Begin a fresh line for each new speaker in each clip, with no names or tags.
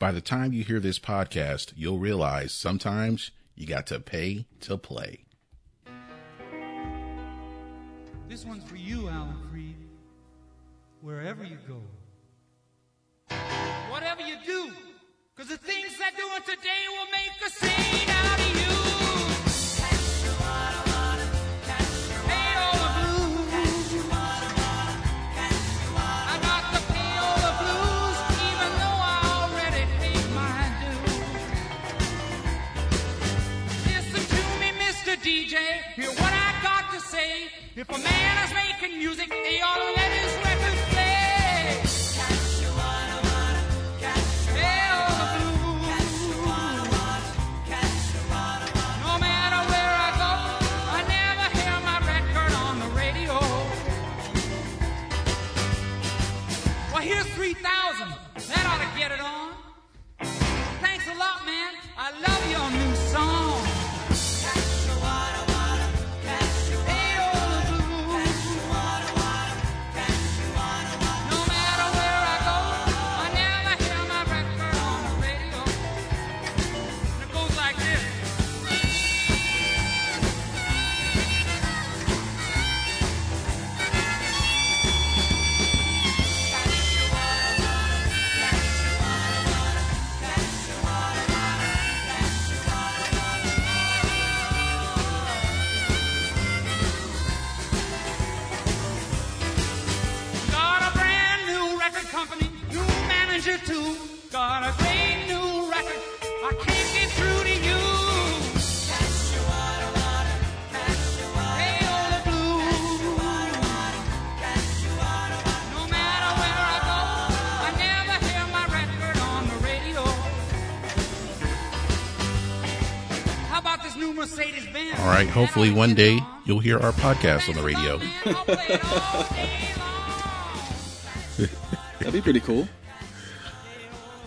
By the time you hear this podcast, you'll realize sometimes you got to pay to play.
This one's for you, Alan Freed. Wherever you go. Whatever you do, because the things I do today will make a scene If a man is making music, he ought to let his All
right. Hopefully, one day you'll hear our podcast on the radio.
That'd be pretty cool.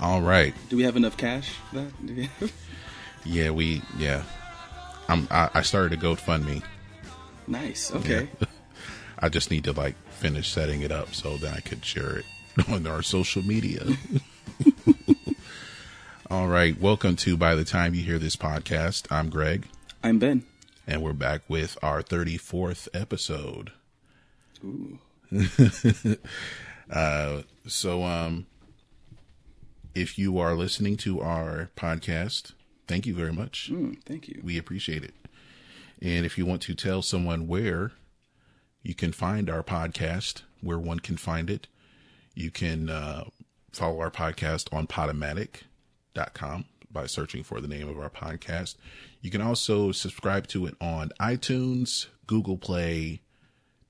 All right.
Do we have enough cash? for that? Do we have-
Yeah, we. Yeah. I'm. I, I started a GoFundMe.
nice. Okay.
I just need to like finish setting it up so that I could share it on our social media. All right. Welcome to By the Time You Hear This Podcast. I'm Greg,
I'm Ben.
and we're back with our 34th episode.
Ooh.
So, um, if you are listening to our podcast, thank you very much.
Mm, thank you.
We appreciate it. And if you want to tell someone where you can find our podcast, where one can find it, you can uh, follow our podcast on podomatic.com by searching for the name of our podcast. You can also subscribe to it on iTunes, Google Play,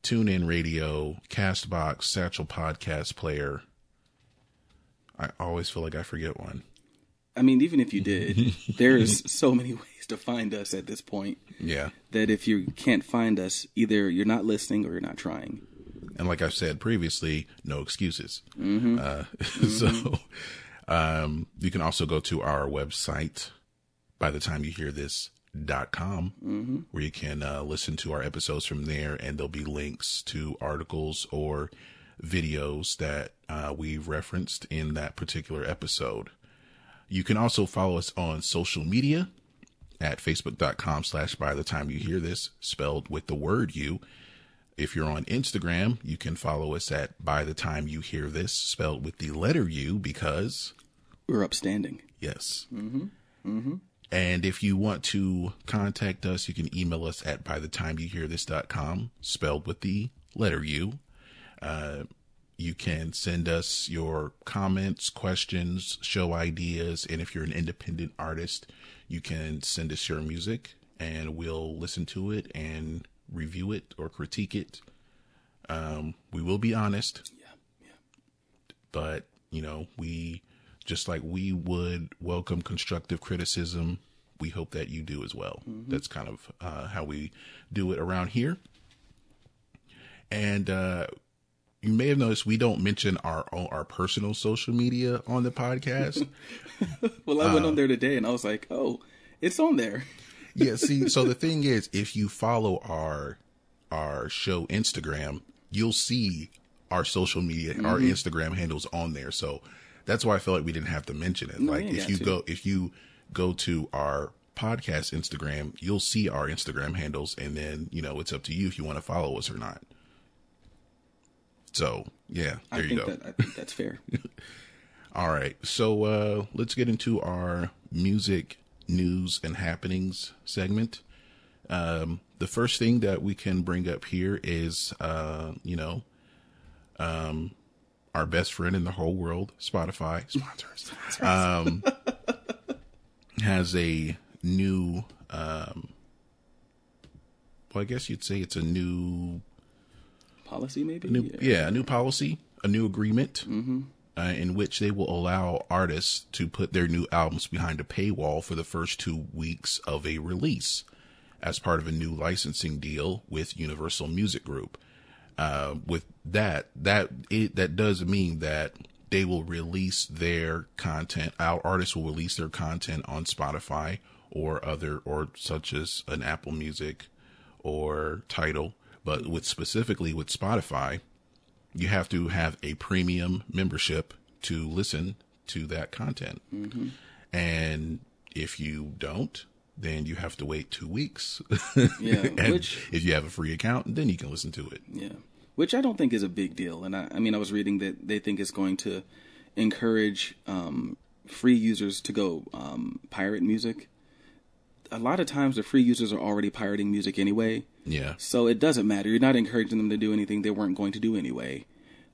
TuneIn Radio, Castbox, Satchel Podcast Player. I always feel like I forget one.
I mean, even if you did, there's so many ways to find us at this point
Yeah.
that if you can't find us, either you're not listening or you're not trying.
And like I've said previously, no excuses. Uh, so um, you can also go to our website by the time you hear this dot com where you can uh, listen to our episodes from there and there'll be links to articles or videos that uh, we've referenced in that particular episode. You can also follow us on social media at facebook.com slash by the time you hear this spelled with the word you if you're on Instagram, you can follow us at by the time you hear this, spelled with the letter U, because
We're upstanding.
yes. And if you want to contact us, you can email us at by the time you hear this.com, spelled with the letter U. Uh, you can send us your comments, questions, show ideas, and if you're an independent artist, you can send us your music and we'll listen to it and review it or critique it. Um, we will be honest,
Yeah. Yeah.
but you know, we just like we would welcome constructive criticism. We hope that you do as well. That's kind of uh, how we do it around here. And uh, you may have noticed we don't mention our own, our personal social media on the podcast.
Well, I went on there today and I was like, oh, it's on there.
Yeah, see, so the thing is, if you follow our our show Instagram, you'll see our social media, our Instagram handles on there. So that's why I feel like we didn't have to mention it.
No,
like if you
to.
go if you go to our podcast Instagram, you'll see our Instagram handles, and then you know it's up to you if you want to follow us or not. So yeah, there you go.
that I think that's fair.
All right, so uh, let's get into our music news and happenings segment. Um, the first thing that we can bring up here is, uh, you know, um, our best friend in the whole world, Spotify sponsors, um, has a new. Um, well, I guess you'd say it's a new
Policy maybe.
new, yeah. a new policy, a new agreement, uh, in which they will allow artists to put their new albums behind a paywall for the first two weeks of a release, as part of a new licensing deal with Universal Music Group. Uh, with that, that it that does mean that they will release their content. Our artists will release their content on Spotify or other, or such as an Apple Music or Tidal. But with specifically with Spotify, you have to have a premium membership to listen to that content. And if you don't, then you have to wait two weeks.
Yeah, which-
if you have a free account, then you can listen to it.
Yeah, which I don't think is a big deal. And I, I mean, I was reading that they think it's going to encourage um, free users to go um, pirate music. A lot of times, the free users are already pirating music anyway,
Yeah.
so it doesn't matter. You're not encouraging them to do anything they weren't going to do anyway.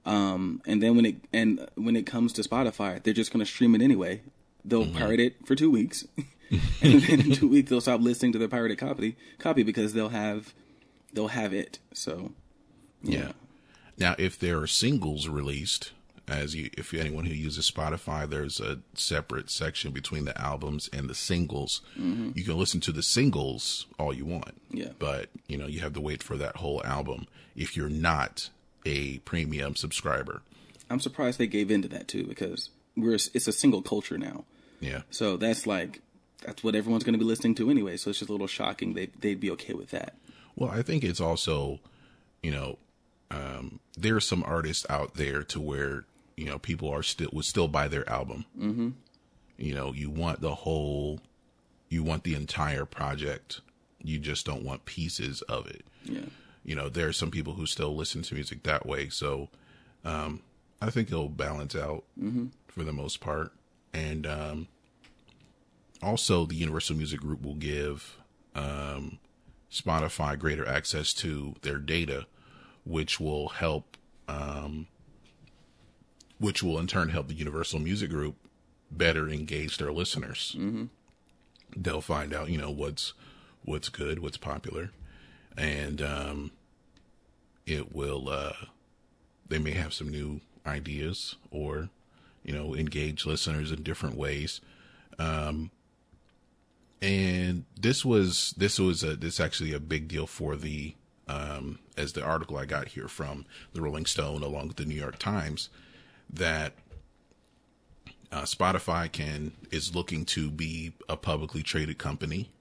Um, and then when it and when it comes to Spotify, they're just going to stream it anyway. They'll pirate it for two weeks, and then in two weeks they'll stop listening to their pirated copy copy because they'll have they'll have it. So
Yeah. Now, if there are singles released, as you, if anyone who uses Spotify, there's a separate section between the albums and the singles. You can listen to the singles all you want.
Yeah.
But, you know, you have to wait for that whole album if you're not a premium subscriber.
I'm surprised they gave into that too because we're it's a single culture now.
Yeah.
So that's like that's what everyone's going to be listening to anyway. So it's just a little shocking they they'd be okay with that.
Well, I think it's also, you know, um, there are some artists out there to where you know people are still would still buy their album. Mm-hmm. You know, you want the whole, you want the entire project. You just don't want pieces of it.
Yeah.
You know, there are some people who still listen to music that way. So, um, I think it'll balance out for the most part. And um, also, the Universal Music Group will give um, Spotify greater access to their data, which will help, um, which will in turn help the Universal Music Group better engage their listeners. Mm-hmm. They'll find out, you know, what's what's good, what's popular, and um, it will. Uh, they may have some new ideas, or you know, engage listeners in different ways and this was this was a this actually a big deal for the um as the article I got here from the Rolling Stone along with the New York Times that uh, Spotify can is looking to be a publicly traded company.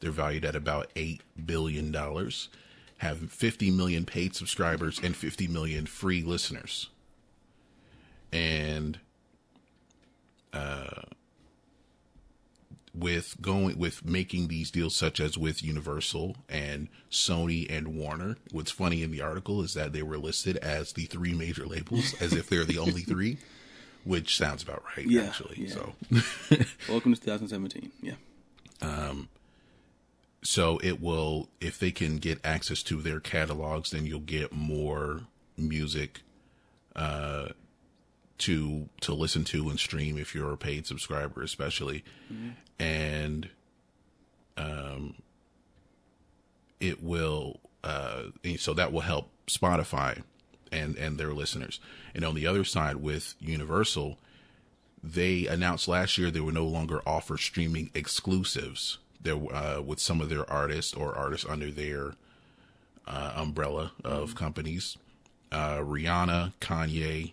They're valued at about eight billion dollars, have 50 million paid subscribers and 50 million free listeners. And with going with making these deals such as with Universal and Sony and Warner. What's funny in the article is that they were listed as the three major labels as if they're the only three, which sounds about right
Yeah,
actually.
yeah.
So
Welcome to 2017. Yeah.
Um so it will if they can get access to their catalogs then you'll get more music uh to to listen to and stream if you're a paid subscriber especially. And um it will uh so that will help Spotify and and their listeners. And on the other side with Universal they announced last year they would no longer offer streaming exclusives. There uh, with some of their artists or artists under their uh, umbrella of companies. Uh, Rihanna, Kanye,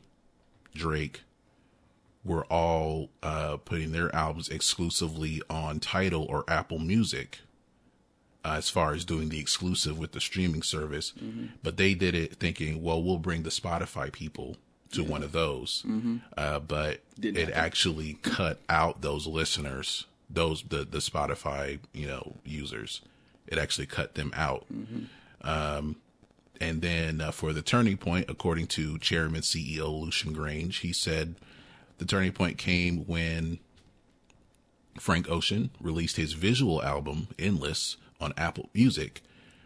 Drake were all uh, putting their albums exclusively on Tidal or Apple Music. Uh, as far as doing the exclusive with the streaming service, but they did it thinking, well, we'll bring the Spotify people to one of those, uh, but
Didn't
it
happen.
actually cut out those listeners, those the the Spotify you know users. It actually cut them out. Um, and then uh, for the turning point, according to Chairman CEO Lucian Grainge, he said the turning point came when Frank Ocean released his visual album Endless on Apple Music,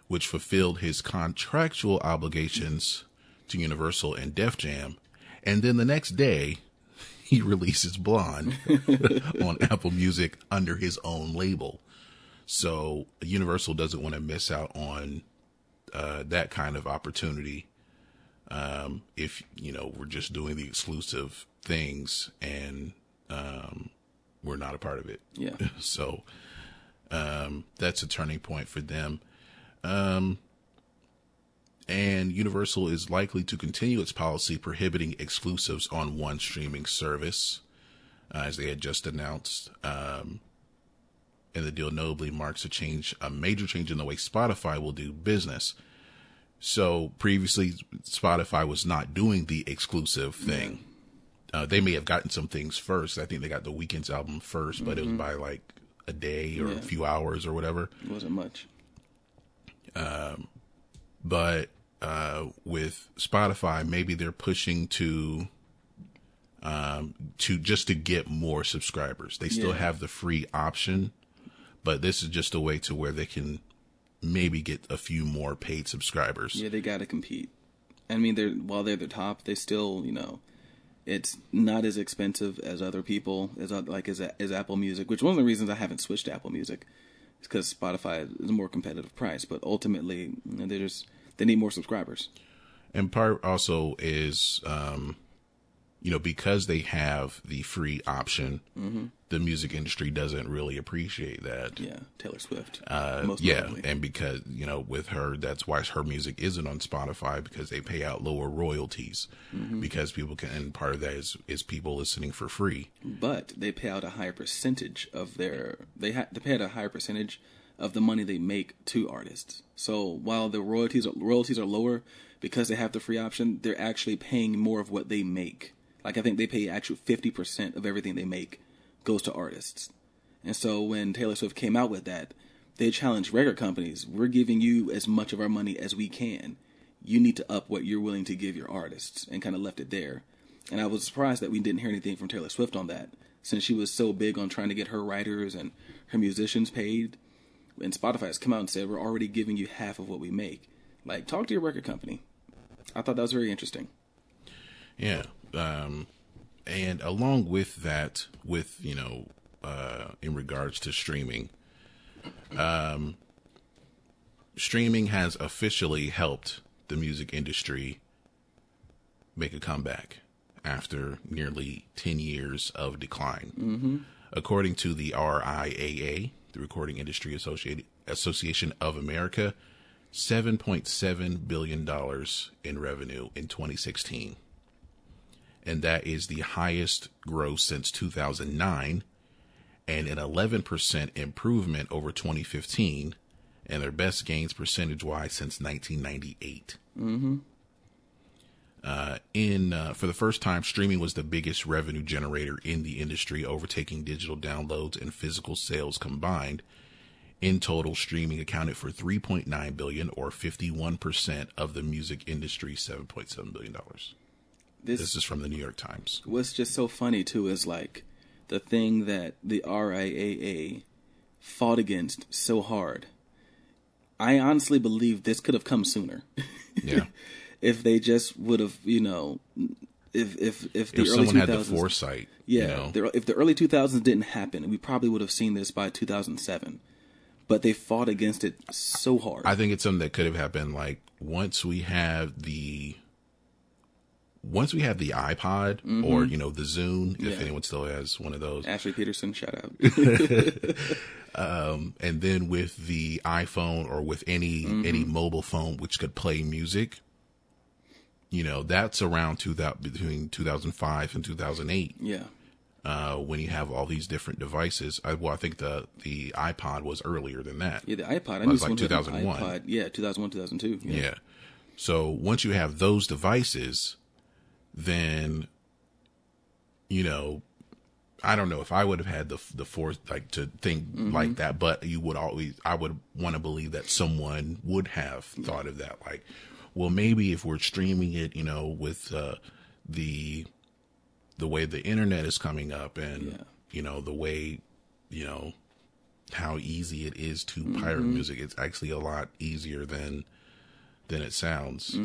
which fulfilled his contractual obligations to Universal and Def Jam. And then the next day, he releases Blonde on Apple Music under his own label. So Universal doesn't want to miss out on uh, that kind of opportunity. Um, if you know we're just doing the exclusive things and um, we're not a part of it.
Yeah.
So um, that's a turning point for them. Um, and Universal is likely to continue its policy prohibiting exclusives on one streaming service, uh, as they had just announced. Um, and the deal notably marks a change, a major change in the way Spotify will do business. So previously, Spotify was not doing the exclusive thing. Uh, they may have gotten some things first. I think they got the Weeknd's album 1st but it was by like a day or a few hours or whatever.
It wasn't much.
But uh, with Spotify, maybe they're pushing to um, to just to get more subscribers. They still
Yeah.
have the free option, but this is just a way to where they can maybe get a few more paid subscribers.
Yeah, they got to compete. I mean, they're while they're the top, they still, you know, it's not as expensive as other people as like as as Apple Music, which one of the reasons I haven't switched to Apple Music is because Spotify is a more competitive price. But ultimately, you know, they just they need more subscribers.
And part also is, um, you know, because they have the free option, the music industry doesn't really appreciate that.
Yeah, Taylor Swift.
Uh,
most
yeah, and because you know, with her, that's why her music isn't on Spotify because they pay out lower royalties because people can. And part of that is is people listening for free.
but they pay out a higher percentage of their they ha- they pay out a higher percentage of the money they make to artists. So while the royalties are, royalties are lower because they have the free option, they're actually paying more of what they make. Like I think they pay actual fifty percent of everything they make goes to artists. And so when Taylor Swift came out with that, they challenged record companies. We're giving you as much of our money as we can. You need to up what you're willing to give your artists, and kind of left it there. And I was surprised that we didn't hear anything from Taylor Swift on that, since she was so big on trying to get her writers and her musicians paid. And Spotify has come out and said we're already giving you half of what we make. Like, talk to your record company. I thought that was very interesting.
Yeah. Um, and along with that, with, you know, uh, in regards to streaming, um, streaming has officially helped the music industry make a comeback after nearly 10 years of decline. Mm-hmm. According to the RIAA, the Recording Industry Associated Association of America, $7.7 billion in revenue in 2016 and that is the highest growth since 2009 and an 11% improvement over 2015 and their best gains percentage wise since 1998 uh, in uh, for the first time streaming was the biggest revenue generator in the industry overtaking digital downloads and physical sales combined. In total streaming accounted for 3.9 billion or 51% of the music industry's 7.7 billion dollars
This,
this is from the New York Times.
what's just so funny too is like the thing that the RIAA fought against so hard. I honestly believe this could have come sooner.
Yeah.
if they just would have, you know, if if if the
if
early
someone
two
had the foresight,
yeah,
you know,
the, if the early two thousands didn't happen, we probably would have seen this by two thousand seven. But they fought against it so hard.
I think it's something that could have happened. Like once we have the, once we have the iPod or you know the Zune, if
Mm-hmm. Yeah.
anyone still has one of those,
Ashley Peterson, shout out.
and then with the iPhone or with any
Mm-hmm.
any mobile phone which could play music, you know that's around two thousand between two thousand five and two thousand eight.
yeah,
Uh, when you have all these different devices, I, well, I think the the iPod was earlier than that.
yeah, the iPod. I
was like
had an
2001.
Yeah, two thousand one, two thousand two.
Yeah. So once you have those devices, then you know I don't know if I would have had the the force like to think like that, but you would always I would want to believe that someone would have thought of that. Like, well, maybe if we're streaming it, you know, with uh, the the way the internet is coming up, and
Yeah.
you know the way you know how easy it is to pirate music. It's actually a lot easier than than it sounds.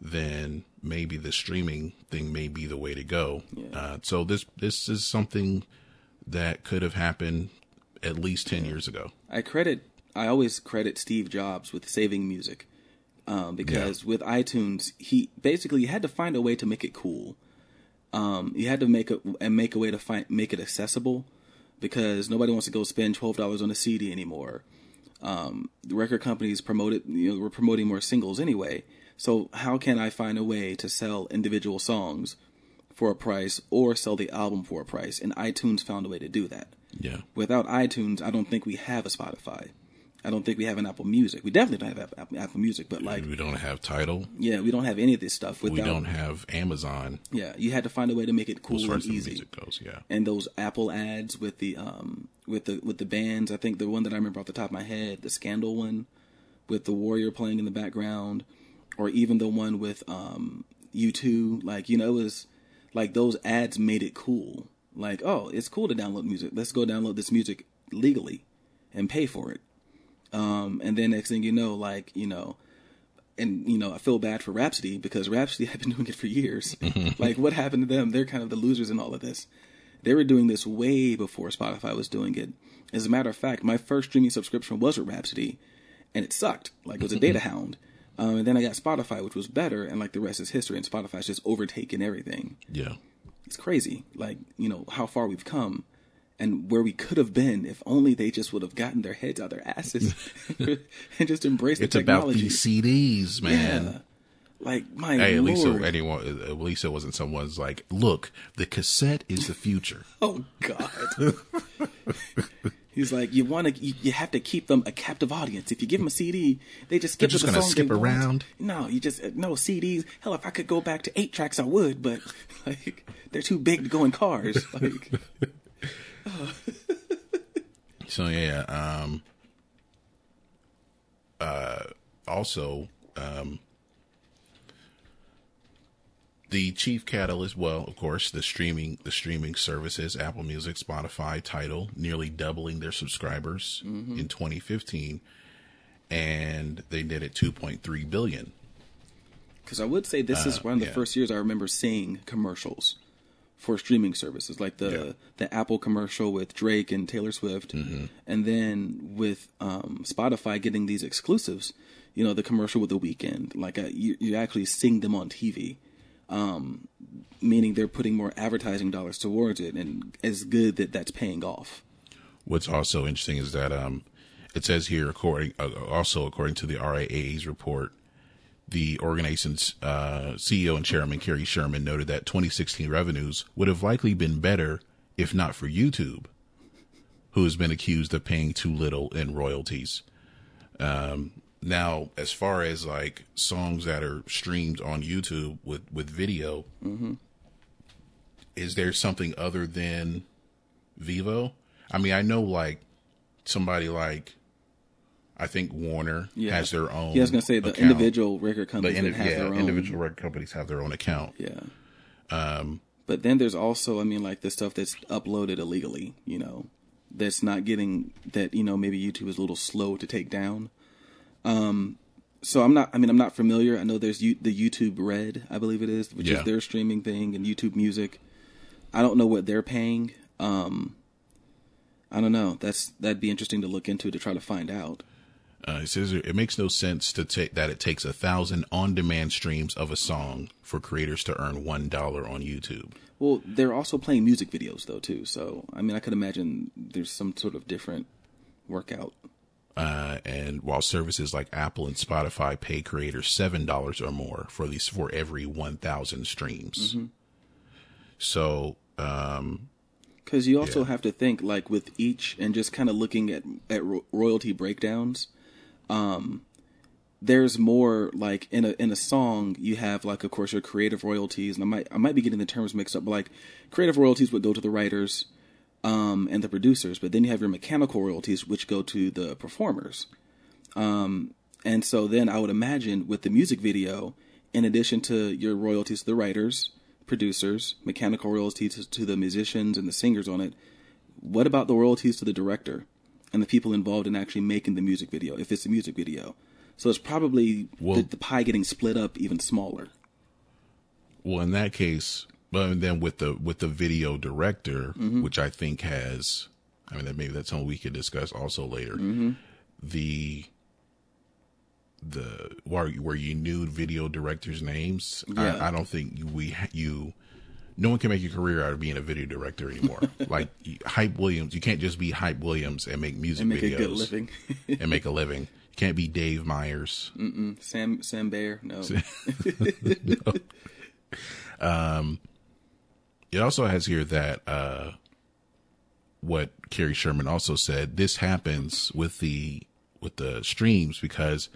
Then maybe the streaming thing may be the way to go. Uh, so this this is something that could have happened at least ten years ago.
I credit. I always credit Steve Jobs with saving music, um, because with iTunes, he basically had to find a way to make it cool. Um, you had to make a and make a way to find make it accessible, because nobody wants to go spend twelve dollars on a CD anymore. Um, the record companies promoted, you know, were promoting more singles anyway. So how can I find a way to sell individual songs for a price or sell the album for a price? And iTunes found a way to do that
Yeah,
without iTunes, I don't think we have a Spotify. I don't think we have an Apple Music. We definitely don't have Apple, Apple Music, but like,
we don't have Tidal.
yeah, we don't have any of this stuff without.
We don't have Amazon
Yeah, you had to find a way to make it cool
as far
and
as the
easy.
music goes. Yeah,
And those Apple ads with the um with the with the bands, I think the one that I remember off the top of my head, the Scandal one, with the Warrior playing in the background, or even the one with um U2. Like you know, it was like those ads made it cool. Like, oh, it's cool to download music. Let's go download this music legally and pay for it. Um, and then next thing you know, like you know, and you know, I feel bad for Rhapsody because Rhapsody had been doing it for years. like, what happened to them? They're kind of the losers in all of this. They were doing this way before Spotify was doing it. As a matter of fact, my first streaming subscription was with Rhapsody, and it sucked. Like, it was a data hound. Um, and then I got Spotify, which was better, and like the rest is history. And Spotify's just overtaken everything.
yeah.
It's crazy, like you know how far we've come, and where we could have been if only they just would have gotten their heads out their asses and just embraced it.
It's
the
about
technology.
these CDs, man.
Yeah. Like my
Hey, at least
lord!
it, anyone, at least it wasn't someone's like, look, the cassette is the future.
Oh God. He's like, you want to, you, you have to keep them a captive audience. If you give them a CD, they just skip
just
the
gonna
songs
skip around?
No, you just uh, no CDs. Hell, if I could go back to eight tracks, I would. But like, they're too big to go in cars. Like,
So yeah, um, uh, also, um, the chief catalyst, well, of course, the streaming, the streaming services, Apple Music, Spotify, Tidal, nearly doubling their subscribers in 2015, and they did it 2.3 billion.
Because I would say this is one of the
Uh, yeah.
first years I remember seeing commercials for streaming services, like the
Yeah.
the Apple commercial with Drake and Taylor Swift,
Mm-hmm.
and then with um, Spotify getting these exclusives. You know, the commercial with the Weeknd, like uh, you, you actually seeing them on TV, um, meaning they're putting more advertising dollars towards it, and it's good that that's paying off.
What's also interesting is that um, it says here, according uh, also according to the RIAA's report, the organization's uh, CEO and chairman Cary Sherman noted that 2016 revenues would have likely been better if not for YouTube, who has been accused of paying too little in royalties. Um, now, as far as like songs that are streamed on YouTube with with video, is there something other than Vevo? I mean, I know like somebody like I think Warner
Yeah.
has their own.
Yeah, I was gonna say the
account.
individual record
the
companies
indi-
that have
yeah,
their own.
individual record companies have their own account.
Yeah. Um, but then there's also, I mean, like the stuff that's uploaded illegally, you know, that's not getting that, you know, maybe YouTube is a little slow to take down. Um, so I'm not, I mean, I'm not familiar. I know there's U- the YouTube Red, I believe it is, which
Yeah.
is their streaming thing, and YouTube Music. I don't know what they're paying. Um, I don't know. That's that'd be interesting to look into to try to find out.
Uh, it says it makes no sense to take that it takes a thousand on-demand streams of a song for creators to earn one dollar on YouTube.
Well, they're also playing music videos though too. So I mean, I could imagine there's some sort of different workout.
Uh, and while services like Apple and Spotify pay creators seven dollars or more for these for every one thousand streams.
Mm-hmm.
So um,
Because you also
Yeah.
have to think like with each and just kind of looking at at ro- royalty breakdowns. Um, there's more like in a in a song you have like of course your creative royalties and I might I might be getting the terms mixed up but like creative royalties would go to the writers um and the producers but then you have your mechanical royalties which go to the performers. Um and so then I would imagine with the music video in addition to your royalties to the writers producers mechanical royalties to, to the musicians and the singers on it what about the royalties to the director and the people involved in actually making the music video if it's a music video so it's probably
Well-
the, the pie getting split up even smaller.
Well, in that case, but then with the with the video director, mm-hmm. which I think has, I mean, that maybe that's something we could discuss also later. Mm-hmm. The the where where you knew video directors' names,
Yeah.
I, I don't think you, we you. No one can make a career out of being a video director anymore. like Hype Williams, you can't just be Hype Williams and make music
And make
videos
a good living.
and make a living. You can't be Dave Meyers.
Sam Sam Bayer, no.
Um It also has here that uh, what Cary Sherman also said. This happens with the with the streams because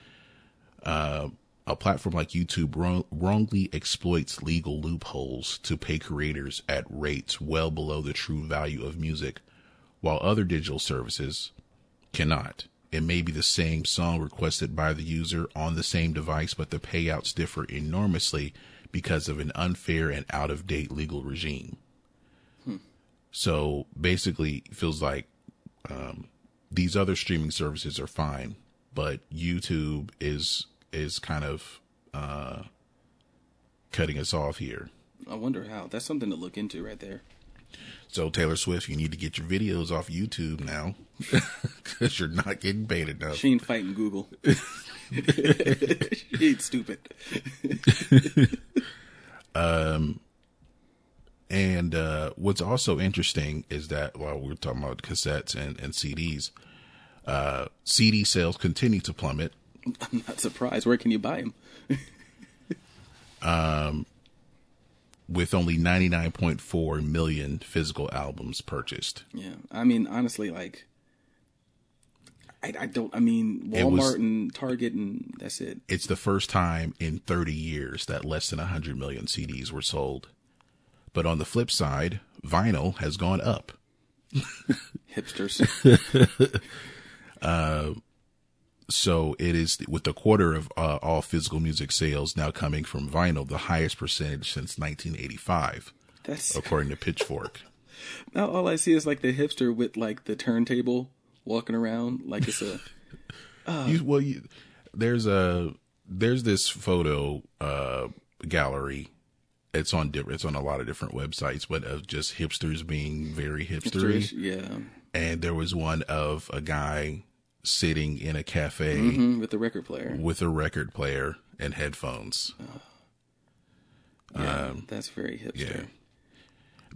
uh, a platform like YouTube wrong, wrongly exploits legal loopholes to pay creators at rates well below the true value of music, while other digital services cannot. It may be the same song requested by the user on the same device, but the payouts differ enormously because of an unfair and out of date legal regime. So basically, it feels like um, these other streaming services are fine, but YouTube is is kind of uh, cutting us off here.
I wonder how. That's something to look into right there.
So Taylor Swift, you need to get your videos off YouTube now because you're not getting paid enough.
She ain't fighting Google. she ain't stupid.
Um, and uh, what's also interesting is that while we're talking about cassettes and, and CDs, uh, CD sales continue to plummet.
I'm not surprised. Where can you buy them?
Um, with only 99.4 million physical albums purchased.
Yeah, I mean, honestly, like, I, I don't. I mean, Walmart
was-
and Target, and that's it.
It's the first time in 30 years that less than 100 million CDs were sold. But on the flip side, vinyl has gone up.
Hipsters.
So it is with a quarter of uh, all physical music sales now coming from vinyl, the highest percentage since 1985,
That's
according to Pitchfork.
now all I see is like the hipster with like the turntable walking around like it's a.
you, well, you, there's a there's this photo uh, gallery. It's on different. It's on a lot of different websites, but of just hipsters being very hipstery.
Hipsterish, yeah,
And there was one of a guy sitting in a cafe
Mhm, with the record player.
with a record player and headphones.
Yeah, that's very hipster.
yeah.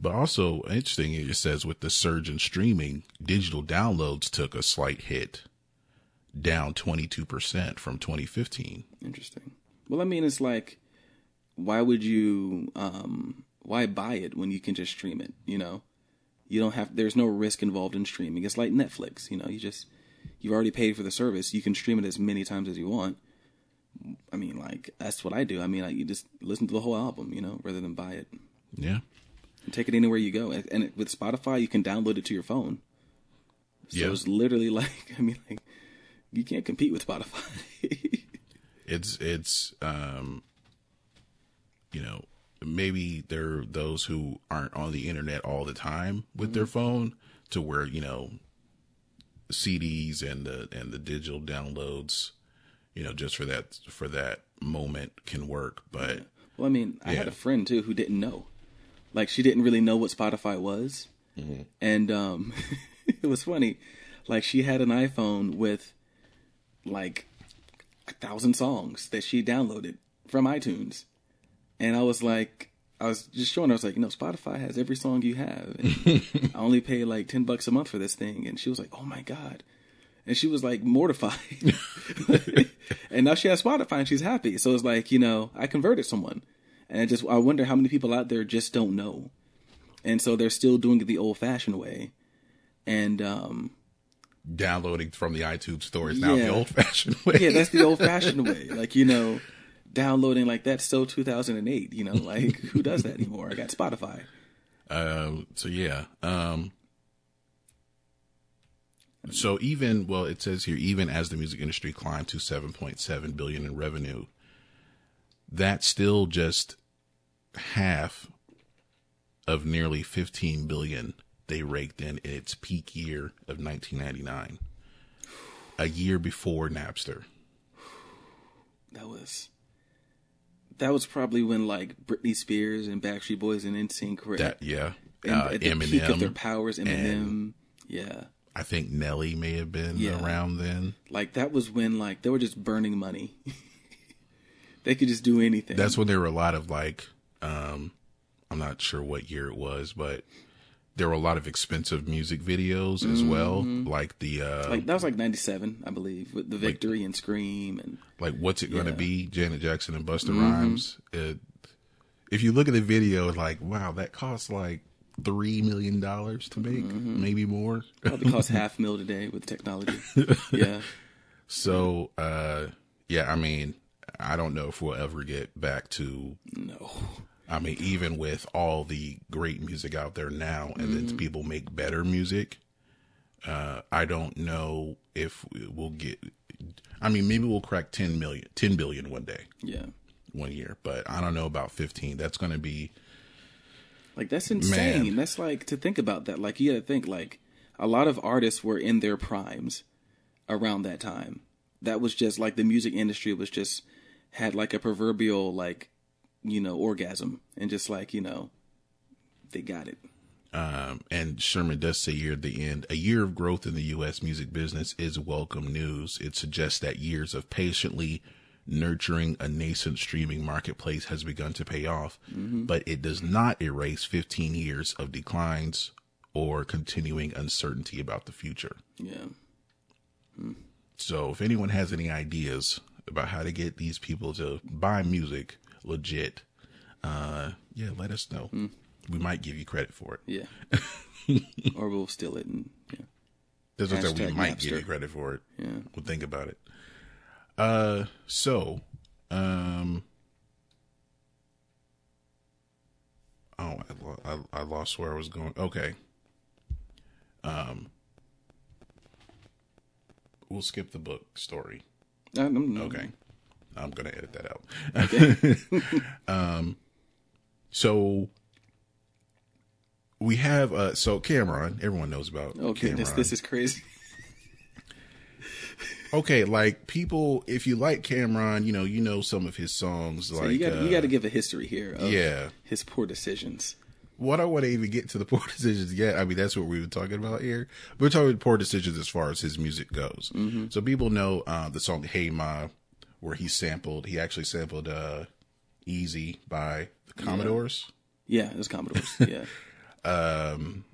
But also interesting, it says with the surge in streaming, digital downloads took a slight hit, down 22% from 2015.
Interesting. Well, I mean, it's like, why would you, um, why buy it when you can just stream it? You know, you don't have. There's no risk involved in streaming. It's like Netflix. You know, you just you've already paid for the service. You can stream it as many times as you want. I mean, like that's what I do. I mean, like you just listen to the whole album, you know, rather than buy it.
Yeah.
And take it anywhere you go. And and with Spotify, you can download it to your phone. So
Yeah.
it's literally like, I mean, like you can't compete with Spotify.
it's it's um you know maybe there are those who aren't on the internet all the time with their phone to where you know CDs and the and the digital downloads you know just for that for that moment can work but
Well, I mean, I had a friend too who didn't know. Like she didn't really know what Spotify was. And um it was funny. Like she had an iPhone with like a thousand songs that she downloaded from iTunes. And I was like I was just showing her, I was like, you know, Spotify has every song you have. I only pay like ten bucks a month for this thing. And she was like, Oh my God. And she was like mortified. and now she has Spotify and she's happy. So it's like, you know, I converted someone. And I just I wonder how many people out there just don't know. And so they're still doing it the old fashioned way. And um
downloading from the iTunes store is now
Yeah.
the old fashioned way.
yeah, that's the old fashioned way. Like, you know, downloading like that's so 2008, you know, like who does that anymore? I got Spotify.
Um, so yeah. Um, so even well, it says here even as the music industry climbed to 7.7 billion in revenue, that's still just half of nearly 15 billion they raked in in its peak year of 1999, a year before Napster.
That was that was probably when like Britney Spears and Backstreet Boys and NSYNC were
That yeah,
and
uh,
at the peak of their powers. Eminem, yeah,
I think Nelly may have been
Yeah.
around then.
like that was when like they were just burning money. they could just do anything.
that's when there were a lot of like um i'm not sure what year it was but there were a lot of expensive music videos as well like the uh like,
like that was like '97, I believe, with the Victory and Scream and like
what's it gonna
Yeah.
be? Janet jackson and busta rhymes. It, if you look at the video it's like wow that costs like three million dollars to make maybe more.
Probably cost half mil today with technology. Yeah,
so uh yeah i mean i don't know if we'll ever get back to
no,
I mean, even with all the great music out there now, and then people make better music, uh, I don't know if we'll get. I mean, maybe we'll crack 10 million, 10 billion one day,
yeah.
one year, but I don't know about 15. That's going to be,
Like that's insane.
Man.
That's like to think about that. Like you got to think like a lot of artists were in their primes around that time. That was just like the music industry was just had like a proverbial like you know orgasm and just like you know they got it.
um, and Sherman does say here at the end, a year of growth in the U.S. music business is welcome news. It suggests that years of patiently nurturing a nascent streaming marketplace has begun to pay off, but it does not erase 15 years of declines or continuing uncertainty about the future.
Yeah.
So if anyone has any ideas about how to get these people to buy music legit, uh, yeah, let us know. We might give you credit for it.
Yeah. or we'll steal it and yeah.
That's what we might give
Napster.
you credit for it.
Yeah.
We'll think about it. Uh, so, um, oh, I, lo- I, I lost where I was going. Okay. Um, we'll skip the book story.
I don't know.
Okay. I'm going to edit that out. um, so we have, uh, so Cam'ron, everyone knows about
Oh goodness, this is crazy.
okay, like people, if you like Cam'ron, you know, you know some of his songs.
So
like,
you got
uh,
you got to give a history here of
yeah.
his poor decisions.
What I want to even get to the poor decisions yet. I mean, that's what we were talking about here. We're talking about poor decisions as far as his music goes.
Mm-hmm.
So people know uh, the song "Hey Ma," where he sampled. He actually sampled uh, "Easy" by the Commodores.
Yeah, it was Commodores. Yeah.
Um,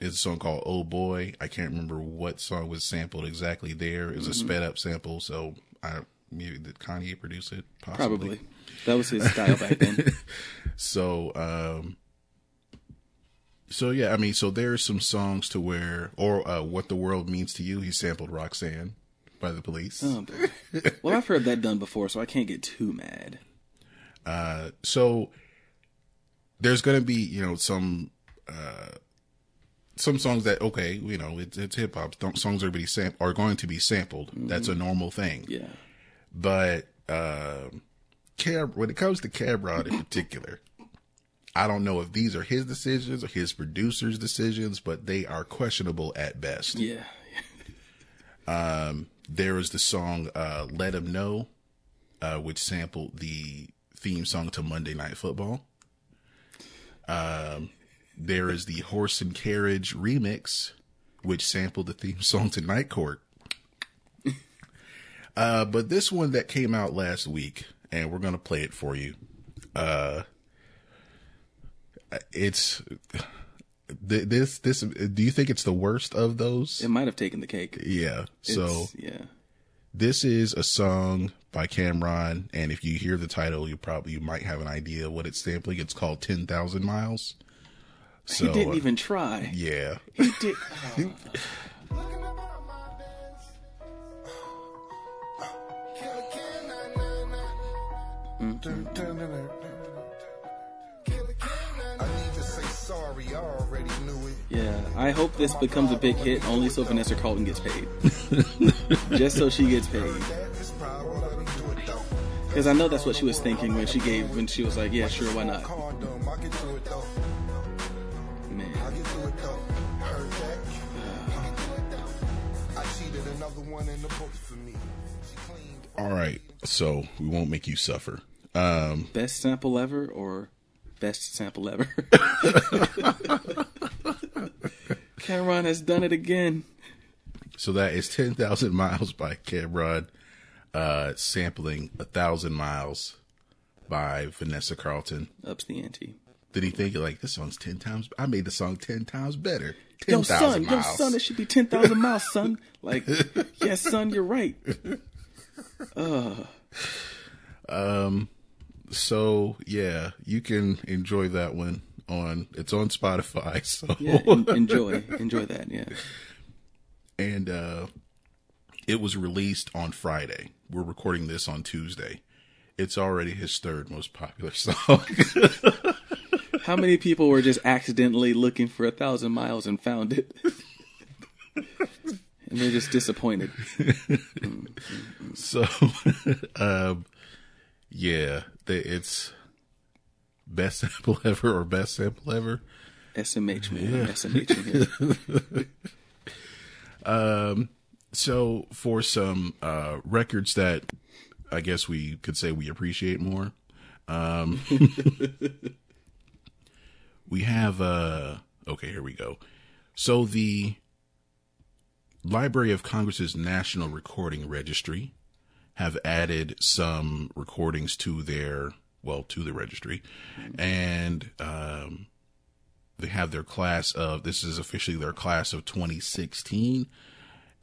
it's a song called "Oh Boy." I can't remember what song was sampled exactly. There it was a
Mm-hmm.
sped up sample. So I maybe did Kanye produce it? Possibly.
Probably. That was his style back then.
So, um, so yeah, I mean, so there's some songs to where, or uh, "What the World Means to You." He sampled "Roxanne" by the Police.
Oh, well, I've heard that done before, so I can't get too mad.
Uh, so there's gonna be, you know, some uh, some songs that okay, you know, it's, it's hip hop. Songs are be sam- are going to be sampled. That's a normal thing.
Yeah.
But um, Cab, when it comes to Cam'ron in particular, I don't know if these are his decisions or his producer's decisions, but they are questionable at best.
Yeah.
There is the song uh, "Let Him Know," uh, which sampled the theme song to Monday Night Football. Um, there is the "Horse and Carriage" remix, which sampled the theme song to Night Court. Uh, but this one that came out last week, and we're gonna play it for you. Uh, it's th- this this do you think it's the worst of those?
It might have taken the cake.
Yeah.
It's, so yeah,
this is a song by Cam'ron, and if you hear the title, you probably you might have an idea what it's sampling. It's called Ten Thousand Miles. So,
he didn't
uh,
even try.
Yeah.
He did. Mm-hmm. Yeah, I hope this becomes a big hit only so Vanessa Carlton gets paid. Just so she gets paid. Because I know that's what she was thinking when she gave, when she was like, yeah, sure, why not? Man.
All right, so we won't make you suffer. Um,
Best sample ever or best sample ever? Cam'ron has done it again.
so that is ten thousand miles by Cam'ron, uh, sampling a thousand miles by Vanessa Carlton.
Ups the ante.
Did he think like this song's ten times? I made the song ten times better. Ten
Yo,
thousand
son, yo,
miles.
son, it should be 10,000 miles, son. Like, yes, son, you're right. Uh.
Um, so yeah, you can enjoy that one on. It's on Spotify. So
Yeah, en- enjoy. Enjoy that, yeah.
and uh, it was released on Friday. We're recording this on Tuesday. It's already his third most popular song.
How many people were just accidentally looking for a thousand miles and found it? and they're just disappointed.
so, um, yeah, it's best sample ever or best sample ever.
SMH, man. SMH in here.
So, for some uh, records that I guess we could say we appreciate more, um, we have. Uh, okay, here we go. So, the Library of Congress's National Recording Registry have added some recordings to their well to the registry, and um, they have their class of this is officially their class of 2016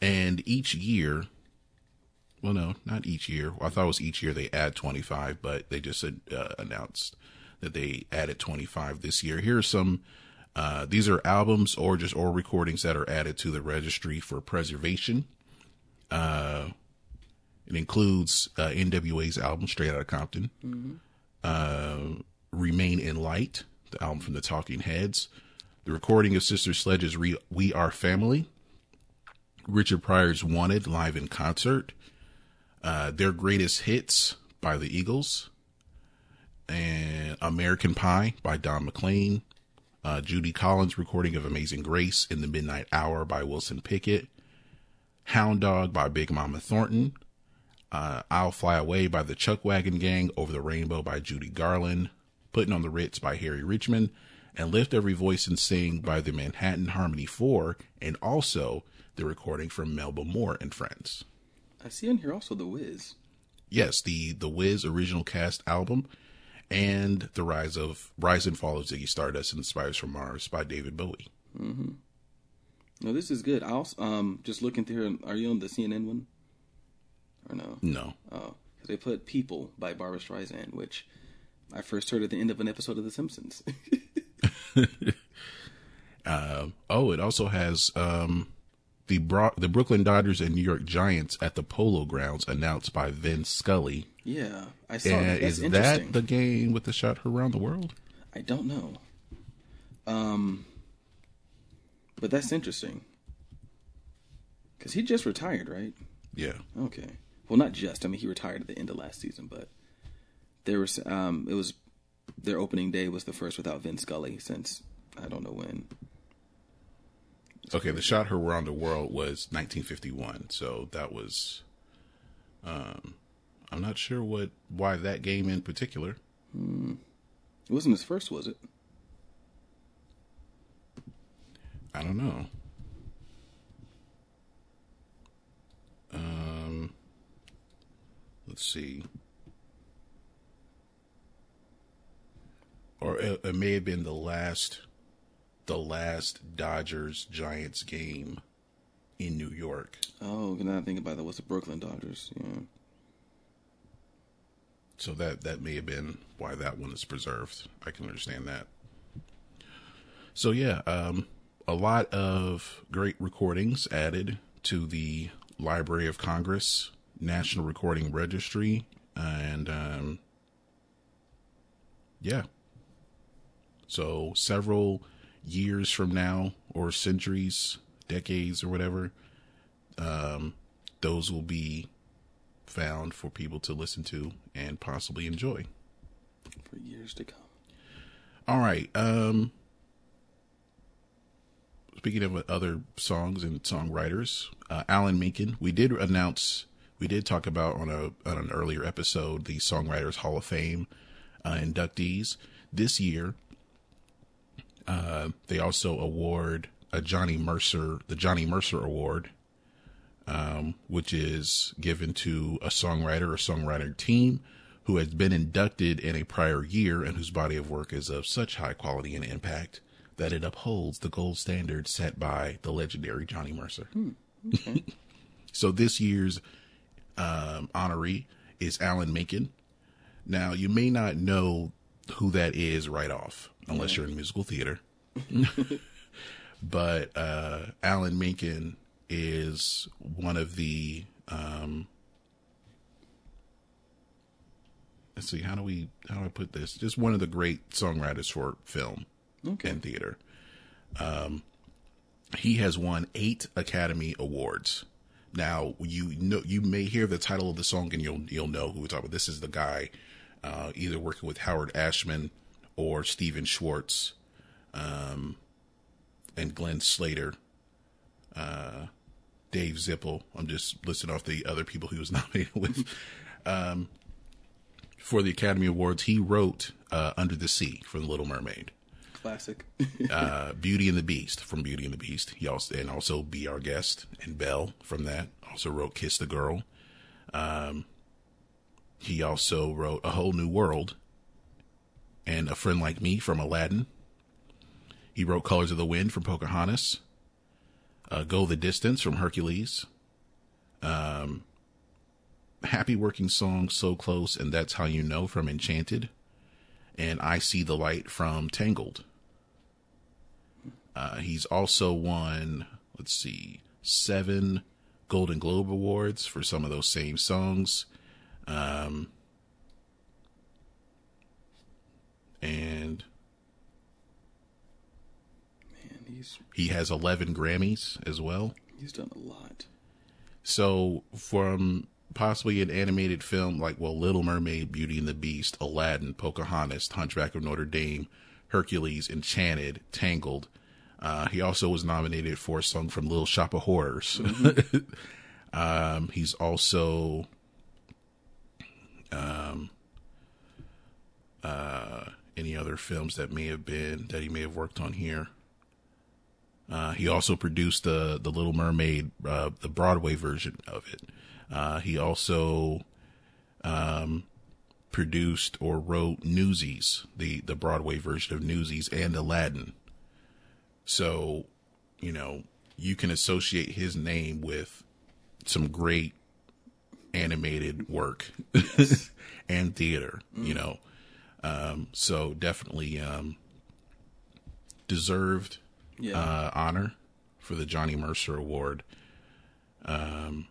and each year well no not each year. I thought it was each year they add 25 but they just uh, announced that they added 25 this year. Here are some uh, these are albums or just or recordings that are added to the registry for preservation. Uh, it includes uh, nwa's album straight out of compton uh, remain in light the album from the talking heads. The recording of sister sledge's Re- we are family. Richard Pryor's Wanted live in concert, uh, their greatest hits by the Eagles, and American Pie by Don McLean, uh, Judy Collins' recording of Amazing Grace in the Midnight Hour by Wilson Pickett, Hound Dog by Big Mama Thornton, uh, I'll Fly Away by the Chuck Wagon Gang, Over the Rainbow by Judy Garland, Putting on the Ritz by Harry Richman, and Lift Every Voice and Sing by the Manhattan Harmony 4, and also the recording from Melba Moore and Friends.
I see in here also The Wiz.
Yes, the the Wiz original cast album and the rise of rise and fall of Ziggy Stardust and Spiders from Mars by David Bowie.
No, this is good. I also, um, just looking through, are you on the CNN one? Or no?
No.
Oh, because they put People by Barbra Streisand, which I first heard at the end of an episode of The Simpsons.
Oh, it also has um, the Bro- the Brooklyn Dodgers and New York Giants at the Polo Grounds announced by Vin Scully.
yeah, I saw
And
that. That's
is that the game with the shot around the world?
I don't know. Um, but that's interesting. Because he just retired, right?
Yeah.
Okay. Well, not just. I mean, he retired at the end of last season, but there was um, it was their opening day was the first without Vin Scully since I don't know when.
Okay, the shot around the world was 1951, so that was. Um, I'm not sure what why that game in particular.
It wasn't his first, was it?
I don't know. Um, let's see. Or it, it may have been the last, the last Dodgers Giants game in New York.
Oh, now I think about that was the Brooklyn Dodgers. Yeah.
So that that may have been why that one is preserved. I can understand that. So yeah, um, a lot of great recordings added to the Library of Congress National Recording Registry, and um, yeah. So several years from now or centuries, decades or whatever, um, those will be found for people to listen to and possibly enjoy.
For years to come.
All right. Um, speaking of other songs and songwriters, uh, Alan Menken, we did announce, we did talk about on a on an earlier episode the Songwriters Hall of Fame uh, inductees. This year, uh, they also award a Johnny Mercer, the Johnny Mercer Award, um, which is given to a songwriter or songwriter team who has been inducted in a prior year and whose body of work is of such high quality and impact that it upholds the gold standard set by the legendary Johnny Mercer. so this year's um, honoree is Alan Menken. Now, you may not know who that is right off, unless you're in musical theater. but uh, Alan Menken is one of the. Um, let's see, how do we how do I put this? Just one of the great songwriters for film
Okay.
and theater. Um, he has won eight Academy Awards. Now you know you may hear the title of the song and you'll you'll know who we're talking about. This is the guy, uh, either working with Howard Ashman or Stephen Schwartz, um, and Glenn Slater, uh, Dave Zippel. I'm just listing off the other people he was nominated with. Um, for the Academy Awards, he wrote uh, "Under the Sea" for The Little Mermaid
Classic.
uh, Beauty and the Beast from Beauty and the Beast. He also and also Be Our Guest and Belle from that. Also wrote Kiss the Girl. Um, he also wrote A Whole New World and A Friend Like Me from Aladdin. He wrote Colors of the Wind from Pocahontas. Uh, Go the Distance from Hercules. Um, Happy Working Song So Close and That's How You Know from Enchanted. And I See the Light from Tangled. Uh, he's also won, let's see, seven Golden Globe Awards for some of those same songs. Um, and
Man, he's
he has 11 Grammys as well.
he's done a lot.
So from possibly an animated film like well Little Mermaid, Beauty and the Beast, Aladdin, Pocahontas, Hunchback of Notre Dame, Hercules, Enchanted, Tangled. Uh, he also was nominated for a song from Little Shop of Horrors. um, he's also um, uh, any other films that may have been that he may have worked on here. Uh, he also produced the the Little Mermaid, uh, the Broadway version of it. Uh, he also um, produced or wrote Newsies, the the Broadway version of Newsies, and Aladdin. So, you know, you can associate his name with some great animated work and theater. You know, um, so definitely um, deserved
Yeah.
uh, honor for the Johnny Mercer Award. Um,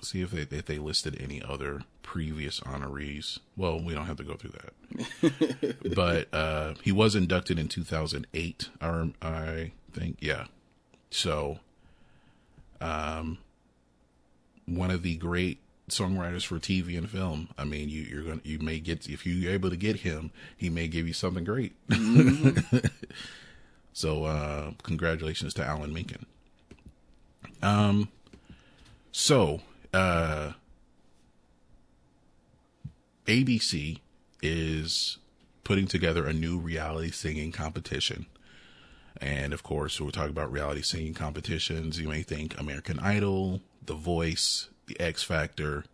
see if they if they listed any other previous honorees. Well, we don't have to go through that. but uh, he was inducted in 2008. Or I think, yeah. So, um, one of the great songwriters for TV and film. I mean, you, you're gonna you may get if you're able to get him, he may give you something great. so, uh, congratulations to Alan Menken. Um, so, uh, ABC is putting together a new reality singing competition. And of course, when we talk about reality singing competitions, you may think American Idol, The Voice, The X Factor,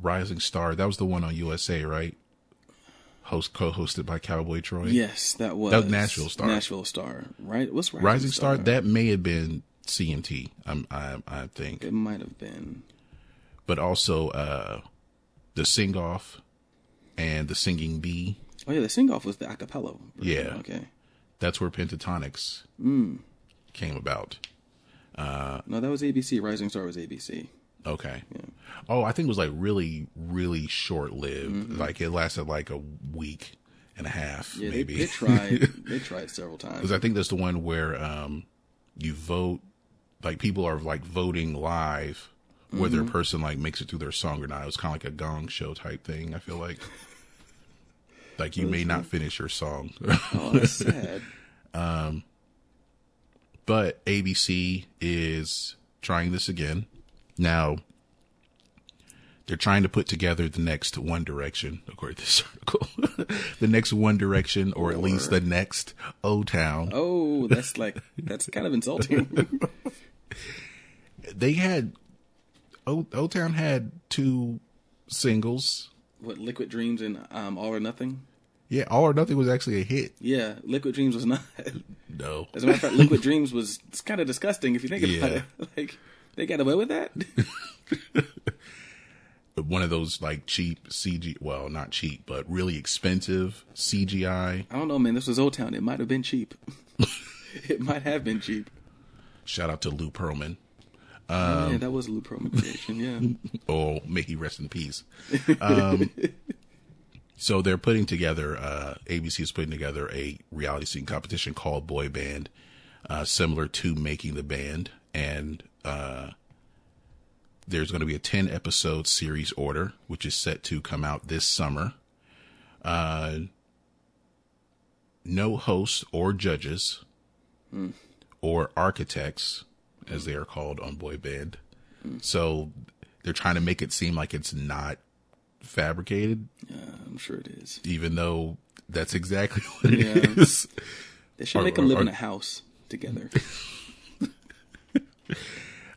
Rising Star. That was the one on USA, right? Host co-hosted by Cowboy Troy.
yes, that was
That was Nashville Star.
Nashville Star, right? What's Rising,
Rising Star. That may have been CMT. I'm, I, I think,
it might have been.
but also uh, the Sing Off and the Singing Bee.
Oh yeah, the sing off was the acapella. version.
Yeah.
Okay.
That's where Pentatonix
Mm.
came about.
No, that was ABC. Rising Star was ABC.
Okay. Yeah. Oh, I think it was like really, really short lived. Like it lasted like a week, and a half,
Yeah, they,
maybe.
they tried. they tried several times.
Because I think that's the one where um, you vote, like people are like voting live whether
Mm-hmm.
a person like makes it through their song or not. It was kind of like a gong show type thing. I feel like, like you may not finish your song,
Oh, that's sad.
but ABC is trying this again. Now, they're trying to put together the next One Direction, according to this article. the next One Direction, or at least the next O Town.
Oh, that's like that's kind of insulting.
They had O Town had two singles.
what Liquid Dreams and um, All or Nothing?
Yeah, All or Nothing was actually a hit.
Yeah, Liquid Dreams was not.
No,
As a matter of fact, Liquid Dreams was it's kind of disgusting if you think about
Yeah.
it. Like they got away with that.
But one of those like cheap CG. Well, not cheap, but really expensive CGI.
I don't know, man. This was Old Town. It might have been cheap. it might have been cheap.
Shout out to Lou Pearlman.
Yeah, that was a Lou Pearlman creation. Yeah.
Oh, may he rest in peace. Um, so they're putting together, uh, ABC is putting together a reality scene competition called Boy Band, uh, similar to Making the Band. And, uh, there's going to be a 10 episode series order, which is set to come out this summer. Uh, no hosts or judges or architects, as they are called on Boy Band. So they're trying to make it seem like it's not fabricated,
yeah, I'm sure it is.
even though that's exactly what it
Yeah.
is.
They should
Or-
make them live
or-
in a house together.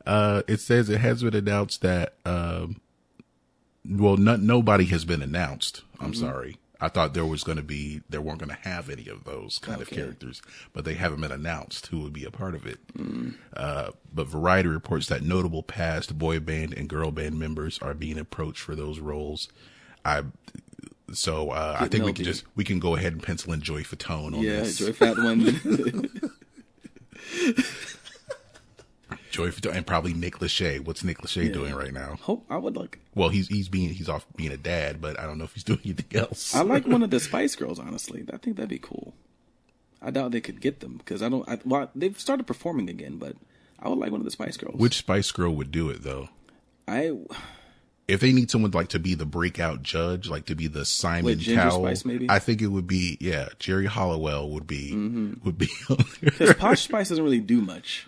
Uh, it says it has been announced that, um, well, not, nobody has been announced. I'm
Mm-hmm.
sorry. I thought there was going to be, there weren't going to have any of those kind of characters, but they haven't been announced who would be a part of it.
Mm.
Uh, but Variety reports that notable past boy band and girl band members are being approached for those roles. I, so, uh, I think we can just, we can go ahead and pencil in Joey Fatone on
yeah,
this.
Joy Fat one.
Joey Fatone and probably Nick Lachey. What's Nick Lachey doing right now?
Hope I would like.
Well, he's he's being he's off being a dad, but I don't know if he's doing anything else.
I like one of the Spice Girls. Honestly, I think that'd be cool. I doubt they could get them because I don't. I, well, they've started performing again, but I would like one of the Spice Girls.
Which Spice Girl would do it though?
I
If they need someone like to be the breakout judge, like to be the Simon Cowell,
Spice, maybe?
I think it would be yeah. Geri Halliwell would be
Mm-hmm.
would be on there.
because Posh Spice doesn't really do much.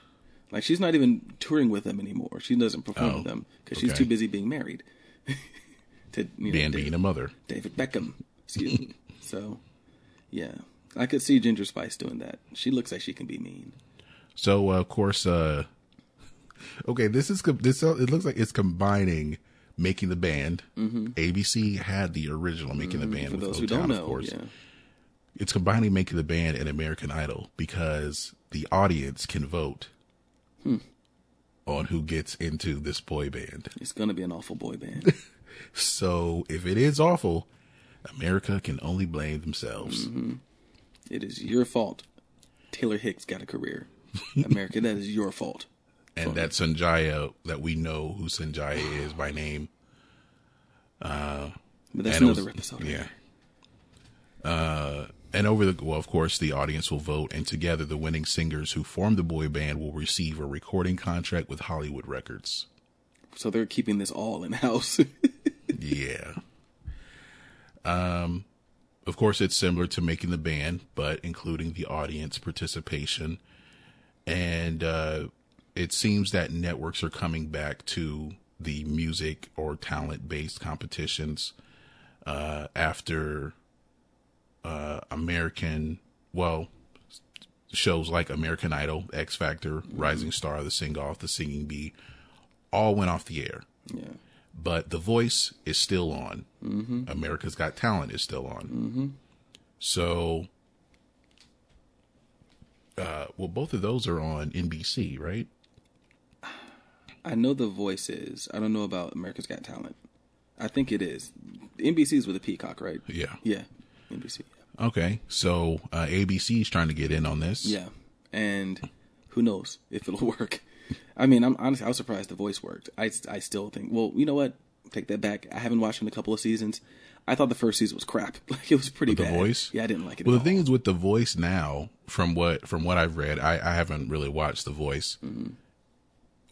Like she's not even touring with them anymore. She doesn't perform
Oh,
with them because she's too busy being married to you know,
and being a mother.
David Beckham. Excuse me. So, yeah, I could see Ginger Spice doing that. She looks like she can be mean.
So uh, of course, uh, okay, this is this. It looks like it's combining making the band. ABC had the original making the band
Mm-hmm. For
with
those who
O-Town,
don't know, of
course.
yeah,
it's combining making the band and American Idol because the audience can vote
Hmm.
on who gets into this boy band.
it's gonna be an awful boy band.
So if it is awful, America can only blame themselves.
Mm-hmm. it is your fault. Taylor Hicks got a career. America, that is your fault.
And that Sanjaya, that we know who Sanjaya is by name.
But that's another
was-
episode.
Yeah. Uh, and over the well, of course, the audience will vote, and together the winning singers who form the boy band will receive a recording contract with Hollywood Records.
So they're keeping this all in house.
Yeah. Um, of course, it's similar to making the band, but including the audience participation. And uh, it seems that networks are coming back to the music or talent based competitions uh, after uh, American, well, shows like American Idol, X Factor, Rising Star, The Sing Off, The Singing Bee, all went off the air
yeah.
but The Voice is still on. Mm-hmm. America's Got Talent is still on. Mm-hmm. So, uh, well, both of those are on NBC, right?
I know the voice is. I don't know about America's Got Talent. I think it is. NBC's with a peacock, right?
Yeah.
Yeah. NBC.
Okay, so uh, ABC is trying to get in on this.
Yeah. And who knows if it'll work. I mean, I'm honestly, I was surprised the voice worked. I, I still think, well, you know what? Take that back. I haven't watched in a couple of seasons. I thought the first season was crap. Like it was pretty
With The
bad.
Voice?
Yeah, I didn't like it.
Well, the thing is with the voice now, from what from what I've read, I, I haven't really watched the voice.
Mm-hmm.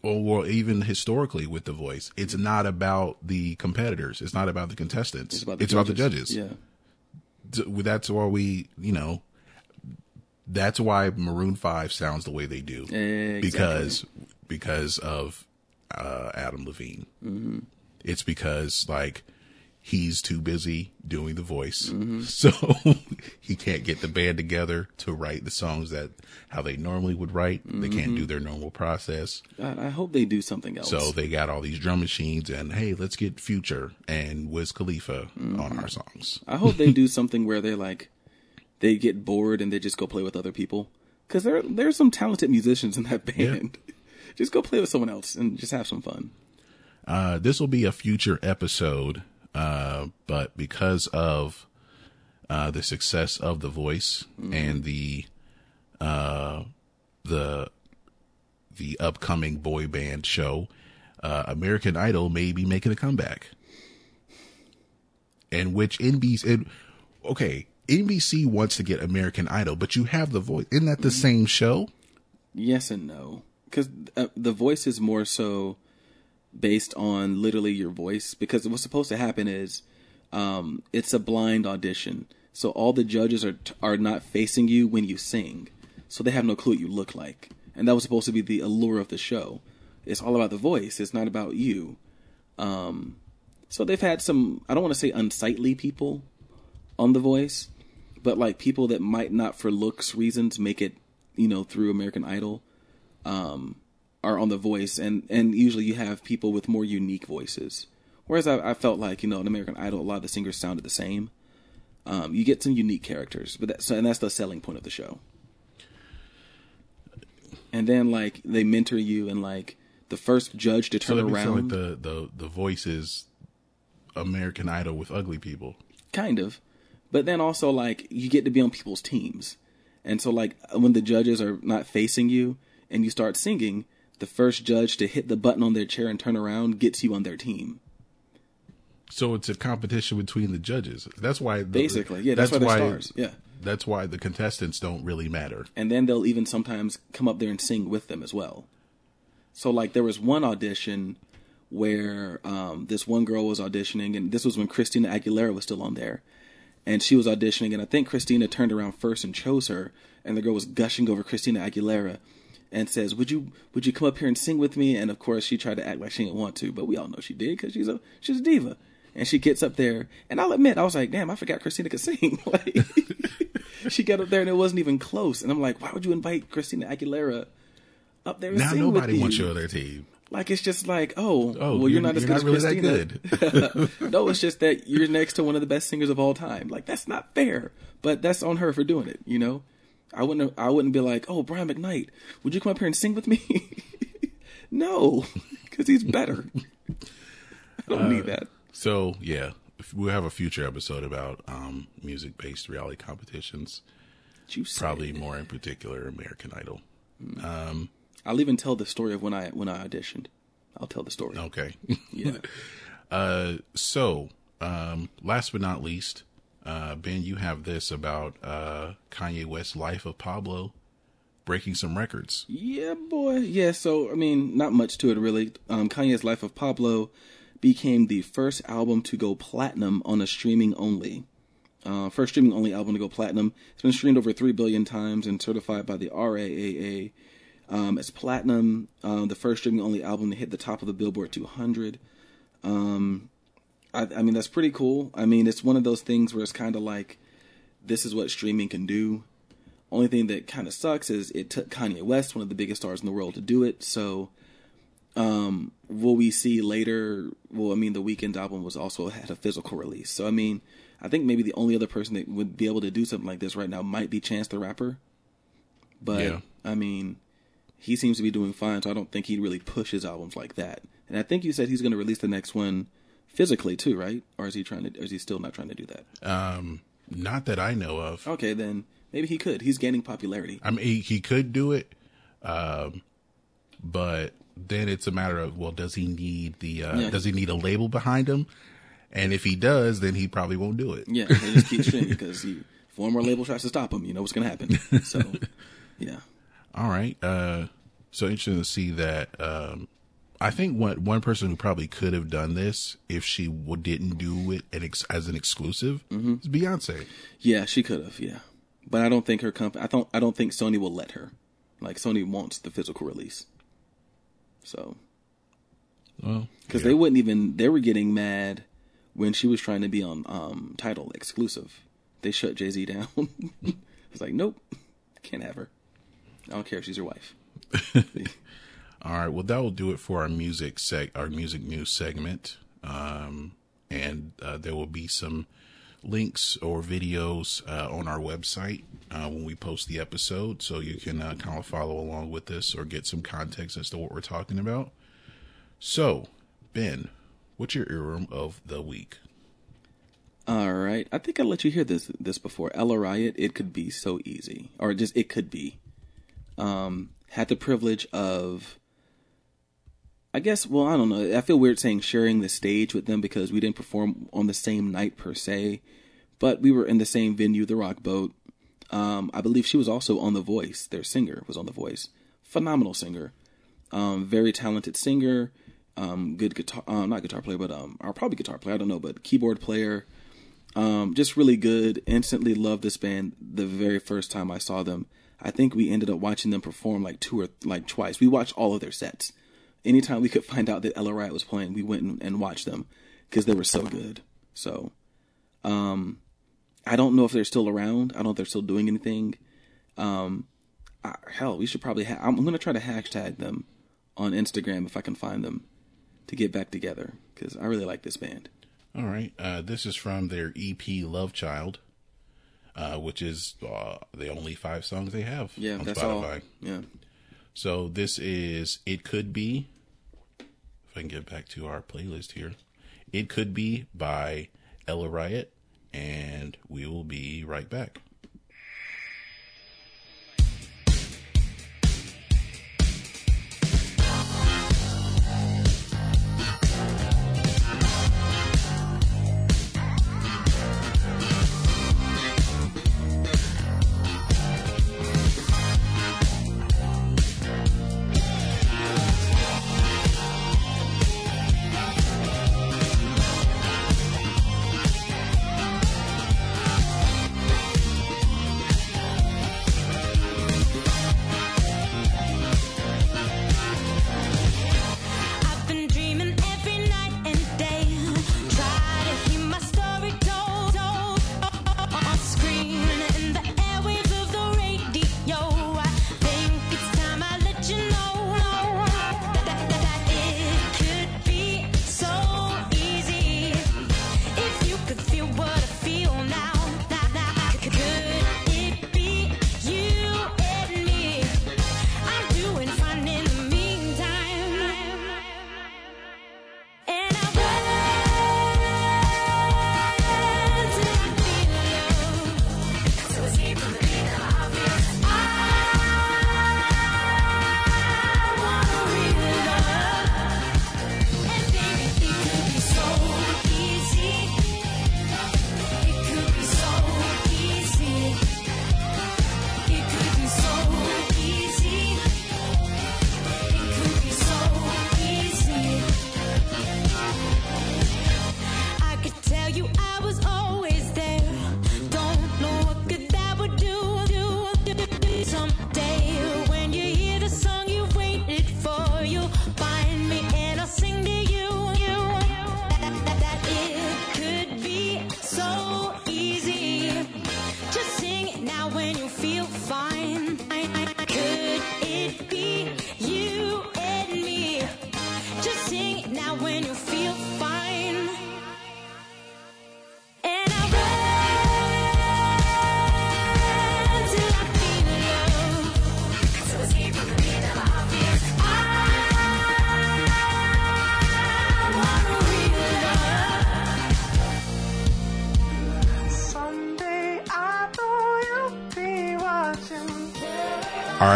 Or, even historically with the voice, it's not about the competitors. It's not about the contestants.
it's about the
judges.
Yeah,
D- That's why we, you know, that's why Maroon Five sounds the way they do
Exactly.
because because of uh, Adam Levine.
Mm-hmm.
It's because like he's too busy doing the voice,
Mm-hmm.
so he can't get the band together to write the songs that how they normally would write. They can't
Mm-hmm.
do their normal process,
I hope they do something else.
so they got all these drum machines and hey, let's get Future and Wiz Khalifa
Mm-hmm.
on our songs.
I hope they do something where they're like, they get bored and they just go play with other people. Because there, there's some talented musicians in that band. just go play with someone else and just have some fun.
Uh, this will be a future episode, uh, but because of uh, the success of The Voice and the uh, the the upcoming boy band show, uh, American Idol may be making a comeback. And which NBC, okay, NBC wants to get American Idol, but you have The Voice. Isn't that the same show?
Yes and no. Because uh, the voice is more so based on literally your voice. Because what's supposed to happen is um, it's a blind audition. So all the judges are are not facing you when you sing. So they have no clue what you look like. And that was supposed to be the allure of the show. It's all about the voice. It's not about you. Um, so they've had some, I don't want to say unsightly people on The Voice, but like people that might not for looks reasons make it, you know, through American Idol, um, are on The Voice, and and usually you have people with more unique voices. Whereas I, I felt like you know in American Idol, a lot of the singers sounded the same. Um, you get some unique characters, but that's and that's the selling point of the show. And then like they mentor you, and like the first judge to turn
that makes it sound
around,
like the, the, the Voice is American Idol with ugly people.
kind of but then also like you get to be on people's teams and so like when the judges are not facing you and you start singing the first judge to hit the button on their chair and turn around gets you on their team.
So it's a competition between the judges. That's why the,
basically yeah that's, why they're stars yeah.
That's why the contestants don't really matter.
and then they'll even sometimes come up there and sing with them as well. So like there was one audition where um, this one girl was auditioning and this was when christina aguilera was still on there. And she was auditioning and i think christina turned around first and chose her and the girl was gushing over christina aguilera and says would you would you come up here and sing with me and of course she tried to act like she didn't want to but we all know she did because she's a she's a diva and she gets up there and i'll admit i was like damn i forgot christina could sing like she got up there and it wasn't even close and i'm like why would you invite christina aguilera up there and
Now
sing
nobody
with
wants
you?
on their team.
Like it's just like, oh,
Oh,
well, you're, not as good
really
as Christina.
that good.
no, it's just that you're next to one of the best singers of all time. Like that's not fair, but that's on her for doing it. You know, I wouldn't. I wouldn't be like, oh, Brian McKnight, would you come up here and sing with me? no, because he's better. I don't need that.
So yeah, we'll have a future episode about um, music-based reality competitions.
Say.
Probably more in particular American Idol.
I'll even tell the story of when I when I auditioned. I'll tell the story.
Okay.
Yeah.
Uh, so um, last but not least, uh, Ben, you have this about uh, Kanye West's life of Pablo breaking some records.
Yeah, boy. Yeah, so I mean, not much to it really. Um, Kanye's Life of Pablo became the first album to go platinum on a streaming only. Uh, first streaming only album to go platinum. It's been streamed over three billion times and certified by the RIAA. Um, it's platinum. Uh, the first streaming only album to hit the top of the Billboard 200. Um, I, I mean, that's pretty cool. I mean, it's one of those things where it's kind of like, this is what streaming can do. Only thing that kind of sucks is it took Kanye West, one of the biggest stars in the world, to do it. So, um, will we see later? Well, I mean, the Weeknd album was also had a physical release. So, I mean, I think maybe the only other person that would be able to do something like this right now might be Chance the Rapper. But
Yeah.
I mean, he seems to be doing fine, so I don't think he'd really push his albums like that. And I think you said he's going to release the next one physically too, right? Or is he trying to? Or is he still not trying to do that?
Um, not that I know of.
Okay, then maybe he could. He's gaining popularity.
I mean, he, he could do it, um, but then it's a matter of well, does he need the uh,
Yeah.
does he need a label behind him?
And if he does, then he probably won't do it.
Yeah, they just keep streaming because he, if one more label tries to stop him, you know what's going to happen. So, yeah.
All right. Uh, so interesting to see that. Um, I think one one person who probably could have done this if she w- didn't do it an ex- as an exclusive
Mm-hmm.
is Beyonce.
Yeah, she could have. Yeah, but I don't think her company. I don't. I don't think Sony will let her. Like Sony wants the physical release. So
Well,
because
yeah.
they wouldn't even. They were getting mad when she was trying to be on um Tidal exclusive. They shut Jay Z down. it's like nope, can't have her. I don't care if she's your wife.
All right. Well, that will do it for our music seg, our music news segment. Um, and uh, there will be some links or videos uh, on our website uh, when we post the episode, so you can uh, kind of follow along with this or get some context as to what we're talking about. So, Ben, what's your earworm of the week?
All right, I think I let you hear this this before. Ella Riot, it could be so easy, or just it could be. Um, had the privilege of, I guess. Well, I don't know. I feel weird saying sharing the stage with them because we didn't perform on the same night per se, but we were in the same venue, the Rock Boat. Um, I believe she was also on The Voice. Their singer was on The Voice. Phenomenal singer, um, very talented singer. Um, good guitar, um, not guitar player, but um, or probably guitar player. I don't know, but keyboard player. Um, just really good. Instantly loved this band the very first time I saw them. I think we ended up watching them perform like two or like twice. We watched all of their sets. Anytime we could find out that Ella Riot was playing, we went and, watched them because they were so good. So, um, I don't know if they're still around. I don't know if they're still doing anything. Um, I, hell, we should probably. Ha- I'm, gonna try to hashtag them on Instagram if I can find them to get back together because I really like this band.
All right. Uh, this is from their EP Love Child, uh, which is uh, the only five songs they have
Yeah,
on
that's
Spotify.
all. Yeah.
So this is It Could Be. I can get back to our playlist here. It Could Be by Ella Riot. And we will be right back.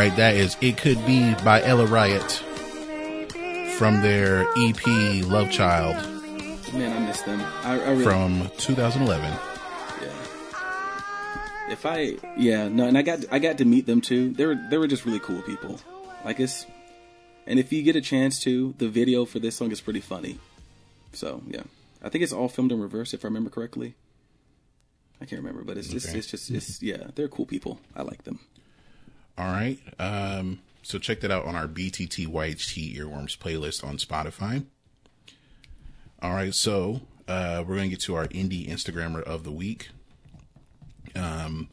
Right. That is It Could Be by Ella Riot from their EP Love Child.
Man, I miss them. I, I really,
from 2011.
yeah. If I, yeah, no, and I got, I got to meet them too. They were, they were just really cool people. Like it's, and if you get a chance to, the video for this song is pretty funny. So yeah, I think it's all filmed in reverse if I remember correctly. I can't remember, but it's just,
Okay.
it's just, it's yeah, they're cool people. I like them.
All right. Um, so check that out on our BTT YHT Earworms playlist on Spotify. All right. So uh, we're going to get to our indie Instagrammer of the week. Um,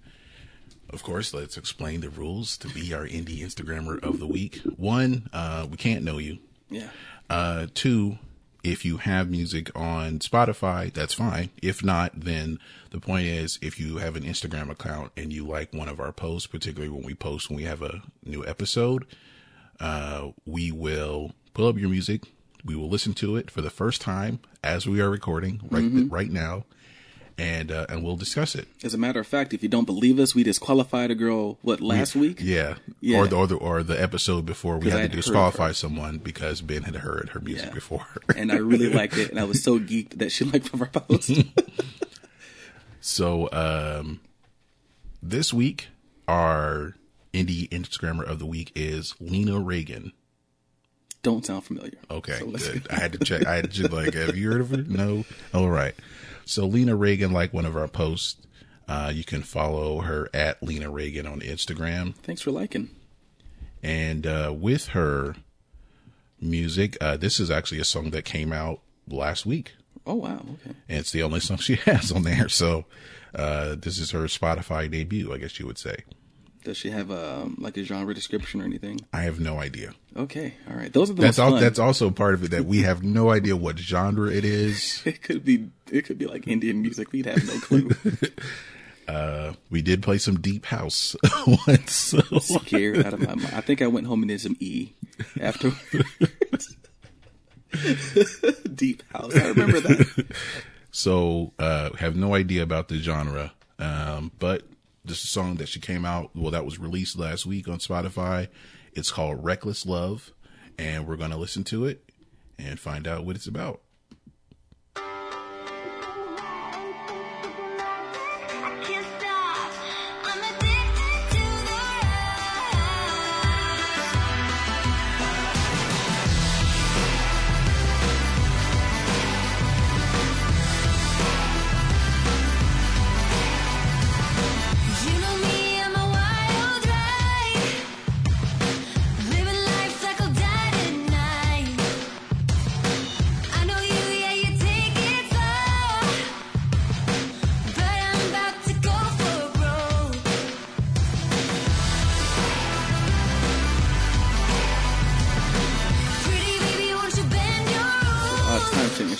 of course, let's explain the rules to be our indie Instagrammer of the week. One, uh, we can't know you.
Yeah.
Uh, two, if you have music on Spotify, that's fine. If not, then the point is if you have an Instagram account and you like one of our posts, particularly when we post when we have a new episode, uh, we will pull up your music. We will listen to it for the first time as we are recording right right now, and uh, and we'll discuss it.
As a matter of fact, if you don't believe us, we disqualified a girl what last week.
Yeah.
Yeah.
Or the, or the or the episode before we had
had
to disqualify
her.
someone because Ben had heard her music
Yeah.
before.
and I really liked it, and I was so geeked that she liked our posts.
So um, this week, our indie Instagrammer of the week is Lena Reagan.
Don't sound familiar.
Okay,
So
good. I had to check. I had to like, have you heard of her? No. All right. So Lena Reagan, like one of our posts, uh, you can follow her at Lena Reagan on Instagram,
Thanks for liking.
and uh, with her music, uh, this is actually a song that came out last week.
Oh wow, okay.
and it's the only song she has on there. So uh, this is her Spotify debut, I guess you would say.
Does she have um, like a genre description or anything?
I have no idea.
Okay, all right. Those are the
That's
most
all.
fun.
That's also part of it that we have no idea what genre it is.
It could be. It could be like Indian music. We'd have no clue.
uh, We did play some deep house once. So.
Scared out of my mind. I think I went home and did some E after. Deep house. I remember that.
So uh, have no idea about the genre, um, but this is a song that she came out. Well, that was released last week on Spotify. It's called "Reckless Love," and we're gonna listen to it and find out what it's about.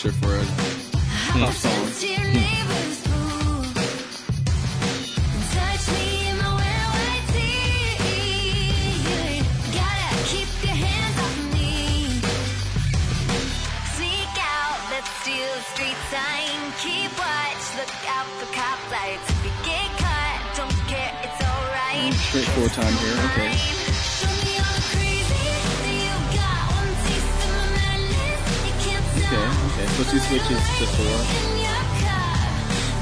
Hmm. caught, don't care, it's.
Straightforward time here. Okay. So she switches to four.
In your car,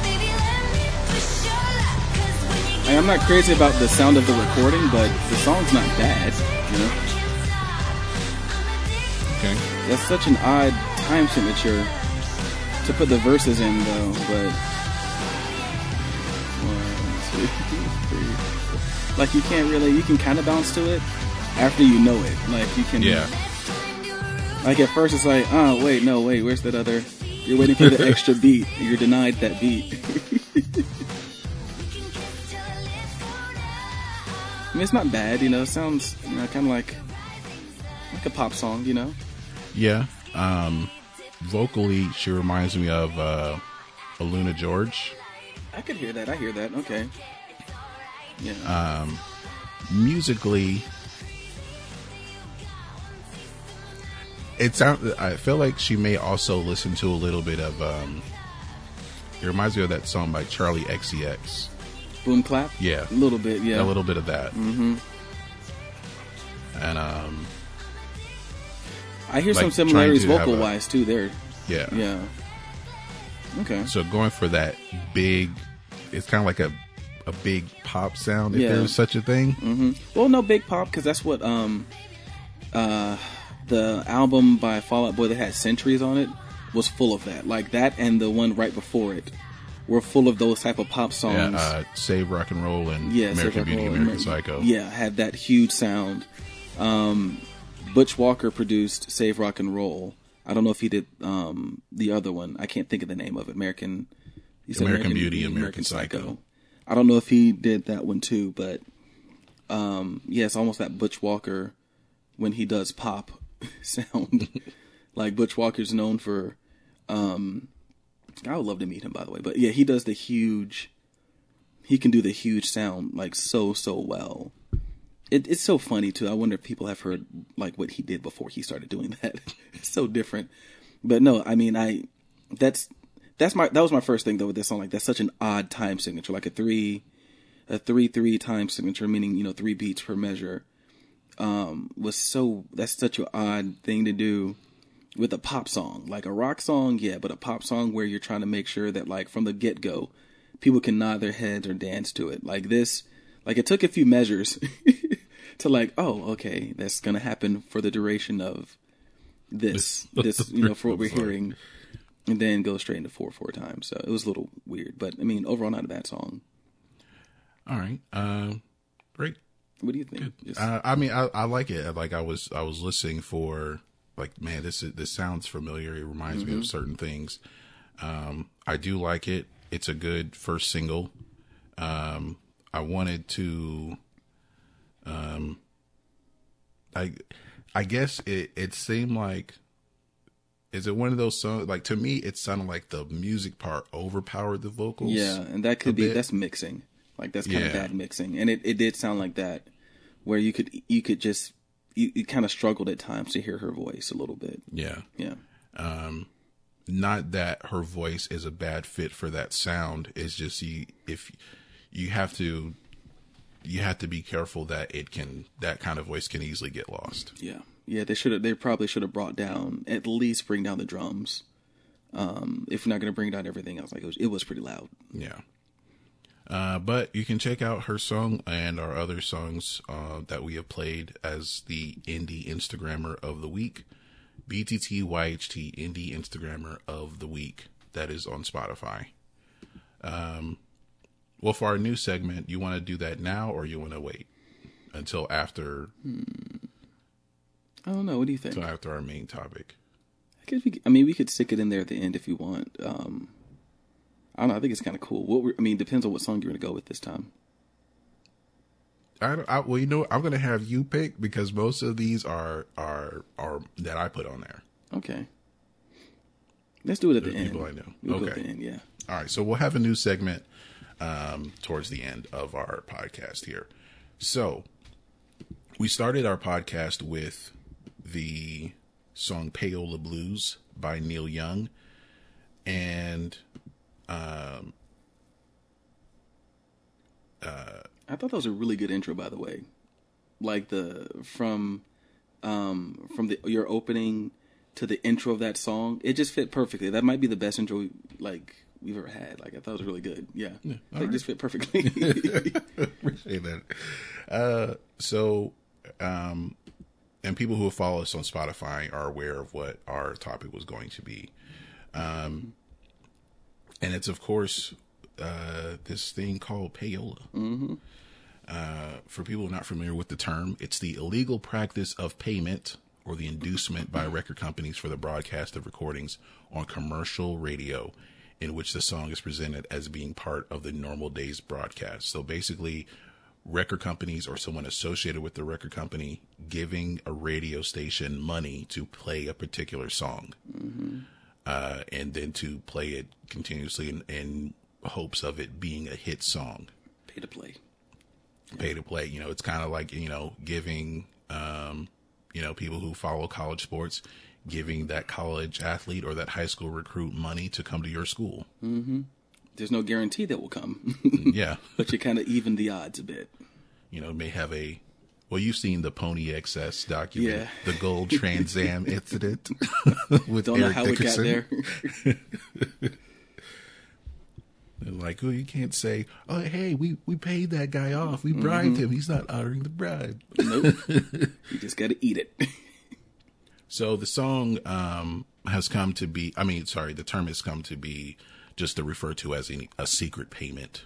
baby, let me push your luck. 'Cause when you
I I'm not crazy about the sound of the recording, but the song's not bad. You know,
Okay.
that's such an odd time signature to put the verses in, though. But one, two, three, four. like you can't really, you can kind of bounce to it after you know it. Like you can,
Yeah.
Like at first, it's like, oh wait, no, wait, where's that other? You're waiting for the extra beat. You're denied that beat. I mean, it's not bad, you know. It sounds, you know, kind of like like a pop song, you know.
Yeah. Um, vocally, she reminds me of uh, Aluna George.
I could hear that. I hear that. Okay. Yeah.
Um, Musically, it sounds. I feel like she may also listen to a little bit of. Um, it reminds me of that song by Charli XCX.
Boom clap.
Yeah.
A little bit. Yeah.
A little bit of that. Mm-hmm. And um,
I hear some
like, trying
similarities
to
vocal
a-
wise too. There.
yeah.
Yeah. Okay.
So going for that big, it's kind of like a a big pop sound, if
Yeah.
there's such a thing. Mm-hmm.
Well, no big pop because that's what um uh the album by Fall Out Boy that had Centuries on it was full of that. Like that and the one right before it were full of those type of pop
Yeah,
songs.
uh, Save Rock and Roll and
Yeah,
American Beauty,
Rock and Roll,
American
Amer-
Psycho.
Yeah, had that huge sound. Um, Butch Walker produced Save Rock and Roll. I don't know if he did um, the other one. I can't think of the name of it. American. Said
American Beauty, American Psycho.
I don't know if he did that one too, but um, yeah, it's almost that Butch Walker when he does pop sound. like Butch Walker's known for. Um, I would love to meet him, by the way. But yeah, he does the huge. He can do the huge sound like so so well. It, it's so funny too. I wonder if people have heard like what he did before he started doing that. it's so different. But no, I mean, I that's that's my that was my first thing though with this song. Like that's such an odd time signature, like a three, a three three time signature, meaning you know three beats per measure. Um, was so that's such an odd thing to do with a pop song, like a rock song, yeah, but a pop song where you're trying to make sure that like from the get go, people can nod their heads or dance to it. Like this, like it took a few measures to like, oh, okay, that's gonna happen for the duration of this, this, you know, for what we're hearing, and then go straight into four four times. So it was a little weird, but I mean, overall, not a bad song.
All right, uh, great.
What do you think?
Uh, I mean, I, I like it. Like I was, I was listening for, like, man, this is, this sounds familiar. It reminds me of certain things. Um, I do like it. It's a good first single. Um, I wanted to, um, I, I guess it, it seemed like, is it one of those songs? Like to me, it sounded like the music part overpowered the vocals.
Yeah, and that could be
bit.
that's mixing. Like that's kind of bad mixing, and it, it did sound like that, where you could you could just you, you kind of struggled at times to hear her voice a little bit.
Yeah.
Yeah, Um,
not that her voice is a bad fit for that sound it's just you if you have to you have to be careful that it can that kind of voice can easily get lost
yeah, yeah. They should have. They probably should have brought down at least bring down the drums. Um, if we're not going to bring down everything else, like it was, it was pretty loud.
yeah uh, but you can check out her song and our other songs uh, that we have played as the indie instagrammer of the week bttyht indie instagrammer of the week that is on spotify um, well for our new segment you want to do that now or you want to wait until after
I don't know. What do you think?
until after our main topic
I guess we. I mean, we could stick it in there at the end if you want. Um, I don't know. I think it's kind of cool. What we I mean, depends on what song you're going to go with this time.
I, don't- I well you know i'm gonna have you pick because most of these are are are that i put on there
Okay. Let's do it at the
Those
end.
people I know.
We'll
Okay.
the end, yeah.
All right, so we'll have a new segment um, towards the end of our podcast here. So we started our podcast with the song Payola Blues by Neil Young. And
I thought that was a really good intro, by the way. Like the from um from the your opening to the intro of that song, it just fit perfectly. That might be the best intro like we've ever had. Like I thought it was really good. Yeah, it just fit perfectly.
appreciate that. Uh, so, um, and people who follow us on Spotify are aware of what our topic was going to be. Um, and it's of course uh, this thing called payola. Mm-hmm. Uh, for people not familiar with the term, it's the illegal practice of payment or the inducement by record companies for the broadcast of recordings on commercial radio in which the song is presented as being part of the normal day's broadcast. So basically, record companies or someone associated with the record company giving a radio station money to play a particular song uh, and then to play it continuously in, in hopes of it being a hit song
Pay to play.
pay to play. You know, it's kind of like, you know, giving, um, you know, people who follow college sports, giving that college athlete or that high school recruit money to come to your school.
There's no guarantee that will come,
yeah.
but you kind of even the odds a bit.
You know, may have a, well, you've seen the Pony Excess document,
Yeah.
the gold Trans Am incident with
Don't know
Eric
how
Dickerson.
it got there.
They're like, oh, you can't say, oh, hey, we, we paid that guy off. We bribed him. He's not honoring the bribe.
Nope. you just got to eat it.
So the song um, has come to be, I mean, sorry, the term has come to be just to refer to as a, a secret payment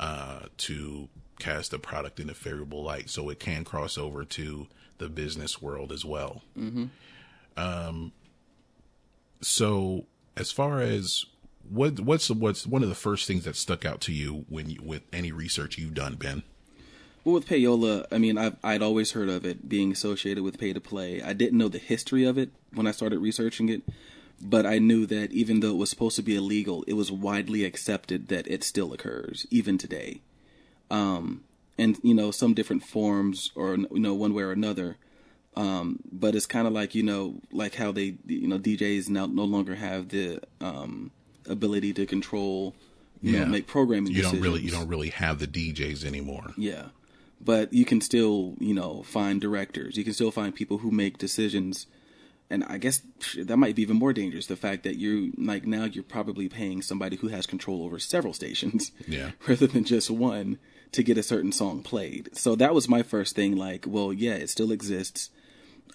uh, to cast the product in a favorable light. So it can cross over to the business world as well. Um, so as far as what what's what's one of the first things that stuck out to you when you with any research you've done, Ben?
Well, with payola, I mean, I've, I'd always heard of it being associated with pay to play. I didn't know the history of it when I started researching it, but I knew that even though it was supposed to be illegal, it was widely accepted that it still occurs, even today. Um, and, you know, some different forms or, you know, one way or another. Um, but it's kind of like, you know, like how they, you know, DJs now no longer have the um, ability to control, you know, make programming
You don't really you don't really have the DJs anymore.
Yeah. But you can still, you know, find directors. You can still find people who make decisions. And I guess that might be even more dangerous. The fact that you're, like, now you're probably paying somebody who has control over several stations
Yeah.
rather than just one to get a certain song played. So that was my first thing. Like, well, yeah, it still exists.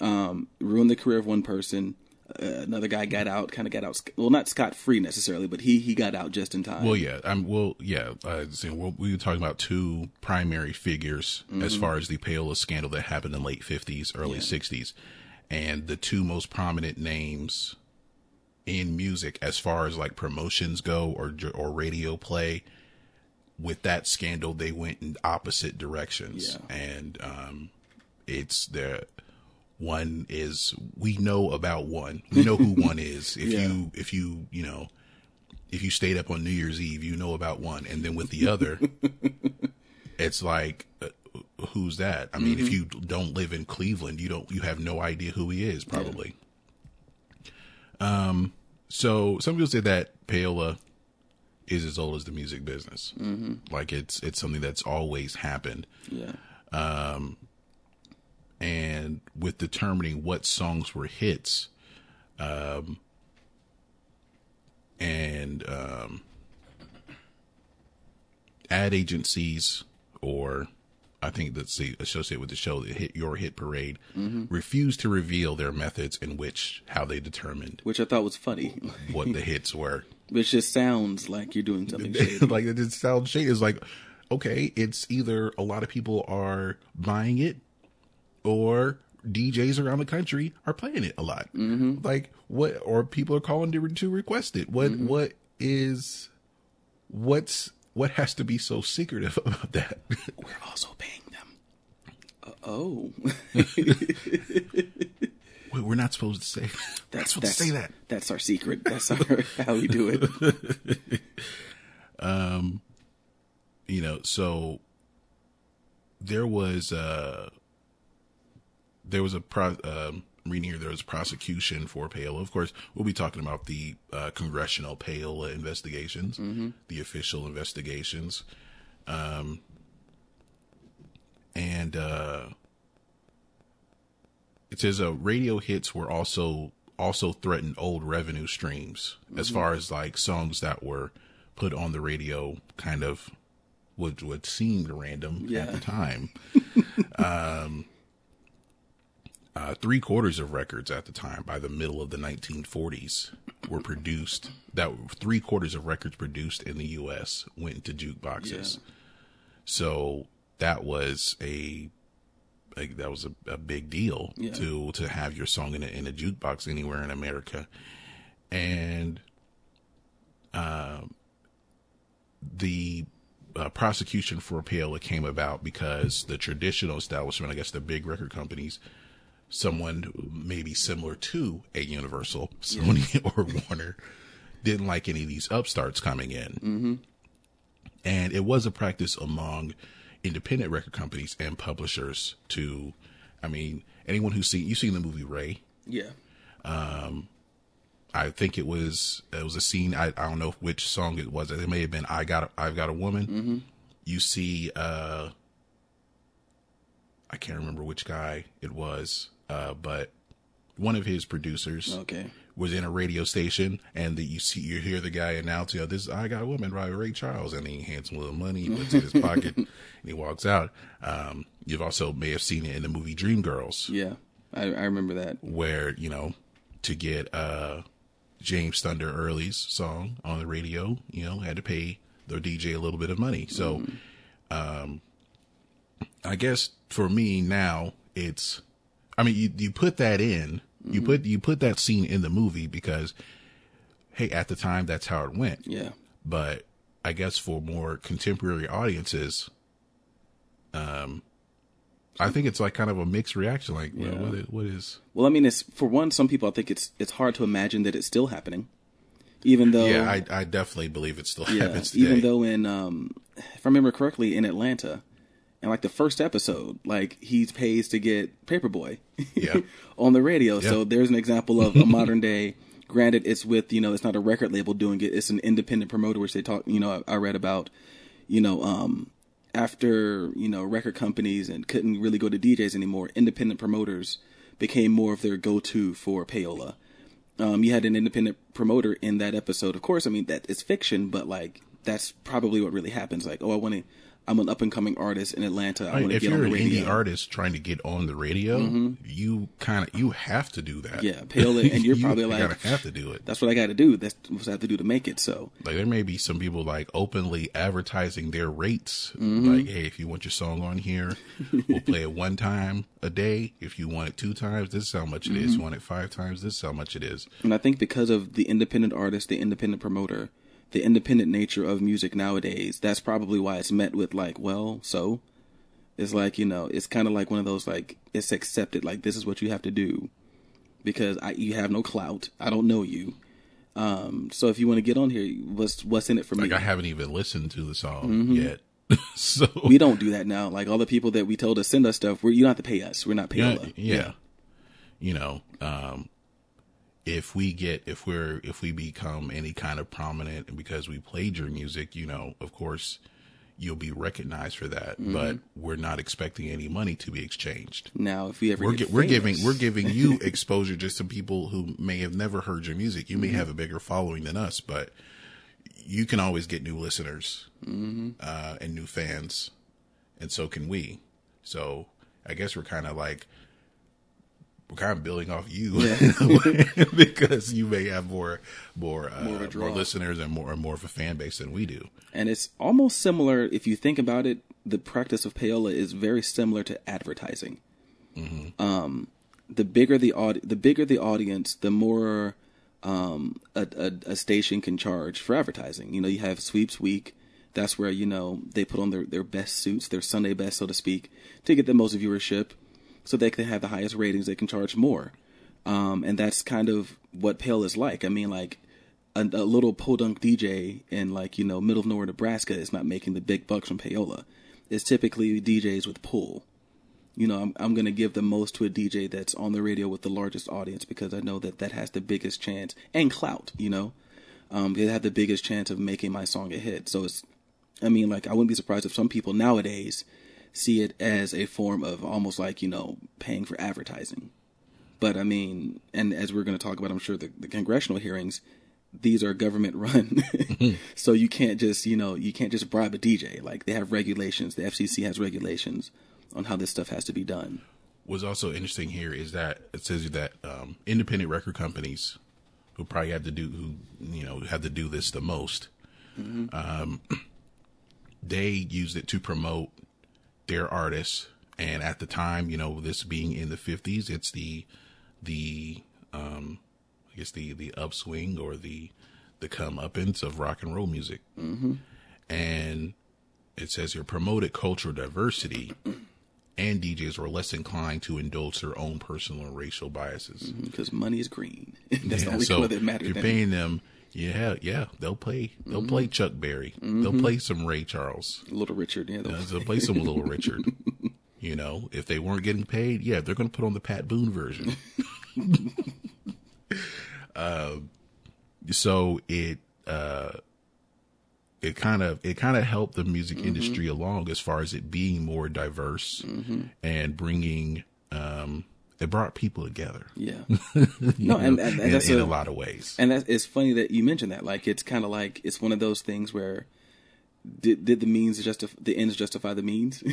Um, ruined the career of one person. Uh, another guy got out, kind of got out, well, not scot free necessarily, but he, he got out just in time.
Well, yeah, I'm. Well, yeah. Uh, so we'll, we were talking about two primary figures as far as the payola scandal that happened in late '50s, early
Yeah.
'60s, and the two most prominent names in music as far as like promotions go or or radio play. With that scandal, they went in opposite directions,
Yeah.
and um, it's the one is we know about one. We know who one is. If
Yeah.
you if you you know if you stayed up on New Year's Eve, you know about one, and then with the other, it's like, uh, who's that? I mean, if you don't live in Cleveland, you don't, you have no idea who he is, probably. Um, so some people say that payola is as old as the music business. Mm-hmm. Like it's it's something that's always happened,
yeah.
Um, and with determining what songs were hits, um, and um, ad agencies or I think that's the associated with the show, the hit your hit parade, refused to reveal their methods in which how they determined
Which I thought was funny.
what the hits were.
Which just sounds like you're doing something shady.
like it just sounds shady. It's like, okay, it's either a lot of people are buying it or DJs around the country are playing it a lot. Mm-hmm. Like what, or people are calling to, to request it. What, what is, what's, what has to be so secretive about that?
We're also paying them. Uh, oh,
Wait, we're not supposed to say.
That's
supposed
that's
to say that.
That's our secret. That's our how we do it.
Um, you know so there was uh there was a pro um reading here there was a prosecution for payola of course we'll be talking about the uh, congressional payola investigations the official investigations um and uh it says uh radio hits were also also threatened old revenue streams as far as like songs that were put on the radio kind of would would seemed random at the time. um, uh, three quarters of records at the time, by the middle of the 1940s, were produced. That three quarters of records produced in the U.S. went into jukeboxes.
Yeah.
So that was a, like that was a, a big deal
Yeah.
to to have your song in a, in a jukebox anywhere in America, and the uh, prosecution for payola came about because the traditional establishment, I guess the big record companies, someone maybe similar to a Universal, Sony or Warner, didn't like any of these upstarts coming in. Mm-hmm. And it was a practice among independent record companies and publishers to, I mean, anyone who's seen, you've seen the movie Ray.
Yeah.
Um, I think it was it was a scene. I, I don't know which song it was. It may have been "I Got a, I've Got a Woman." Mm-hmm. You see, uh, I can't remember which guy it was, uh, but one of his producers
Okay.
Was in a radio station, and that you see you hear the guy announce, you know, this I got a woman by Ray Charles, and he hands him a little money, he puts it in his pocket, and he walks out. Um, you've also may have seen it in the movie Dreamgirls,
Yeah, I, I remember that.
where you know to get uh James Thunder Early's song on the radio, you know, had to pay the DJ a little bit of money. So, um, I guess for me now it's, I mean, you you put that in, you put you put that scene in the movie because, hey, at the time that's how it went.
Yeah.
But I guess for more contemporary audiences, um, I think it's like kind of a mixed reaction. Like, well,
Yeah.
what is, what is
Well, I mean, it's for one. Some people, I think it's it's hard to imagine that it's still happening, even though
yeah, I, I definitely believe it still
yeah,
happens today.
even though in um, if I remember correctly, in Atlanta, in like the first episode, like he pays to get Paperboy
Yeah.
on the radio. So there's an example of a modern day. Granted, it's with you know it's not a record label doing it; it's an independent promoter, which they talk. You know, I, I read about. You know, um, after you know record companies and couldn't really go to DJs anymore, independent promoters became more of their go-to for payola. Um, you had an independent promoter in that episode. Of course, I mean that is fiction, but like that's probably what really happens. Like, oh, I want to. I'm an up and coming artist in Atlanta. I
I mean,
want to
if
get on
you're
the
an
radio.
indie artist trying to get on the radio, you kind of you have to do that.
Yeah, payola, and you're
You
probably like,
gotta have to do it.
That's what I got to do. That's what I have to do to make it. So
Like there may be some people like openly advertising their rates.
Mm-hmm.
Like, hey, if you want your song on here, we'll play it one time a day. If you want it two times, this is how much it is.
Mm-hmm.
You want it five times, this is how much it is.
And I think because of the independent artist, the independent promoter, the independent nature of music nowadays, that's probably why it's met with like, well, so it's like, you know, it's kind of like one of those like it's accepted like this is what you have to do because I you have no clout. I don't know you. Um so if you want to get on here, what's what's in it for
Like
me?
I haven't even listened to the song
Mm-hmm.
yet. so
we don't do that now. Like all the people that we told to send us stuff, we're, you don't have to pay us. We're not
yeah,
payola.
yeah. You know, um, if we get if we're if we become any kind of prominent and because we played your music, you know, of course you'll be recognized for that.
Mm-hmm.
But we're not expecting any money to be exchanged.
Now, if we ever
We're
get
we're giving we're giving you exposure just to people who may have never heard your music. You may have a bigger following than us, but you can always get new listeners uh, and new fans, and so can we. So I guess we're kind of like kind of building off you way, because you may have more more uh,
More
more, listeners and more and more of a fan base than we do.
And it's almost similar, if you think about it, the practice of payola is very similar to advertising. Um, the bigger the aud- the bigger the audience, the more um, a, a, a station can charge for advertising. You know, you have sweeps week. That's where you know they put on their, their best suits, their Sunday best, so to speak, to get the most viewership, so they can have the highest ratings. They can charge more, um, and that's kind of what Pale is like. I mean, like a, a little podunk DJ in like you know middle of nowhere Nebraska is not making the big bucks from payola. It's typically DJs with pull. You know, I'm I'm gonna give the most to a DJ that's on the radio with the largest audience because I know that that has the biggest chance and clout. You know, um, they have the biggest chance of making my song a hit. So it's, I mean, like I wouldn't be surprised if some people nowadays see it as a form of almost like you know paying for advertising. But I mean, and as we're going to talk about, I'm sure the, the congressional hearings, these are government run, so you can't just you know you can't just bribe a DJ. Like they have regulations. The FCC has regulations on how this stuff has to be done.
What's also interesting here is that it says that um, independent record companies who probably have to do who you know have to do this the most, um, they used it to promote their artists. And at the time, you know, this being in the fifties, it's the the um, I guess the the upswing or the the comeuppance of rock and roll music. Mm-hmm. And it says here promoted cultural diversity and DJs were less inclined to indulge their own personal and racial biases.
because money is green. That's the only
so
color that
if
matters.
you're
then.
paying them, yeah, yeah, they'll play. They'll play Chuck Berry. They'll play some Ray Charles.
Little Richard, yeah, the-
Uh, They'll play some Little Richard. You know, if they weren't getting paid, yeah, they're going to put on the Pat Boone version. uh, so it uh, it kind of it kind of helped the music industry along as far as it being more diverse and bringing um, it brought people together.
Yeah. No, and-
know,
and- and
in,
that's
in
a-
a lot of ways.
And that it's funny that you mentioned that. Like it's kind of like it's one of those things where did did the means justify the ends justify the means?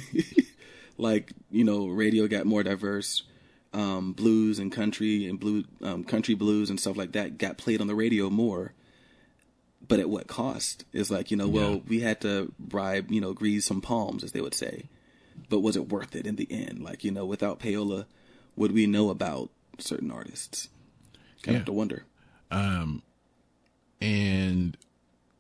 like you know, radio got more diverse. Um, blues and country and blue um, country blues and stuff like that got played on the radio more. But at what cost? It's like you know, well,
Yeah.
we had to bribe, you know, grease some palms, as they would say. But was it worth it in the end? Like you know, without payola, would we know about certain artists? Kind
Yeah.
of to wonder.
and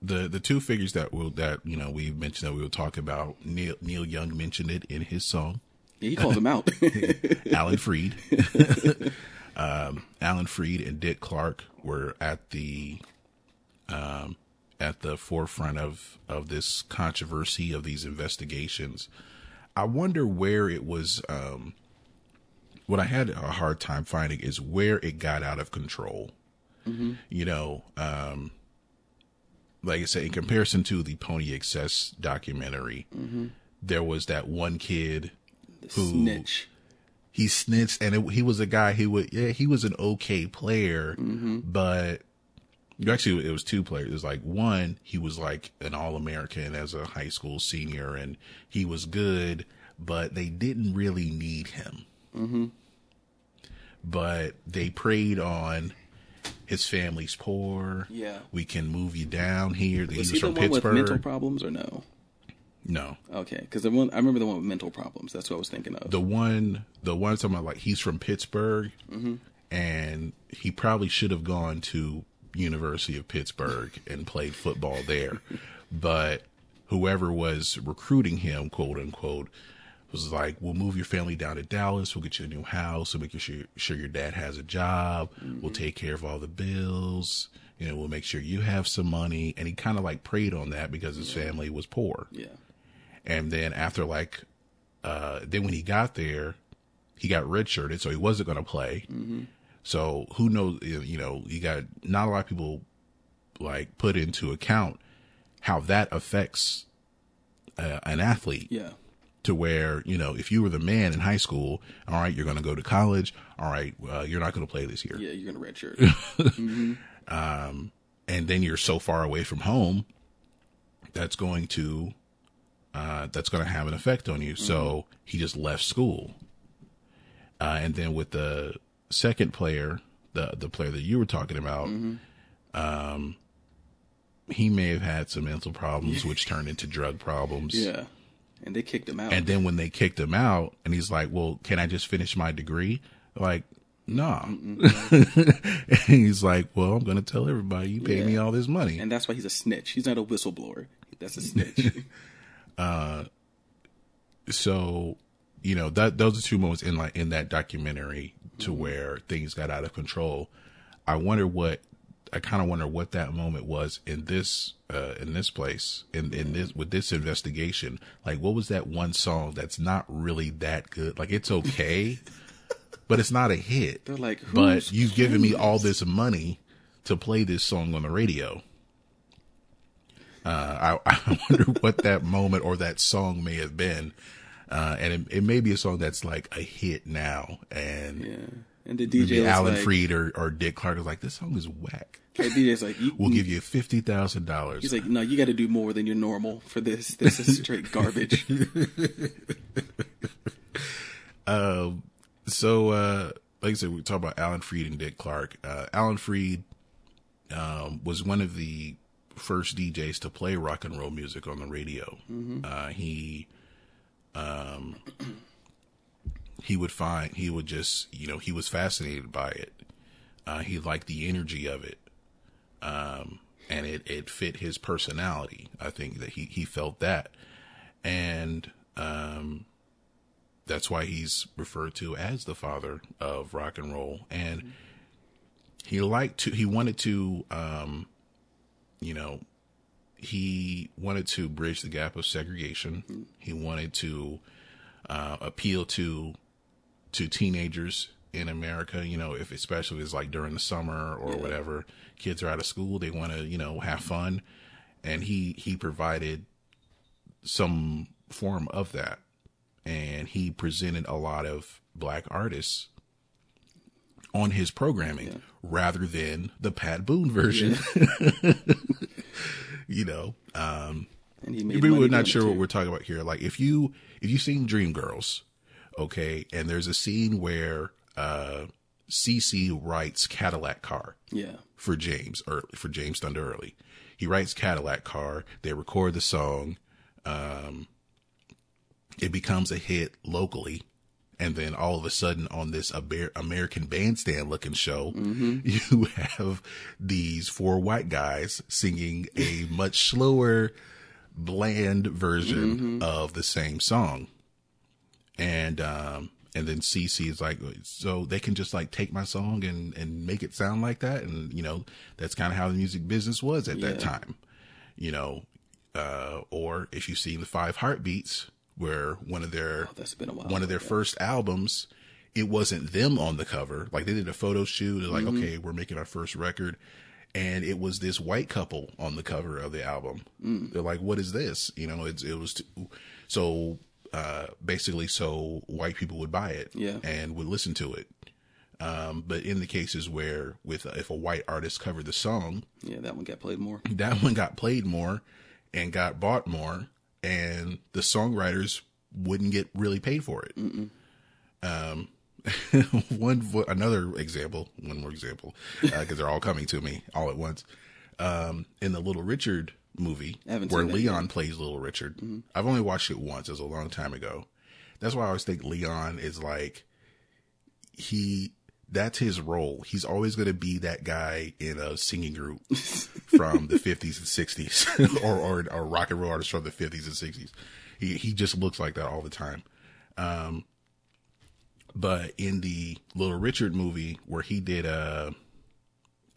the the two figures that will that you know we mentioned that we will talk about. Neil Neil Young mentioned it in his song.
Yeah, he called him out.
Alan Freed, um, Alan Freed and Dick Clark were at the um, at the forefront of of this controversy of these investigations. I wonder where it was. Um, what I had a hard time finding is where it got out of control. Mm-hmm. You know, um, like I said, in comparison to the Pony Excess documentary, mm-hmm. there was that one kid who
Snitch.
he snitched and it, he was a guy who would yeah he was an okay player mm-hmm. but actually it was two players. It was like one he was like an all-american as a high school senior and he was good but they didn't really need him Mm-hmm. but they preyed on his family's poor
Yeah.
we can move you down here he
Was
was,
he the
from
one with
pittsburgh
mental problems or no?
no
Okay, because the one I remember the one with mental problems. That's what I was thinking of.
the one the one talking about like he's from Pittsburgh mm-hmm. and he probably should have gone to University of Pittsburgh and played football there. but whoever was recruiting him, quote unquote, was like, We'll move your family down to Dallas, we'll get you a new house, we'll make sure sure your dad has a job, we'll take care of all the bills, you know, we'll make sure you have some money. And he kinda like preyed on that because his family was poor.
yeah,
And then after like, uh, then when he got there, he got redshirted, so he wasn't going to play. So who knows? You know, you got not a lot of people like put into account how that affects uh, an athlete.
Yeah,
to where you know if you were the man in high school, all right, you're going to go to college. All right, uh, you're not going to play this year
yeah. You're gonna redshirt.
Um, and then you're so far away from home that's going to uh, that's going to have an effect on you so he just left school uh, and then with the second player the the player that you were talking about um he may have had some mental problems which turned into drug problems
yeah, and they kicked him out.
and then when they kicked him out and he's like well can i just finish my degree like no he's like well i'm gonna tell everybody you paid me all this money
and that's why he's a snitch. He's not a whistleblower. That's a snitch.
uh, so you know that those are two moments in like in that documentary to where things got out of control i wonder what i kind of wonder what that moment was in this uh in this place in in this with this investigation. Like what was that one song that's not really that good? Like it's okay but it's not a hit.
They're like,
but you've given me all this money to play this song on the radio. Uh, I, I wonder what that moment or that song may have been. Uh, and it, it may be a song that's like a hit now. And
yeah, and the DJ was
Alan
like,
Freed or, or Dick Clark is like, this song is whack.
The DJ's like,
We'll give you $50,000.
He's like, no, you got to do more than your normal for this. This is straight garbage.
so, uh, like I said, we talk about Alan Freed and Dick Clark. Uh, Alan Freed, um, was one of the first DJs to play rock and roll music on the radio. Uh, he, um, he would find, he would just, you know, he was fascinated by it. Uh, he liked the energy of it. Um, and it, it fit his personality. I think that he, he felt that. And, um, that's why he's referred to as the father of rock and roll. And he liked to, he wanted to, um, you know, he wanted to bridge the gap of segregation. He wanted to, uh, appeal to, to teenagers in America, you know, if especially if it's like during the summer or whatever, kids are out of school, they want to, you know, have fun. And he, he provided some form of that. And he presented a lot of black artists on his programming rather than the Pat Boone version. you know, um,
And he made
we're not sure what we're talking about here. Like if you if you've seen Dreamgirls, okay, and there's a scene where uh CC writes Cadillac car
Yeah.
for James or for James Thunder Early. He writes Cadillac car. They record the song. Um, it becomes a hit locally. And then all of a sudden on this Amer- American bandstand looking show, you have these four white guys singing a much slower, bland version of the same song. And, um, and then CC is like, so they can just like take my song and, and make it sound like that. And, you know, that's kind of how the music business was at that time, you know, uh, or if you've seen the five heartbeats where one of their,
That's been a while.
one of their first albums, it wasn't them on the cover. Like they did a photo shoot. They're like,
Mm-hmm.
okay, we're making our first record. And it was this white couple on the cover of the album.
Mm.
They're like, what is this? You know, it's, it was, t- so, uh, basically so white people would buy it
Yeah.
and would listen to it. Um, but in the cases where with, if a white artist covered the song,
Yeah, that one got played more.
that one got played more and got bought more and the songwriters wouldn't get really paid for it. Um, one, vo- another example, one more example, uh, cause they're all coming to me all at once. Um, in the Little Richard movie where Leon plays Little Richard, I've only watched it once. It was a long time ago. That's why I always think Leon is like, he that's his role. He's always going to be that guy in a singing group from the 50s and 60s or, or or rock and roll artist from the 50s and 60s. He he just looks like that all the time. Um but in the Little Richard movie where he did a,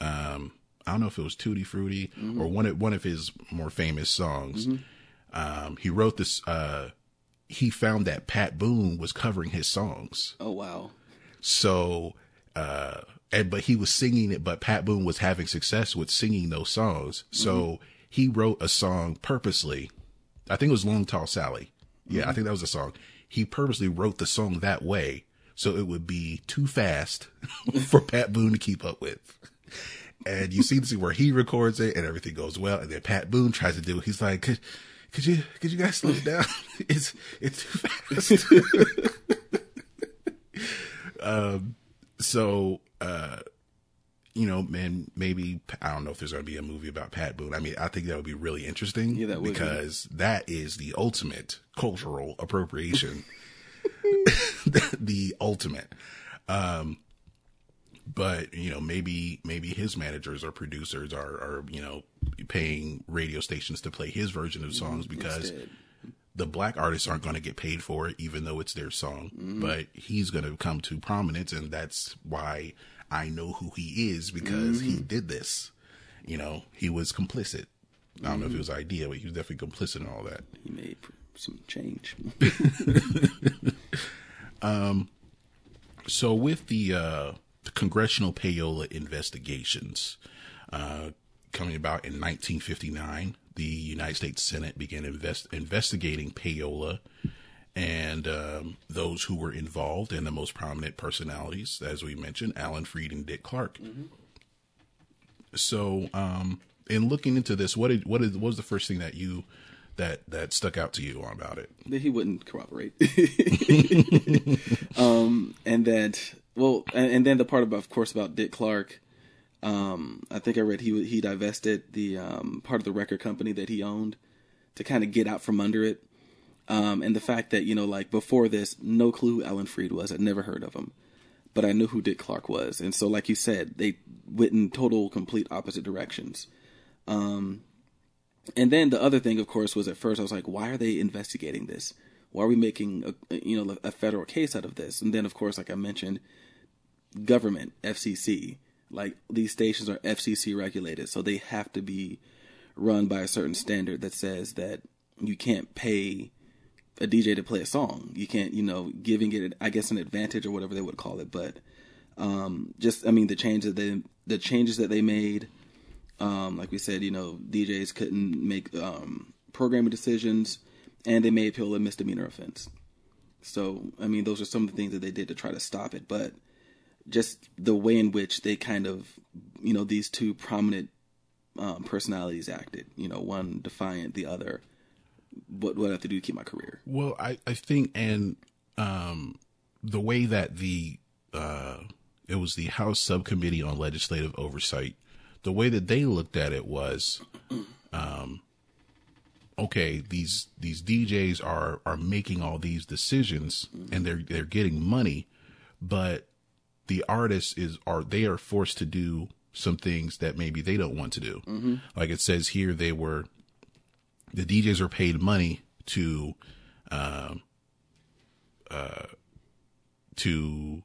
um I don't know if it was Tutti Frutti or one of one of his more famous songs. Um he wrote this uh he found that Pat Boone was covering his songs.
Oh wow.
So, uh, and, but he was singing it, but Pat Boone was having success with singing those songs. So he wrote a song purposely. I think it was Long Tall Sally. Yeah, I think that was the song. He purposely wrote the song that way. So it would be too fast for Pat Boone to keep up with. And you see this where he records it and everything goes well. And then Pat Boone tries to do it. He's like, could, could you, could you guys slow it down? It's, it's too fast. so uh you know man maybe i don't know if there's going to be a movie about pat boone i mean i think that would be really interesting
Yeah, that would be.
because that is the ultimate cultural appropriation the ultimate um but you know maybe maybe his managers or producers are are you know paying radio stations to play his version of songs because
Instead.
the black artists aren't going to get paid for it, even though it's their song. But he's going to come to prominence, and that's why I know who he is because he did this. You know, he was complicit. I don't know if it was idea, but he was definitely complicit in all that.
He made some change.
um So with the, uh, the congressional payola investigations uh, coming about in 1959, the United States Senate began invest- investigating payola and um, those who were involved and the most prominent personalities, as we mentioned, Alan Freed and Dick Clark. So, um, in looking into this, what did what, is, what was the first thing that you that that stuck out to you about it?
that he wouldn't cooperate, um, and that well, and, and then the part about, of course, about Dick Clark. Um, I think I read he he divested the um, part of the record company that he owned to kind of get out from under it. Um, and the fact that you know, like before this, no clue who Alan Freed was. I'd never heard of him, but I knew who Dick Clark was. And so, like you said, they went in total, complete opposite directions. Um, and then the other thing, of course, was at first I was like, why are they investigating this? Why are we making a, you know a federal case out of this? And then, of course, like I mentioned, government FCC, like these stations are FCC regulated, so they have to be run by a certain standard that says that you can't pay a DJ to play a song. You can't, you know, giving it, I guess, an advantage or whatever they would call it. But um, just, I mean, the changes that they, the changes that they made. Um, like we said, you know, DJs couldn't make um, programming decisions, and they made people a misdemeanor offense. So, I mean, those are some of the things that they did to try to stop it. But just the way in which they kind of, you know, these two prominent um, personalities acted. You know, one defiant, the other. What what I have to do to keep my career?
Well, I, I think, and um, the way that the uh, it was the House Subcommittee on Legislative Oversight, the way that they looked at it was, um, okay, these these DJs are are making all these decisions and they're they're getting money, but the artists is are they are forced to do some things that maybe they don't want to do. Like it says here, they were the DJs are paid money to um uh to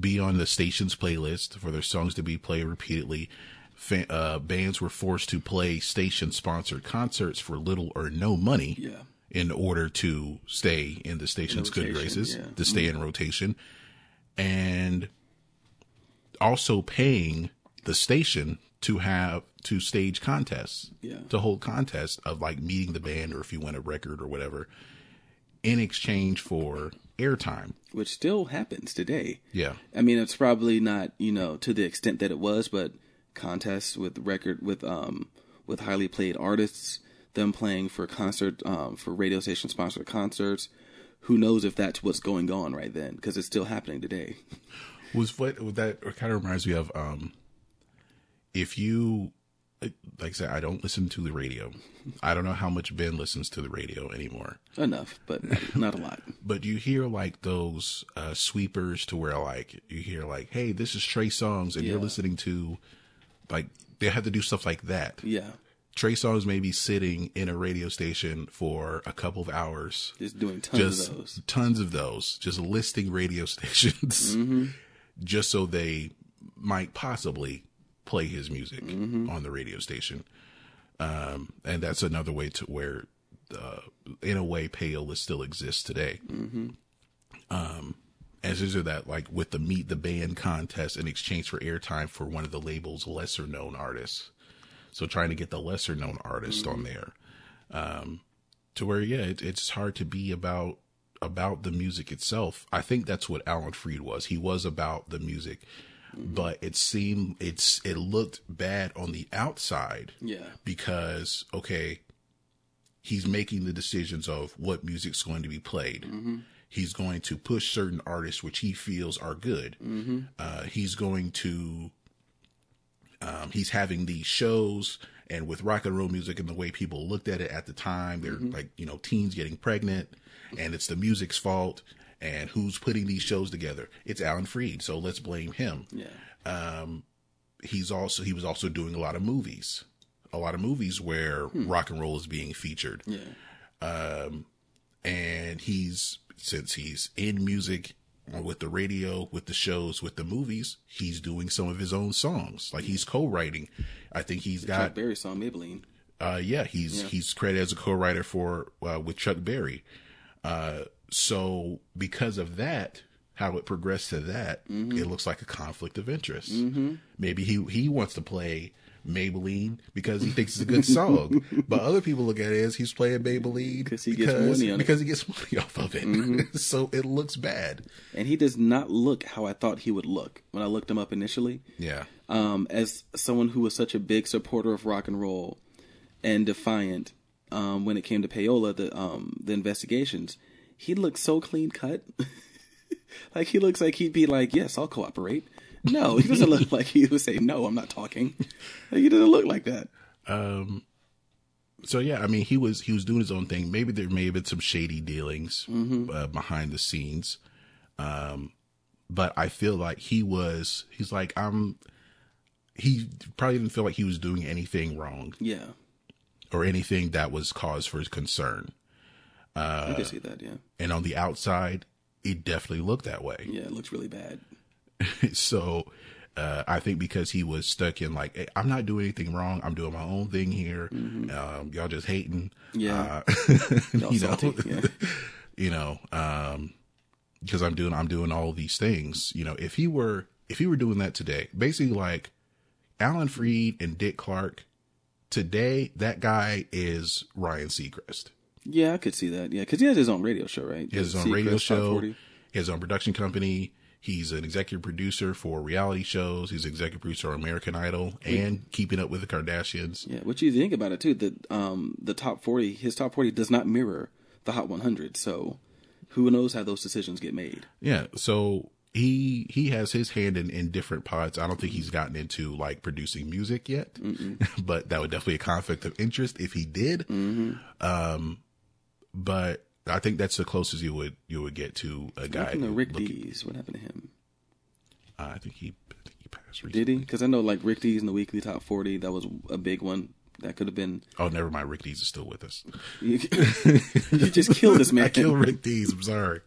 be on the station's playlist for their songs to be played repeatedly. Fa- uh, bands were forced to play station sponsored concerts for little or no money
Yeah.
in order to stay in the station's good
rotation,
graces,
yeah. Mm-hmm.
to stay in rotation, and also paying the station to have to stage contests,
Yeah.
to hold contests of like meeting the band or if you win a record or whatever, in exchange for airtime.
Which still happens today.
Yeah,
I mean, it's probably not you know to the extent that it was, but contests with record with um with highly played artists, them playing for concert um for radio station sponsored concerts. Who knows if that's what's going on right then? Because it's still happening today.
was what that kind of reminds me of um if you like I said I don't listen to the radio. I don't know how much Ben listens to the radio anymore.
Enough, but not a lot.
But you hear like those uh sweepers to where like you hear like hey this is Trey Songz and you're listening to like they have to do stuff like that.
Yeah,
Trey Songz may be sitting in a radio station for a couple of hours
just doing tons
just
of those.
tons of those, just listing radio stations, just so they might possibly play his music on the radio station. Um, and that's another way to where, uh, in a way, payola still exists today. Um, as is that like with the meet the band contest in exchange for airtime for one of the label's lesser known artists. So trying to get the lesser known artist on mm-hmm. there. Um, to where yeah it, it's hard to be about about the music itself. I think that's what alan freed was. He was about the music mm-hmm. but it seemed it's it looked bad on the outside
Yeah.
because okay he's making the decisions of what music's going to be played. Mm-hmm. He's going to push certain artists which he feels are good. Uh, he's going to um, he's having these shows and with rock and roll music and the way people looked at it at the time they're like you know teens getting pregnant and it's the music's fault and who's putting these shows together? It's alan freed so let's blame him.
Yeah, um,
he's also he was also doing a lot of movies a lot of movies where rock and roll is being featured.
Yeah, um,
and he's since he's in music uh, with the radio with the shows with the movies he's doing some of his own songs. Like he's co-writing. I think he's
Chuck
got
Berry song Maybelline.
uh yeah he's
Yeah.
he's credited as a co-writer for uh, with chuck berry. Uh so because of that how it progressed to that it looks like a conflict of interest. Maybe he he wants to play Maybelline because he thinks it's a good song, but other people look at it as he's playing Maybelline
'Cause he gets money on it.
because he gets money off of it. so it looks bad.
And he does not look how I thought he would look when I looked him up initially.
Yeah.
um, as someone who was such a big supporter of rock and roll and defiant um, when it came to payola, the um, the investigations, he looked so clean cut. like he looks like he'd be like, "Yes, I'll cooperate." No, he doesn't look like he would say, "No, I'm not talking." Like, he doesn't look like that. Um.
so yeah, I mean, he was he was doing his own thing. Maybe there may have been some shady dealings uh, behind the scenes, um, but I feel like he was. He's like I'm. He probably didn't feel like he was doing anything wrong
Yeah,
or anything that was cause for concern.
Uh, I can see that. Yeah,
And on the outside, it definitely looked that way.
yeah, it looks really bad.
so uh, I think because he was stuck in like, hey, I'm not doing anything wrong. I'm doing my own thing here. Um, y'all just hating.
Yeah.
Uh,
Y'all
know,
yeah.
you know, um, because I'm doing, I'm doing all these things. You know, if he were, if he were doing that today, basically like Alan Freed and Dick Clark, today that guy is Ryan Seacrest.
Yeah, I could see that. Yeah, because he has his own radio show, right?
He has his own
Seacrest
radio show,
40.
he has his own production company. He's an executive producer for reality shows. He's executive producer on American Idol and Keeping Up with the Kardashians.
Yeah, what you think about it too? That um the top forty, his top forty does not mirror the Hot 100. So who knows how those decisions get made?
Yeah, so he he has his hand in, in different pods. I don't think he's gotten into like producing music yet, but that would definitely be a conflict of interest if he did. Um, but I think that's the closest you would you would get to a
What
guy.
happened to
who
Rick
look-
Dees? What happened to him?
Uh, I think he I think he passed.
Did he? Because I know like Rick Dees in the weekly top 40, that was a big one. That could have been.
Oh, never mind. Rick Dees is still with us.
You, just killed this man.
I killed Rick Dees. I'm sorry.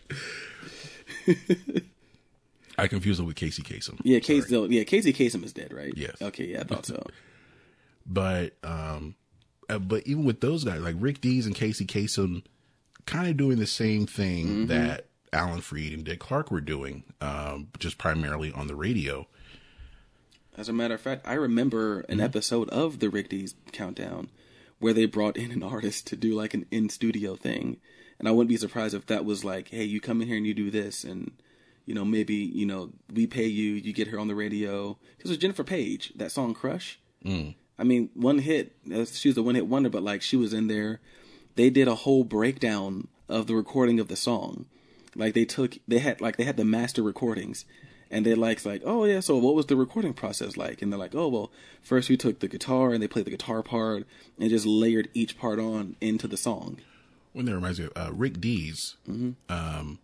I confused him with Casey Kasem.
Yeah, Casey. no, Yeah, Casey Kasem is dead, right?
Yes.
Okay, yeah, I thought so.
but um uh, but even with those guys like Rick Dees and Casey Kasem kind of doing the same thing
Mm-hmm.
that Alan Freed and Dick Clark were doing um just primarily on the radio
As a matter of fact, I remember an episode of the Rick Countdown where they brought in an artist to do like an in studio thing, and I wouldn't be surprised if that was like, hey, you come in here and you do this, and you know maybe you know we pay you, you get her on the radio because it was Jennifer Page that song Crush. I mean, one hit. uh, She was a one hit wonder, but like she was in there. They did a whole breakdown of the recording of the song. Like they took, they had like they had the master recordings, and they're like, like, oh yeah, so what was the recording process like? And they're like, oh well, first we took the guitar and they played the guitar part and just layered each part on into the song.
when that reminds me of uh, Rick Dees um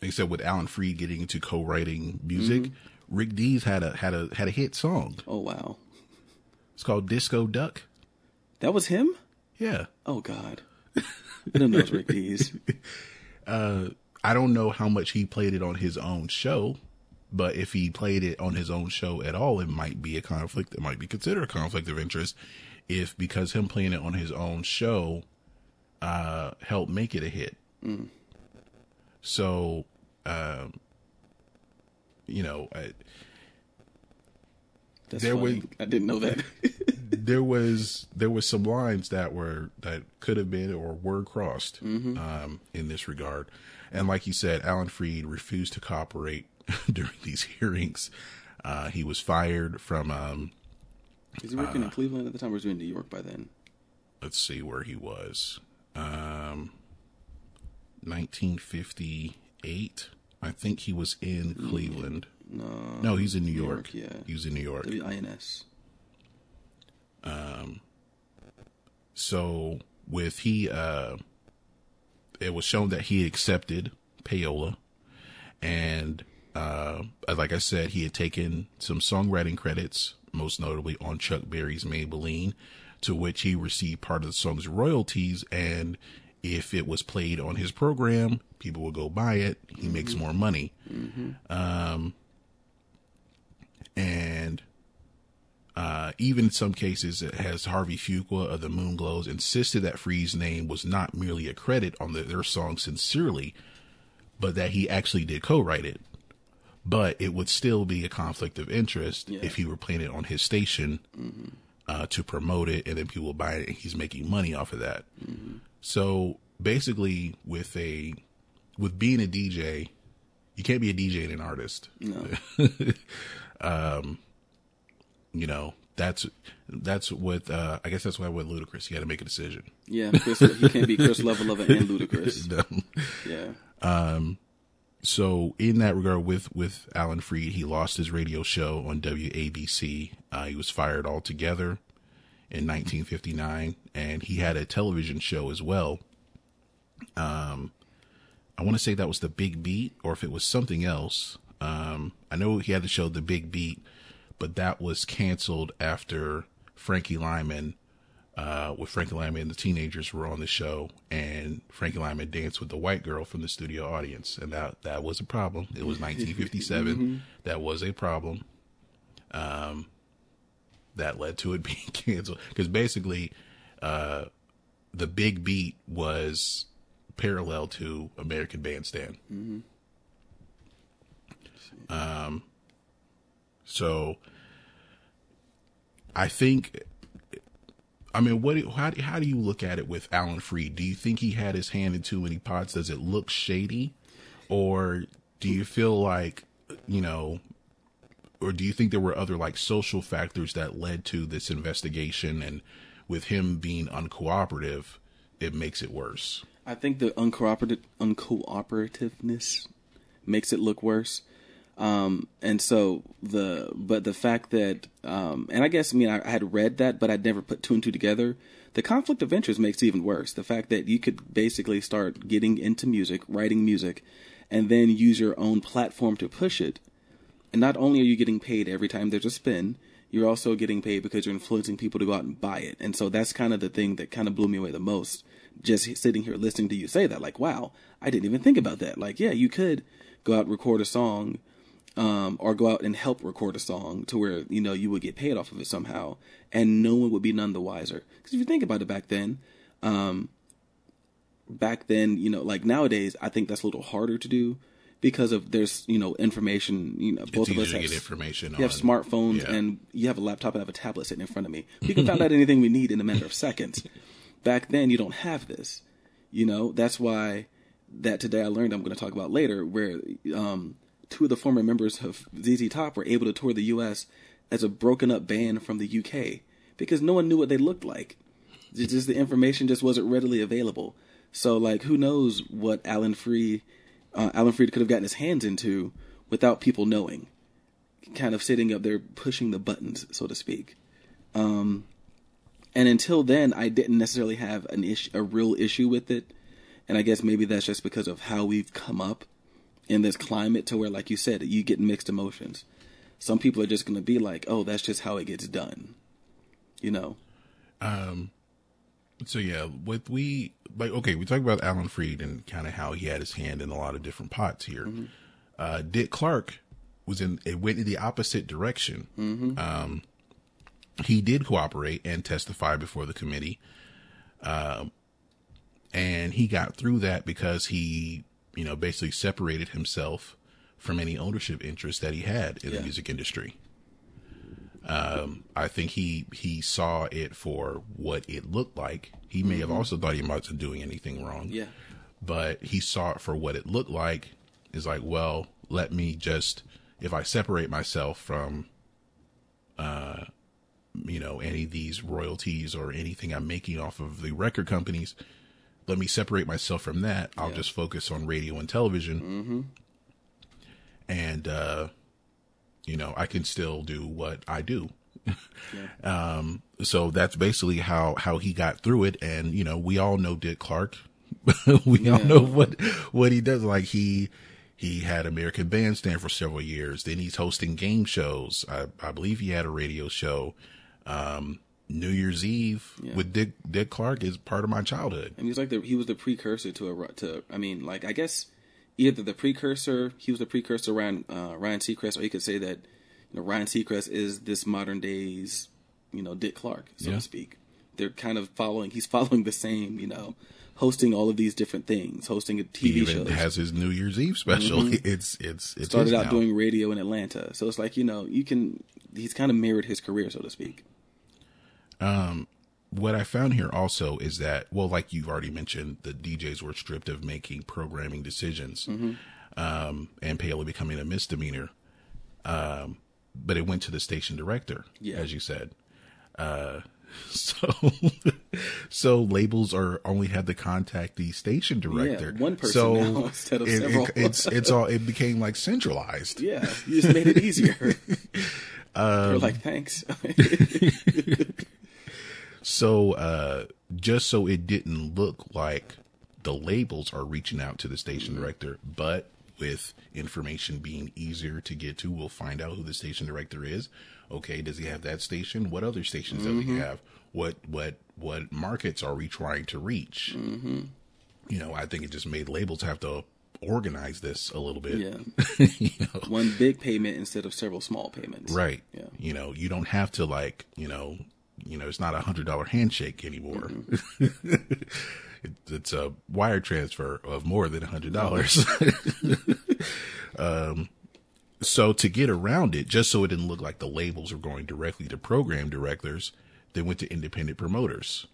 like I said with Alan Freed getting into co-writing music Rick Dees had a had a had a hit song
Oh wow,
it's called Disco Duck
that was him.
Yeah
Oh god, I didn't know it was Rick Dees.
I don't know how much he played it on his own show, but if he played it on his own show at all, it might be a conflict. It might be considered a conflict of interest if because him playing it on his own show uh helped make it a hit. So, um, you know, I,
That's
There
funny.
was-
I didn't know that.
there was there was some lines that were that could have been or were crossed um, in this regard, and like you said, Alan Freed refused to cooperate during these hearings. Uh, he was fired from. Um,
Was he working in Cleveland at the time, or was he in New York by then?
let's see where he was. Um, 1958. I think he was in Cleveland.
No,
No, he's in New York.
York, yeah.
he was in New York.
WINS.
So with he, uh, it was shown that he accepted payola, and uh, like I said, he had taken some songwriting credits, most notably on Chuck Berry's Maybelline, to which he received part of the song's royalties. And if it was played on his program, people would go buy it. He makes more money. Um, and uh, even in some cases, it has Harvey Fuqua of the Moonglows insisted that Freed's name was not merely a credit on the, their song Sincerely, but that he actually did co-write it. But it would still be a conflict of interest
Yeah.
if he were playing it on his station uh, to promote it, and then people buy it, and he's making money off of that. So basically, with a with being a DJ, you can't be a DJ and an artist
No.
you know that's that's what uh i guess that's why with ludacris you got to make a decision
Yeah, Chris, he can't be Chris Level and Ludacris. Yeah. Um.
so in that regard with with alan freed he lost his radio show on wabc uh, he was fired altogether in 1959 and he had a television show as well um i want to say that was the big beat or if it was something else um i know he had the show the big beat but that was canceled after frankie lyman uh, with Frankie Lymon and the teenagers were on the show, and Frankie Lymon danced with the white girl from the studio audience, and that that was a problem. It was 1957. That was a problem. Um, that led to it being canceled because basically, uh, the big beat was parallel to American Bandstand. Um, so I think I mean, what? How, how do you look at it with Alan Freed? Do you think he had his hand in too many pots? Does it look shady, or do you feel like you know, or do you think there were other like social factors that led to this investigation and with him being uncooperative, it makes it worse?
I think the uncooperative uncooperativeness makes it look worse. Um, and so the but the fact that um, and I guess I mean I, I had read that, but I'd never put two and two together. The conflict of interest makes it even worse. The fact that you could basically start getting into music, writing music, and then use your own platform to push it. And not only are you getting paid every time there's a spin, you're also getting paid because you're influencing people to go out and buy it. And so that's kind of the thing that kind of blew me away the most. Just sitting here listening to you say that, like, wow, I didn't even think about that. Like, yeah, you could go out and record a song, um, or go out and help record a song to where you know you would get paid off of it somehow, and no one would be none the wiser. Because if you think about it, back then, um, back then, you know, like nowadays, I think that's a little harder to do because of there's you know information. You know, both of us have
information.
you have smartphones
yeah.
and you have a laptop and have a tablet sitting in front of me. We can find out anything we need in a matter of seconds. Back then, you don't have this. You know, that's why that today I learned I'm going to talk about later, where um, two of the former members of ZZ Top were able to tour the U.S. as a broken up band from the UK because no one knew what they looked like. It's just the information just wasn't readily available. So, like, who knows what Alan Freed, uh, Alan Freed could have gotten his hands into without people knowing kind of sitting up there pushing the buttons, so to speak. Um, and until then, I didn't necessarily have an issue, a real issue with it. And I guess maybe that's just because of how we've come up in this climate to where, like you said, you get mixed emotions. Some people are just going to be like, "Oh, that's just how it gets done," you know. Um.
So yeah, with we like okay, we talk about Alan Freed and kind of how he had his hand in a lot of different pots here. Uh, Dick Clark was in it went in the opposite direction. Um, he did cooperate and testify before the committee, um, and he got through that because he you know basically separated himself from any ownership interest that he had in
Yeah.
the music industry. Um, I think he he saw it for what it looked like. He may have also thought he wasn't doing anything wrong.
Yeah.
But he saw it for what it looked like. Is like, well, let me just if I separate myself from uh you know any of these royalties or anything I'm making off of the record companies, let me separate myself from that. I'll
Yeah.
just focus on radio and television. Mm-hmm. And uh you know, I can still do what I do. Um, so that's basically how, how he got through it. And, you know, we all know Dick Clark. we all know what, what he does. Like he, he had American Bandstand for several years. Then he's hosting game shows. I, I believe he had a radio show. Um, New Year's Eve
Yeah.
with Dick, Dick Clark is part of my childhood.
And he was like the he was the precursor to a to I mean like I guess either the precursor he was the precursor around uh, Ryan Seacrest or you could say that you know Ryan Seacrest is this modern day's you know Dick Clark so
Yeah.
to speak. They're kind of following he's following the same you know hosting all of these different things hosting a TV shows.
has his New Year's Eve special. It's, it's, it's
Started out
now.
doing radio in Atlanta, so it's like you know you can he's kind of mirrored his career so to speak.
What I found here also is that, well, like you've already mentioned, the DJs were stripped of making programming decisions, um, and payola becoming a misdemeanor. Um, but it went to the station director,
Yeah.
as you said. Uh, so, so labels are only had to contact the station director.
one person
so
now instead of
it- it-
several.
it's it's all it became like centralized.
Yeah, you just made it easier.
Um,
They're like thanks.
So, uh, just so it didn't look like the labels are reaching out to the station director, but with information being easier to get to, we'll find out who the station director is. Okay, does he have that station? What other stations does he have? What what what markets are we trying to reach? Mm-hmm. You know, I think it just made labels have to organize this a little bit.
Yeah.
you know,
One big payment instead of several small payments.
Right.
Yeah.
You know, you don't have to like, you know, you know, it's not a hundred dollar handshake anymore. it, it's a wire transfer of more than a hundred dollars. um, so to get around it, just so it didn't look like the labels were going directly to program directors, they went to independent promoters.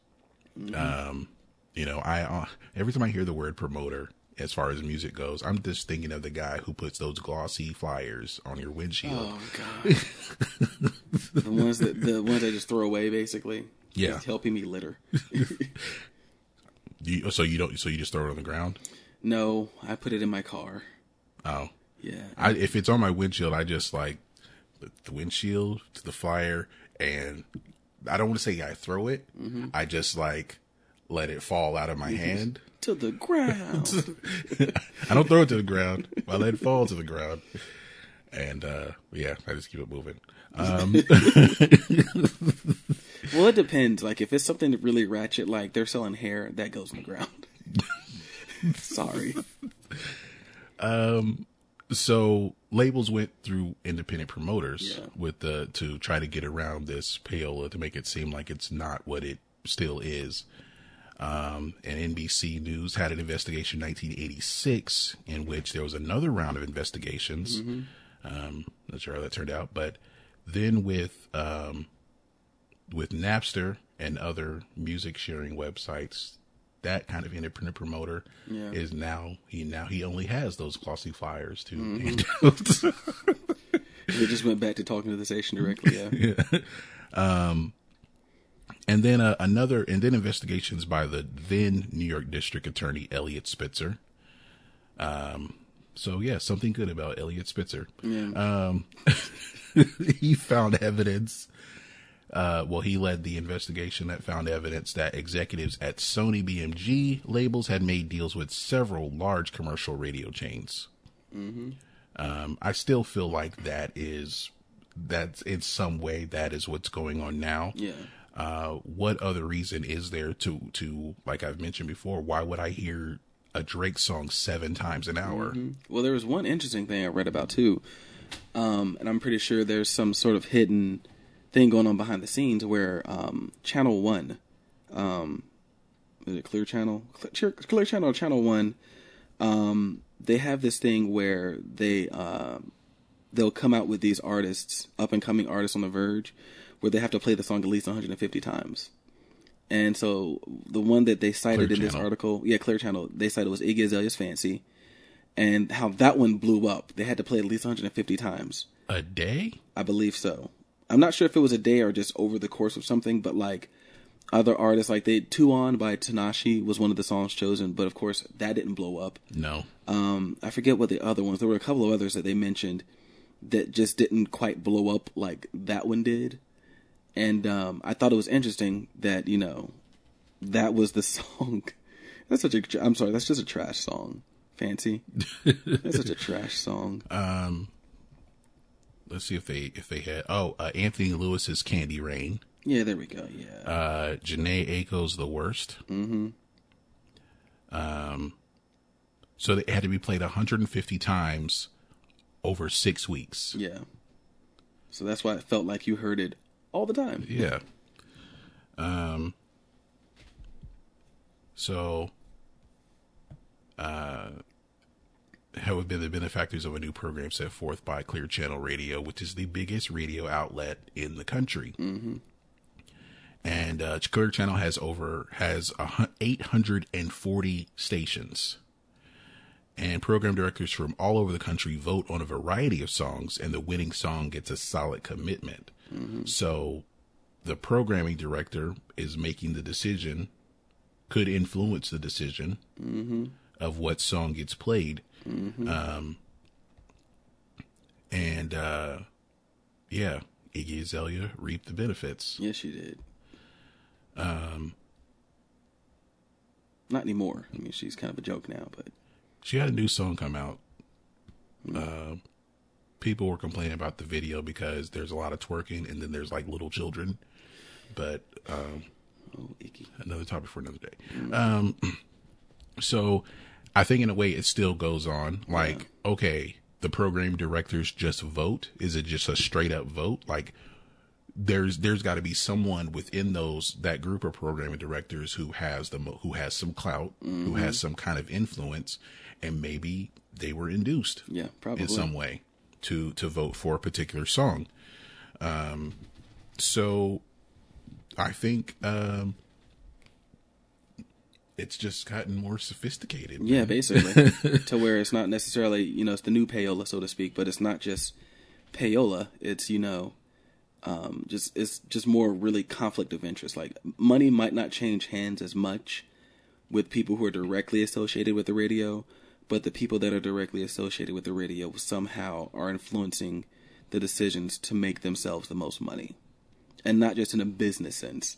Um, you know, I uh, every time I hear the word promoter, as far as music goes. I'm just thinking of the guy who puts those glossy flyers on your windshield.
Oh god. the ones that the ones I just throw away basically.
Yeah.
Helping me litter.
You, so you don't. So you just throw it on the ground.
no, I put it in my car.
Oh,
Yeah.
I, if it's on my windshield, I just like the, the windshield to the flyer, and I don't want to say I throw it. Mm-hmm. I just like let it fall out of my hand.
To the ground.
I don't throw it to the ground. I let it fall to the ground, and uh yeah, I just keep it moving. Um,
well, it depends. Like if it's something really ratchet, like they're selling hair, that goes in the ground. Sorry. Um.
So labels went through independent promoters
Yeah.
with the to try to get around this payola to make it seem like it's not what it still is. Um, and NBC News had an investigation in 1986 in which there was another round of investigations. Um, not sure how that turned out, but then with um, with Napster and other music sharing websites, that kind of independent promoter
Yeah.
is now he now he only has those glossy flyers to hand out.
We just went back to talking to the station directly. Yeah.
And then uh, another, and then investigations by the then New York District Attorney Elliot Spitzer. Um, so yeah, something good about Elliot Spitzer. Um, he found evidence. Uh, well, he led the investigation that found evidence that executives at Sony BMG labels had made deals with several large commercial radio chains. Um, I still feel like that is that's in some way that is what's going on now.
Yeah.
Uh, what other reason is there to to like I've mentioned before? Why would I hear a Drake song seven times an hour?
Well, there was one interesting thing I read about too, um, and I'm pretty sure there's some sort of hidden thing going on behind the scenes where um, Channel One, um, is it Clear Channel, Clear, Clear Channel, Channel One, um, they have this thing where they uh, they'll come out with these artists, up and coming artists on the Verge, where they have to play the song at least 150 times. And so the one that they cited
Clear
in this
Channel.
article, yeah, Clear Channel, they cited was Iggy Azalea's Fancy, and how that one blew up. They had to play at least 150 times.
A day?
I believe so. I'm not sure if it was a day or just over the course of something, but like other artists, like they "Two On" by Tinashe was one of the songs chosen, but of course that didn't blow up.
No.
Um, I forget what the other ones. There were a couple of others that they mentioned that just didn't quite blow up like that one did. And um, I thought it was interesting that you know that was the song. That's such a. I'm sorry. That's just a trash song. Fancy. That's such a trash song.
Um, Let's see if they if they had. Oh, uh, Anthony Lewis's "Candy Rain."
Yeah, there we go. Yeah.
Uh, Jhené Aiko's "The Worst." Mm-hmm. Um, so it had to be played 150 times over six weeks.
Yeah. So that's why it felt like you heard it all the time.
Yeah. Um. So, uh, have been the benefactors of a new program set forth by Clear Channel Radio, which is the biggest radio outlet in the country. Mm-hmm. And uh, Clear Channel has over has a, 840 stations. And program directors from all over the country vote on a variety of songs, and the winning song gets a solid commitment. So the programming director is making the decision, could influence the decision of what song gets played. Um, and uh, yeah, Iggy Azalea reaped the benefits.
Yes, she did. Um. Not anymore. I mean, she's kind of a joke now, but
She had a new song come out. Uh, people were complaining about the video because there's a lot of twerking and then there's like little children. But um,
oh, icky.
another topic for another day. Um, so I think in a way it still goes on. Like, okay, the program directors just vote. Is it just a straight up vote? Like, there's there's got to be someone within those that group of programming directors who has the mo- who has some clout, who has some kind of influence, and maybe they were induced
Yeah, probably.
in some way to to vote for a particular song. Um, so I think um, it's just gotten more sophisticated.
Yeah, basically, to where it's not necessarily you know it's the new payola, so to speak, but it's not just payola. It's you know, um, just it's just more really conflict of interest. Like money might not change hands as much with people who are directly associated with the radio, but the people that are directly associated with the radio somehow are influencing the decisions to make themselves the most money, and not just in a business sense,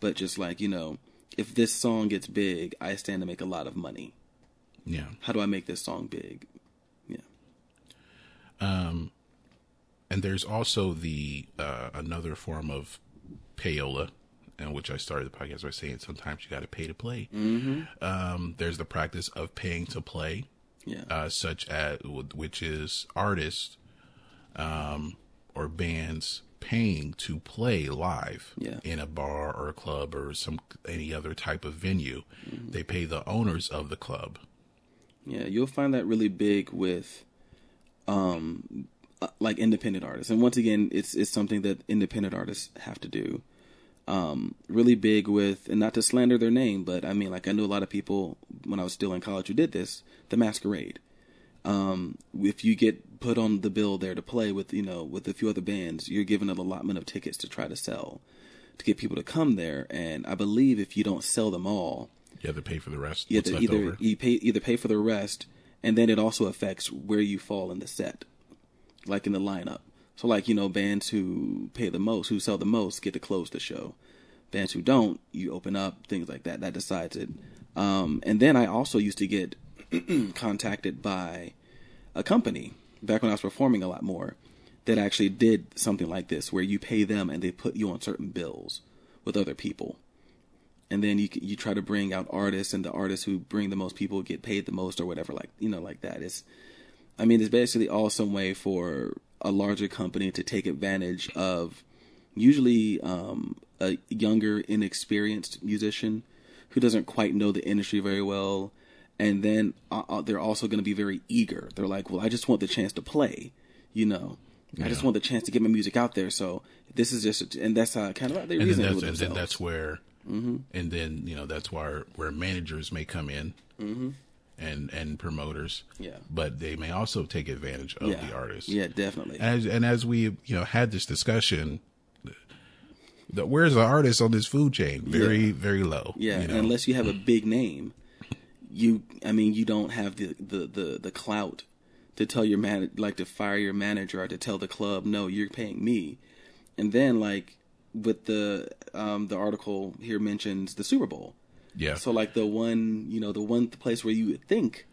but just like you know, if this song gets big, I stand to make a lot of money
yeah.
how do I make this song big? Yeah.
Um and there's also the uh, another form of payola, which I started the podcast by saying sometimes you got to pay to play. Mm-hmm. Um, there's the practice of paying to play,
Yeah.
uh, such as which is artists um, or bands paying to play live
Yeah.
in a bar or a club or some any other type of venue. They pay the owners of the club.
yeah. You'll find that really big with, um, uh, like independent artists. And once again, it's it's something that independent artists have to do. Um, really big with, and not to slander their name, but I mean, like I knew a lot of people when I was still in college who did this. The Masquerade. Um, if you get put on the bill there to play with, you know, with a few other bands, you're given an allotment of tickets to try to sell, to get people to come there. And I believe if you don't sell them all,
You have to pay for the rest.
you have to either
over.
you pay either pay for the rest, and then it also affects where you fall in the set, like in the lineup. So like you know bands who pay the most, who sell the most, get to close the show. Bands who don't, you open up things like that. That decides it. Um, and then I also used to get contacted by a company back when I was performing a lot more that actually did something like this, where you pay them and they put you on certain bills with other people and then you you try to bring out artists, and the artists who bring the most people get paid the most, or whatever, like you know, like that. It's, I mean, it's basically all some way for a larger company to take advantage of, usually um, a younger, inexperienced musician who doesn't quite know the industry very well, and then uh, uh, they're also going to be very eager. They're like, well, I just want the chance to play, you know. I just want the chance to get my music out there. So this is just, a, and that's uh, kind of they
and
reason
and then that's where,
Mm-hmm.
and then you know that's where where managers may come in, and and promoters.
Yeah.
but they may also take advantage of
yeah.
the artist.
Yeah, definitely.
as and as we you know had this discussion, the, where's the artist on this food chain? Very
Yeah.
very low.
Yeah,
you know?
unless you have a big name, you I mean you don't have the the the, the clout to tell your man like to fire your manager or to tell the club no you're paying me, and then like with the um the article here mentions the Super Bowl.
Yeah.
So like the one you know the one place where you would think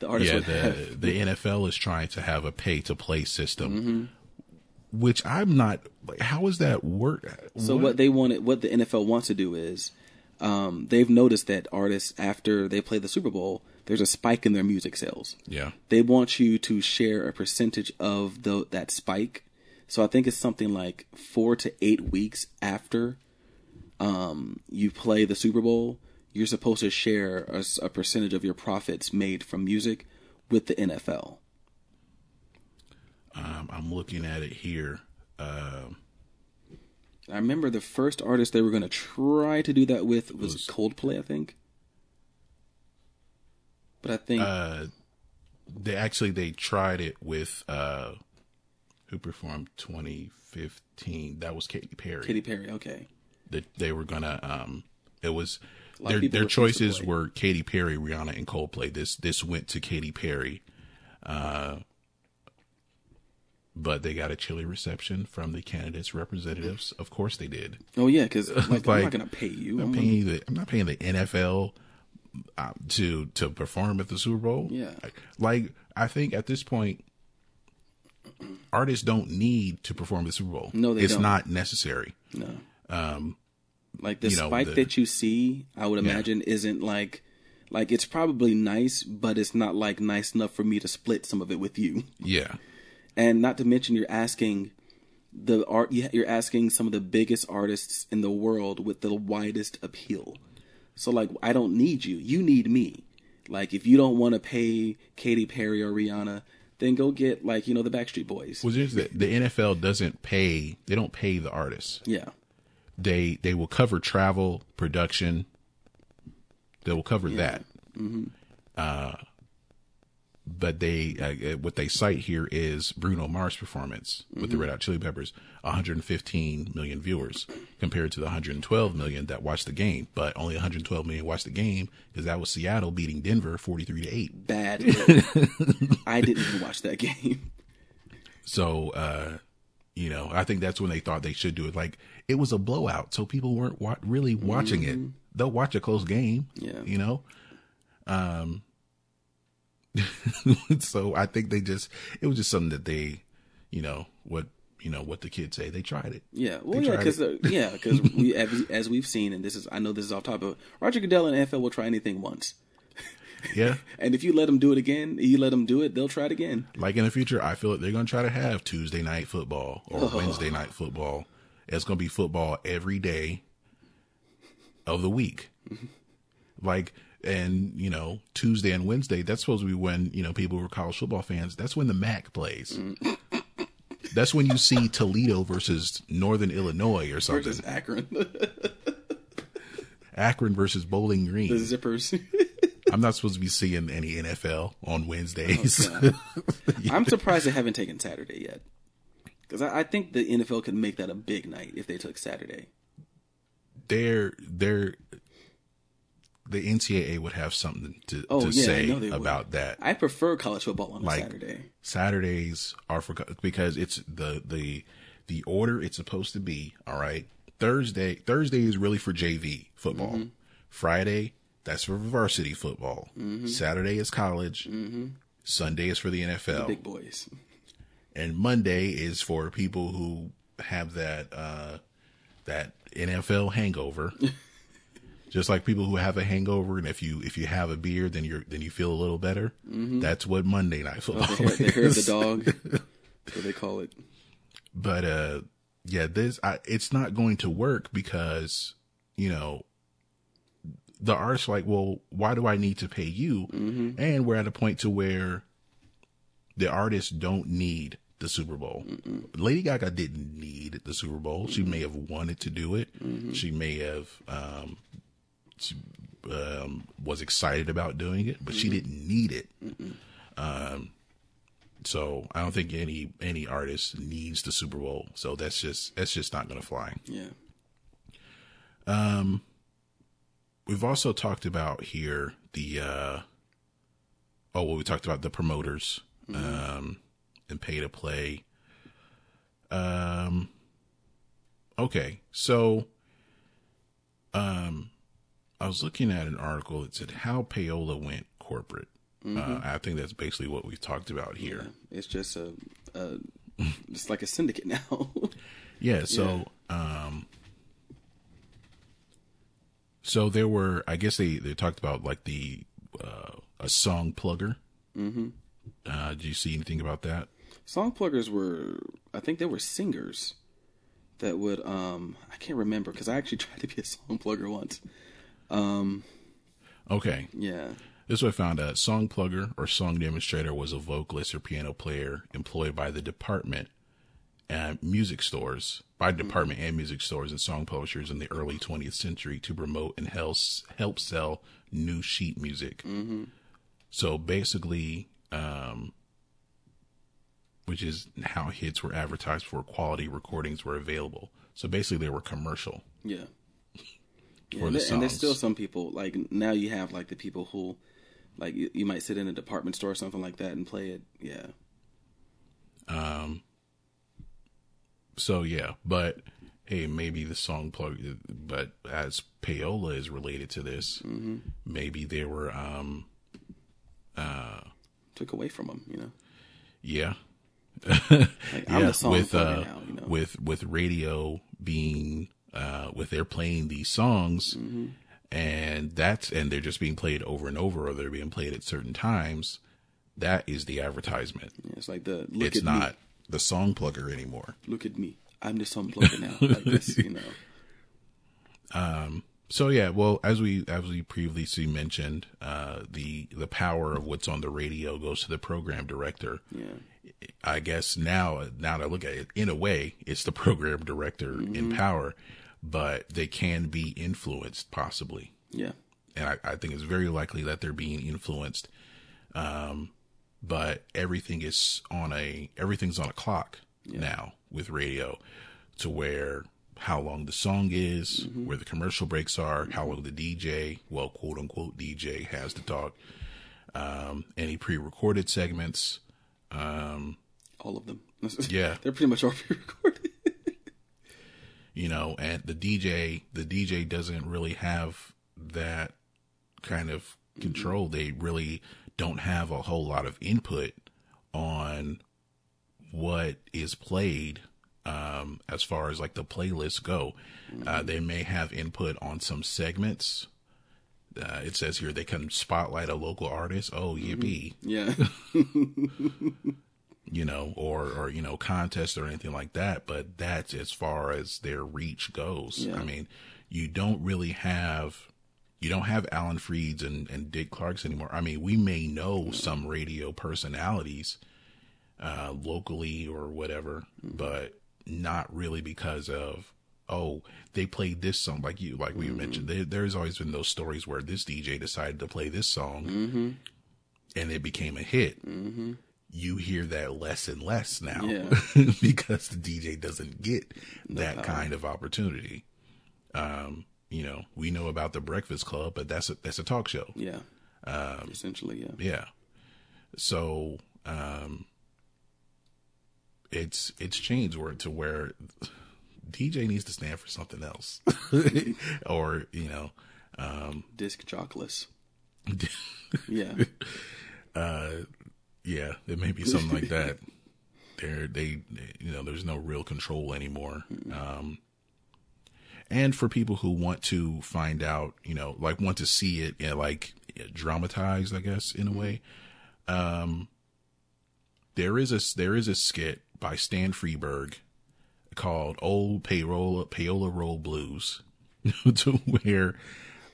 the artist
yeah,
would
the
have
the NFL is trying to have a pay to play system,
Mm-hmm.
which I'm not. Like, how is that work?
So what they wanted, what the NFL wants to do is, um, they've noticed that artists after they play the Super Bowl, there's a spike in their music sales.
Yeah,
They want you to share a percentage of the that spike. So I think it's something like four to eight weeks after um, you play the Super Bowl, you're supposed to share a percentage of your profits made from music with the NFL.
um, I'm looking at it here. Um
I remember the first artist they were going to try to do that with was
Was-
Coldplay, I think. But I think
uh, they actually they tried it with uh, who performed 2015. That was Katy Perry.
Katy Perry. Okay,
that they were gonna um it was their their choices were Katy Perry, Rihanna, and Coldplay. This this went to Katy Perry, uh, but they got a chilly reception from the candidates' representatives. Of course, they did.
oh yeah, because like, I'm not going to pay you.
I'm
I'm
paying the I'm not paying the NFL uh, to to perform at the Super Bowl.
Yeah.
like I think at this point. Artists don't need to perform the Super Bowl.
No, they
it's
don't.
not necessary.
No. Um, like the
you know,
spike
the-
that you see, I would imagine isn't like, like it's probably nice, but it's not like nice enough for me to split some of it with you.
Yeah,
And not to mention, you're asking the art. you- You're asking some of the biggest artists in the world with the widest appeal. So like, I don't need you. You need me. Like, if you don't want to pay Katy Perry or Rihanna, then go get like you know the Backstreet Boys.
Well, just that the NFL doesn't pay. They don't pay the artists.
Yeah.
They they will cover travel, production, They will cover that. Uh, but they uh, what they cite here is Bruno Mars' performance with the Red Hot Chili Peppers, 115 million viewers compared to the 112 million that watched the game. But only 112 million watched the game because that was Seattle beating Denver 43 to eight.
Bad. I didn't even watch that game.
So, uh, you know, I think that's when they thought they should do it. Like it was a blowout, so people weren't wa- really watching it. They'll watch a close game,
Yeah.
you know. Um, so I think they just it was just something that they, you know, what you know what the kids say. They tried it.
Yeah, well,
They
yeah, because
it.
yeah, because we as, as we've seen, and this is I know this is off topic. But Roger Goodell and NFL will try anything once,
Yeah,
and if you let them do it again, you let them do it, they'll try it again.
like in the future, I feel like they're gonna try to have Tuesday night football or
Oh.
Wednesday night football. It's gonna be football every day of the week. Mm-hmm. like and you know Tuesday and Wednesday that's supposed to be when you know people who are college football fans that's when the MAC plays mm. that's when you see Toledo versus Northern Illinois or something
Versus Akron,
Akron versus Bowling Green.
the Zippers.
I'm not supposed to be seeing any NFL on Wednesdays
Oh, I'm surprised they haven't taken Saturday yet, because I, I think the NFL could make that a big night if they took Saturday.
they're they're the NCAA would have something to,
Oh
to
yeah,
say
they would.
about that
I prefer college football on
like
Saturday.
Saturdays are for because it's the the the order it's supposed to be. All right, Thursday Thursday is really for JV football.
Mm-hmm.
Friday that's for varsity football.
Mm-hmm.
Saturday is college. Sunday is for the NFL,
Big boys.
and Monday is for people who have that uh that NFL hangover. Just like people who have a hangover, and if you if you have a beer, then you're then you feel a little better. That's what Monday night football
The hair, the hair of the dog. That's what they call it.
but uh yeah this I, it's not going to work because you know the artist's like well why do i need to pay you? And we're at a point to where the artists don't need the super bowl. Lady gaga didn't need the super bowl. She may have wanted to do it. She may have um she, um was excited about doing it but she didn't need it. Um, so I don't think any any artist needs the Super Bowl. So that's just that's just not going to fly.
Yeah.
We've also talked about here the uh oh well we talked about the promoters um and pay to play. Um okay. So um I was looking at an article that said how payola went corporate. Uh, I think that's basically what we've talked about here.
It's just a, a it's like a syndicate now.
Yeah, so um so there were I guess they they talked about like the uh a song plugger. Mm-hmm. Uh did you see anything about that?
Song pluggers were, I think they were singers that would, um, I can't remember because I actually tried to be a song plugger once.
Um, Okay.
Yeah.
This is what I found out. Song plugger or song demonstrator was a vocalist or piano player employed by the department and music stores, by department and music stores and song publishers in the early 20th century to promote and help, help sell new sheet music. So basically, um, which is how hits were advertised for quality recordings were available. So basically, they were commercial.
Yeah. Yeah, and,
the
there- and there's still some people like now you have like the people who like you, you might sit in a department store or something like that and play it. Yeah.
So yeah, but hey, maybe the song plug, but as payola is related to this, maybe they were, um, uh
Took away from them, you know.
yeah,
Like I'm
yeah,
the song
with uh,
now, you know.
with with radio being, uh, with they're playing these songs,
Mm-hmm.
and that's and they're just being played over and over, or they're being played at certain times. That is the advertisement.
Yeah, it's like the look
it's not
me,
the song plugger anymore.
look at me. I'm the song plugger now. Like this, you know.
So yeah, well, as we as we previously mentioned, uh, the the power of what's on the radio goes to the program director.
Yeah.
I guess now now that I look at it, in a way, it's the program director in power, but they can be influenced possibly.
Yeah.
and I, I think it's very likely that they're being influenced. Um, but everything is on a everything's on a clock now with radio, to where how long the song is, where the commercial breaks are, how long the DJ, well, quote unquote DJ, has to talk, um, any pre-recorded segments.
um, All of them.
Yeah.
They're pretty much all pre-recorded.
you know, and the DJ, the DJ doesn't really have that kind of control. They really don't have a whole lot of input on what is played um, as far as like the playlists go. Uh, they may have input on some segments. Uh, it says here they can spotlight a local artist. Oh, yippee!
yeah.
you know, or or you know, contest or anything like that. But that's as far as their reach goes.
Yeah.
I mean, you don't really have you don't have Alan Freeds and, and Dick Clarks anymore. I mean, we may know some radio personalities uh, locally or whatever, but not really because of oh they played this song like you like we mentioned. There, there's always been those stories where this DJ decided to play this song and it became a hit. You hear that less and less now
Yeah.
because the DJ doesn't get that kind of opportunity. Um, you know, we know about the Breakfast Club, but that's a that's a talk show.
Yeah.
Um,
Essentially, yeah.
Yeah. So, um, it's it's changed where to where DJ needs to stand for something else, or you know, um,
Disc jockless. Yeah.
Uh, yeah, it may be something like that. There, they, you know, there's no real control anymore. Um, and for people who want to find out, you know, like want to see it, you know, like dramatized, I guess, in a way. Um, there is a there is a skit by Stan Freberg called "Old Payola Payola Roll Blues," to where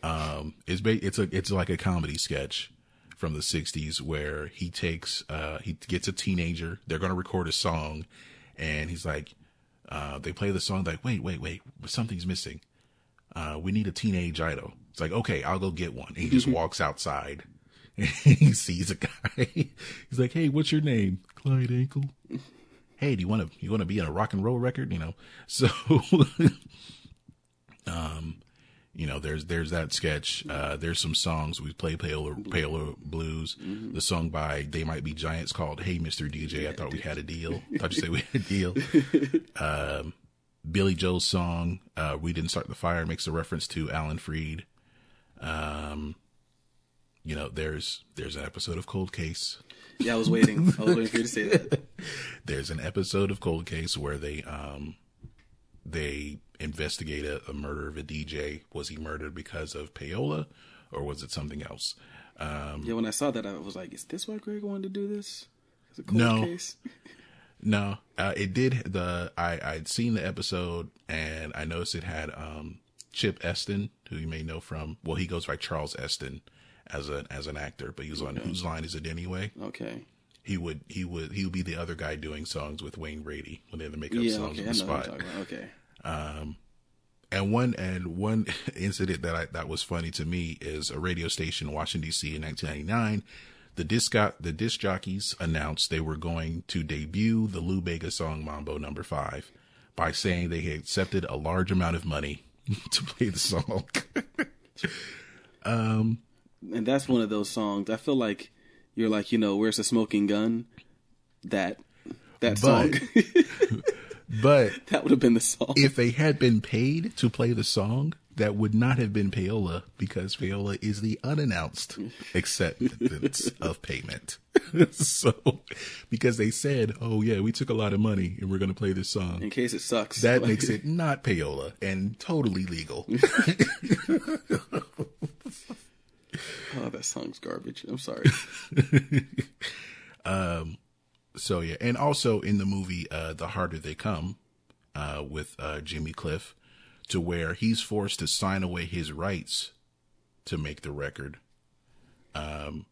um, it's ba- it's a it's like a comedy sketch from the 60s where he takes uh he gets a teenager they're going to record a song and he's like uh they play the song like wait wait wait something's missing. Uh we need a teenage idol. It's like okay i'll go get one. And he just walks outside. And he sees a guy. He's like hey what's your name? Clyde ankle. Hey do you want to you want to be in a rock and roll record? You know? So you know, there's there's that sketch. Uh, there's some songs we play Payola Payola Blues. The song by They Might Be Giants called "Hey Mr. DJ." I thought we had a deal. thought you say we had a deal. um, Billy Joel's song uh, "We Didn't Start the Fire" makes a reference to Alan Freed. Um, you know, there's there's an episode of Cold Case.
Yeah, I was waiting. I was waiting for you to say that.
There's an episode of Cold Case where they um they investigate a, a murder of a DJ. Was he murdered because of payola, or was it something else?
Yeah, when I saw that, I was like, "Is this why Greg wanted to do this?" It's a cold
No.
case.
No, uh, it did. The I I'd seen the episode and I noticed it had um Chip Esten, who you may know from. Well, he goes by Charles Esten as an as an actor, but he was on Whose Line Is It Anyway?
Okay.
He would he would he would be the other guy doing songs with Wayne Brady when they had to make up
Yeah.
songs
Okay.
on the spot.
you're Okay.
And one and one incident that I that was funny to me is a radio station in Washington D.C. in 1999. The disc the disc jockeys announced they were going to debut the Lou Bega song Mambo Number Five by saying they had accepted a large amount of money to play the song.
Um, and that's one of those songs. I feel like you're like, you know, where's the smoking gun? That that
But-
song.
But
that would have been the song.
if they had been paid to play the song, that would not have been payola because payola is the unannounced acceptance of payment. so, because they said, "Oh yeah, we took a lot of money and we're going to play this song,"
in case it sucks.
that
Like-
makes it not payola and totally legal.
Oh, that song's garbage. I'm sorry.
Um, so yeah, and also in the movie uh, "The Harder They Come" uh, with uh, Jimmy Cliff, to where he's forced to sign away his rights to make the record. Um,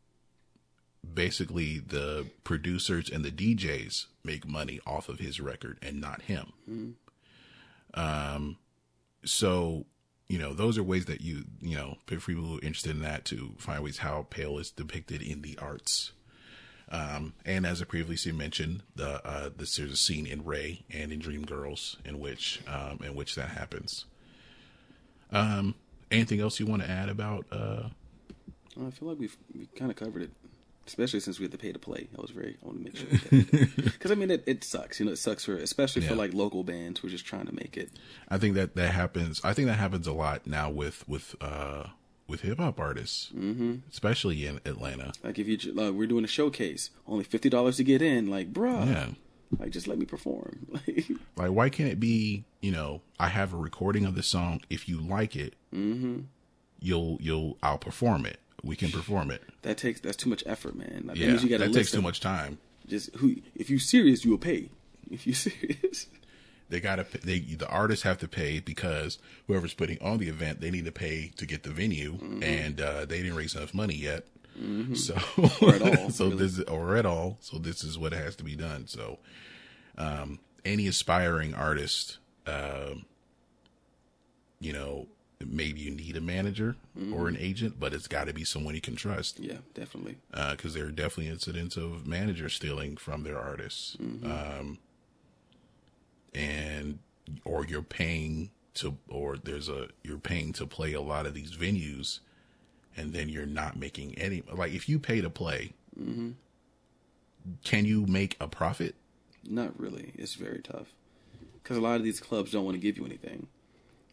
basically, the producers and the DJs make money off of his record and not him. Um, so you know, those are ways that you, you know, for people who are interested in that to find ways how payola is depicted in the arts. Um, and as I previously mentioned, the uh, this there's a scene in Ray and in Dreamgirls in which um, in which that happens. Um, anything else you want to add about? Uh,
I feel like we've we kind of covered it, especially since we had to pay to play. I was very I want to make sure because I mean it, it sucks. You know, it sucks for especially for like local bands who are just trying to make it.
I think that that happens. I think that happens a lot now with with uh, with hip hop artists, mm-hmm. especially in Atlanta.
Like if you like, we're doing a showcase, only fifty dollars to get in. Like, bruh,
Yeah.
like just let me perform. Like,
why can't it be? You know, I have a recording of the song. If you like it,
Mm-hmm.
you'll you'll I'll perform it. We can perform it.
that takes that's too much effort, man. Like, that
Yeah,
means you got
that
to
takes too much time.
Just who? If you serious, you will pay. If you serious,
They gotta they the artists have to pay because whoever's putting on the event they need to pay to get the venue,
Mm-hmm.
and uh, they didn't raise enough money yet. So
Or at all,
so
really.
this is, or at all. So this is what has to be done. So um, any aspiring artist, um, you know, maybe you need a manager or an agent, but it's got to be someone you can trust
yeah, definitely.
because there are definitely incidents of managers stealing from their artists, um, and or you're paying to, or there's a you're paying to play a lot of these venues, and then you're not making any. Like if you pay to play, mm-hmm. can you make a profit?
Not really. It's very tough because a lot of these clubs don't want to give you anything.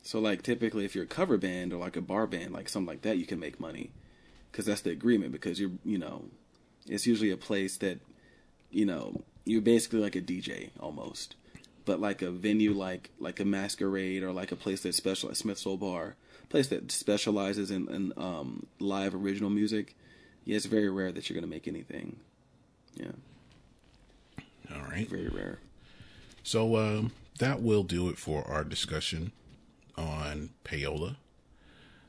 So like typically, if you're a cover band or like a bar band, like something like that, you can make money because that's the agreement. Because you're, you know, it's usually a place that, you know, you're basically like a DJ almost. But like a venue like like a masquerade or like a place that special like Smith Soul Bar, place that specializes in, in um, live original music, yeah, it's very rare that you're gonna make anything. Yeah,
All right.
very rare.
So um, that will do it for our discussion on payola,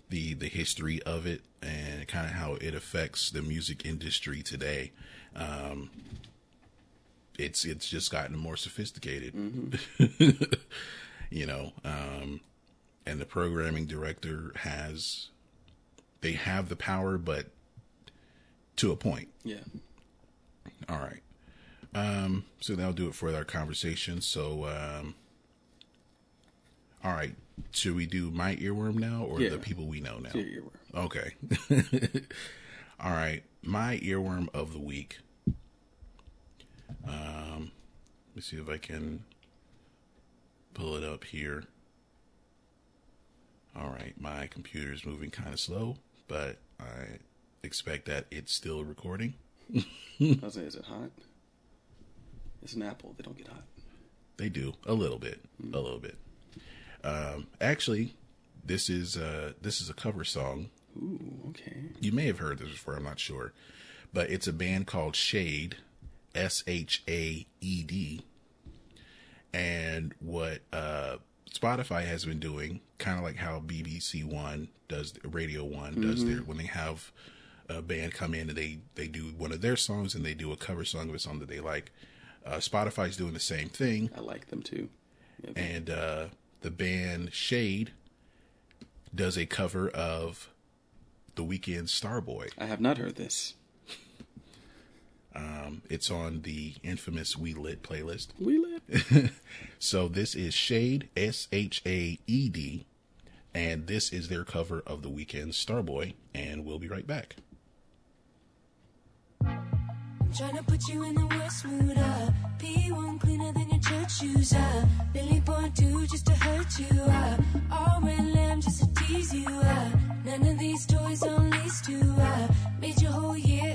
the the history of it, and kind of how it affects the music industry today. Um, it's it's just gotten more sophisticated, you know. Um, and the programming director has they have the power, but to a point.
Yeah.
All right. Um, so that'll do it for our conversation. So, um, all right. Should we do my earworm now or
Yeah.
the people we know now? Okay. all right. My earworm of the week. Um, let me see if I can pull it up here. All right. My computer's moving kind of slow, but I expect that it's still recording.
I was saying, is it hot? It's an apple. They don't get hot.
They do a little bit, a little bit. Um, actually, this is uh, this is a cover song.
Ooh, okay.
You may have heard this before. I'm not sure, but it's a band called Shade, S H A E D. And what uh, Spotify has been doing, kind of like how BBC One does, Radio One does their when they have a band come in and they they do one of their songs and they do a cover song of a song that they like. Uh, Spotify's doing the same thing
I like them too. Yep.
and uh, the band Shade does a cover of The Weeknd Starboy.
I have not heard this.
Um, it's on the infamous We Lit playlist.
We Lit.
So this is Shade, S H A E D, and this is their cover of The Weeknd Starboy, and we'll be right back.
Trying to put you in the worst mood, uh P1 cleaner than your church shoes, uh Billy Boy 2 just to hurt you, uh All red lamb just to tease you, uh None of these toys on lease to, uh Made your whole year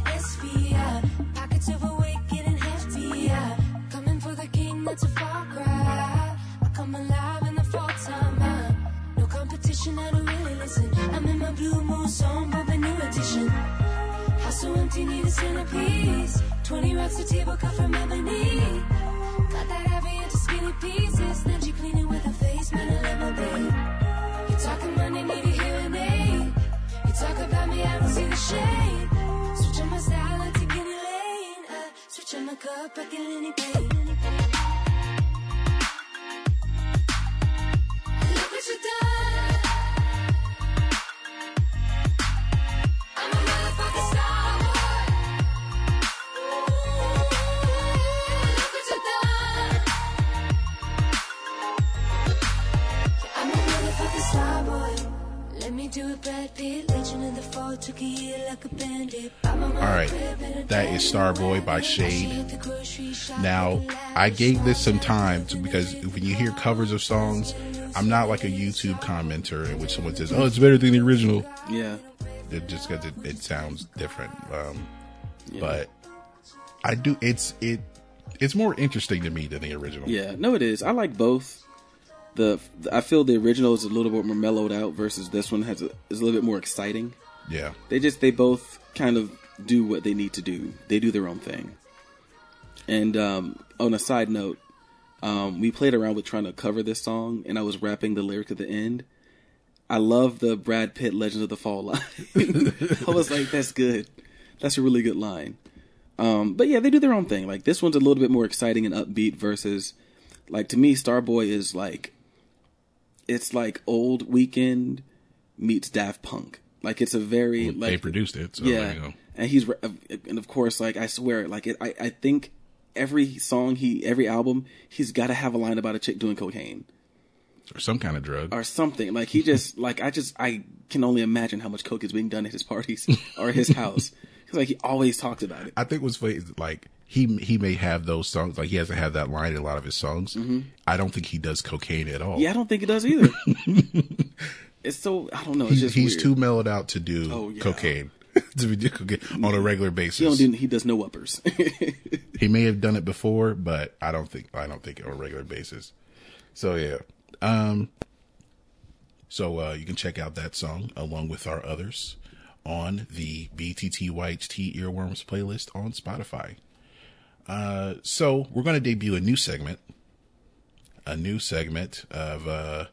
I I'd really listen. I'm in my blue moon, so I'm new edition. House so empty, need a centerpiece. 20 racks of table cut from ebony. Got that heavy into skinny pieces. Then she cleaning with her face, man, I let my be. You talking money, need a hearing aid. You talk about me, I don't see the shade. Switch on my style, I take any lane. Uh, I switch on my cup, I get anything. Look what you done.
All right. That is Starboy by Shade. Now, I gave this some time to, because when you hear covers of songs, I'm not like a YouTube commenter in which someone says, "Oh, it's better than the original."
Yeah.
It just because it, it sounds different. Um, But I do. It's it. It's more interesting to me than the original.
Yeah, no, it is. I like both. The I feel the original is a little bit more mellowed out versus this one has a, is a little bit more exciting.
Yeah.
They just they both kind of do what they need to do. They do their own thing. And um, on a side note, um, we played around with trying to cover this song, and I was rapping the lyric at the end. I love the Brad Pitt Legends of the Fall line. I was like, that's good. That's a really good line. Um, but yeah, they do their own thing. Like this one's a little bit more exciting and upbeat versus, like to me, Starboy is like, it's like old Weekend meets Daft Punk. Like it's a very
Well, they produced it. So
yeah,
there you go.
and he's re- and of course, like I swear, like it, I I think every song he every album he's got to have a line about a chick doing cocaine
Or some kind of drug.
or something. Like he just like I just I can only imagine how much coke is being done at his parties or his house because like he always talks about it.
I think what's funny is like he he may have those songs like he hasn't had that line in a lot of his songs. I don't think he does cocaine at all.
Mm-hmm. Yeah, I don't think he does either. it's so I don't know. It's
he's,
weird.
too mellowed out to do
Oh, yeah.
cocaine. to be do cocaine on a regular basis.
He he does no uppers.
he may have done it before, but I don't think I don't think on a regular basis. So yeah. Um so uh you can check out that song along with our others on the BTTYHT Earworms playlist on Spotify. Uh so we're going to debut a new segment. A new segment of uh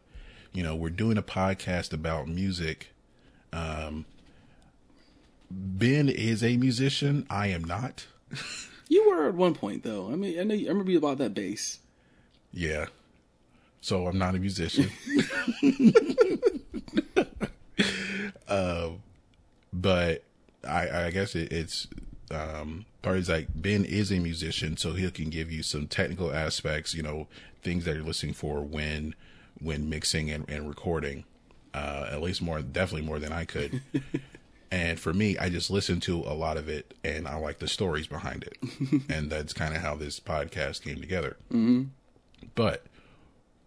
you know, we're doing a podcast about music. Um Ben is a musician, I am not.
you were at one point though. I mean, I know you, I remember you about that bass.
Yeah. So I'm not a musician. um, but I, I guess it, it's um, part is like Ben is a musician, so he can give you some technical aspects, you know, things that you're listening for when when mixing and, and recording. Uh, at least more, definitely more than I could. And for me, I just listen to a lot of it and I like the stories behind it. and that's kind of how this podcast came together. Mm-hmm. But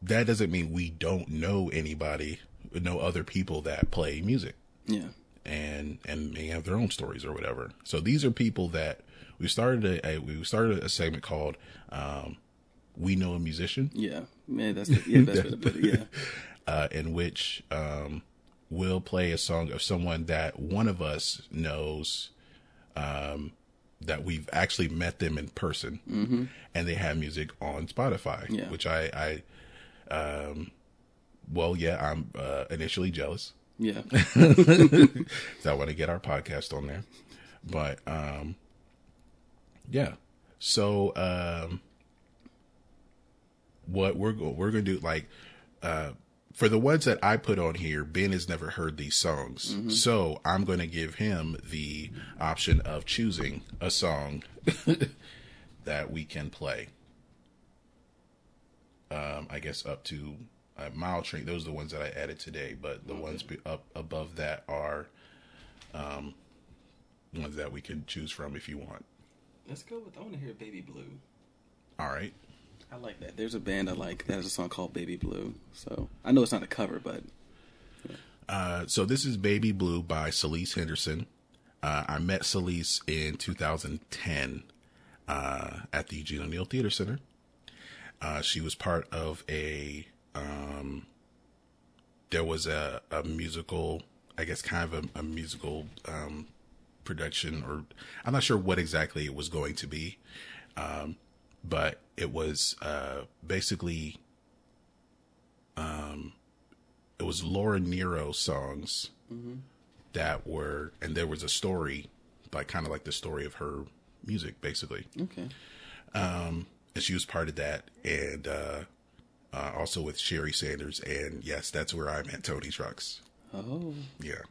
that doesn't mean we don't know anybody, know other people that play music
Yeah.
and and may have their own stories or whatever. So these are people that we started a, a we started a segment called um, "We Know a Musician,"
Yeah. Man, that's the, yeah, best way to put it. Yeah.
uh, in which um, we'll play a song of someone that one of us knows um, that we've actually met them in person, mm-hmm. and they have music on Spotify,
Yeah.
which I, I, um, well, yeah, I'm uh, initially jealous.
Yeah.
So I want to get our podcast on there, but um, yeah. So um, what we're go- we're gonna do like uh, for the ones that I put on here, Ben has never heard these songs, so I'm going to give him the option of choosing a song that we can play. Um, I guess up to uh, Mile Train. Those are the ones that I added today, but the ones be- up above that are um, ones that we can choose from if you want.
Let's go with. I want to hear Baby Blue.
All right.
I like that. There's a band I like that has a song called Baby Blue. So I know it's not a cover, but
Uh, so this is Baby Blue by Celise Henderson. Uh, I met Celise in 2010 uh, at the Eugene O'Neill Theater Center. Uh, she was part of a, um, there was a, a musical, I guess kind of a, a musical um, production, or I'm not sure what exactly it was going to be, um, but it was uh, basically um, it was Laura Nero songs that were, and there was a story, like kind of like the story of her music, basically
Okay.
Um, and she was part of that, and uh, uh, also with Sherry Sanders, and yes, that's where I met Tony Trucks.
Oh,
Yeah,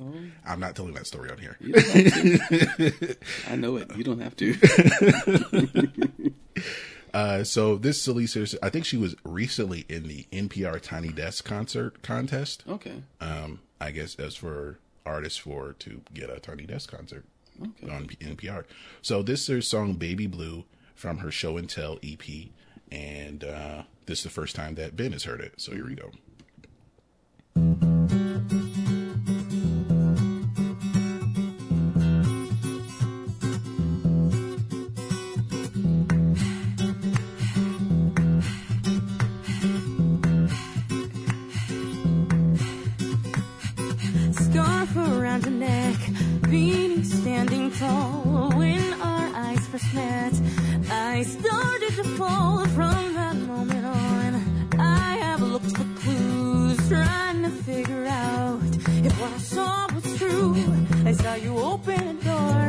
Oh. I'm not telling that story on here.
you don't have to. I know it. You don't have to.
Uh, so this Celise, I think she was recently in the NPR Tiny Desk concert contest.
Okay.
Um, I guess as for artists for to get a Tiny Desk concert
Okay.
on NPR. So this is her song "Baby Blue" from her Show and Tell EP, and uh, this is the first time that Ben has heard it. So here we go.
Fall from that moment on. I have looked for clues, trying to figure out if what I saw was true. I saw you open a door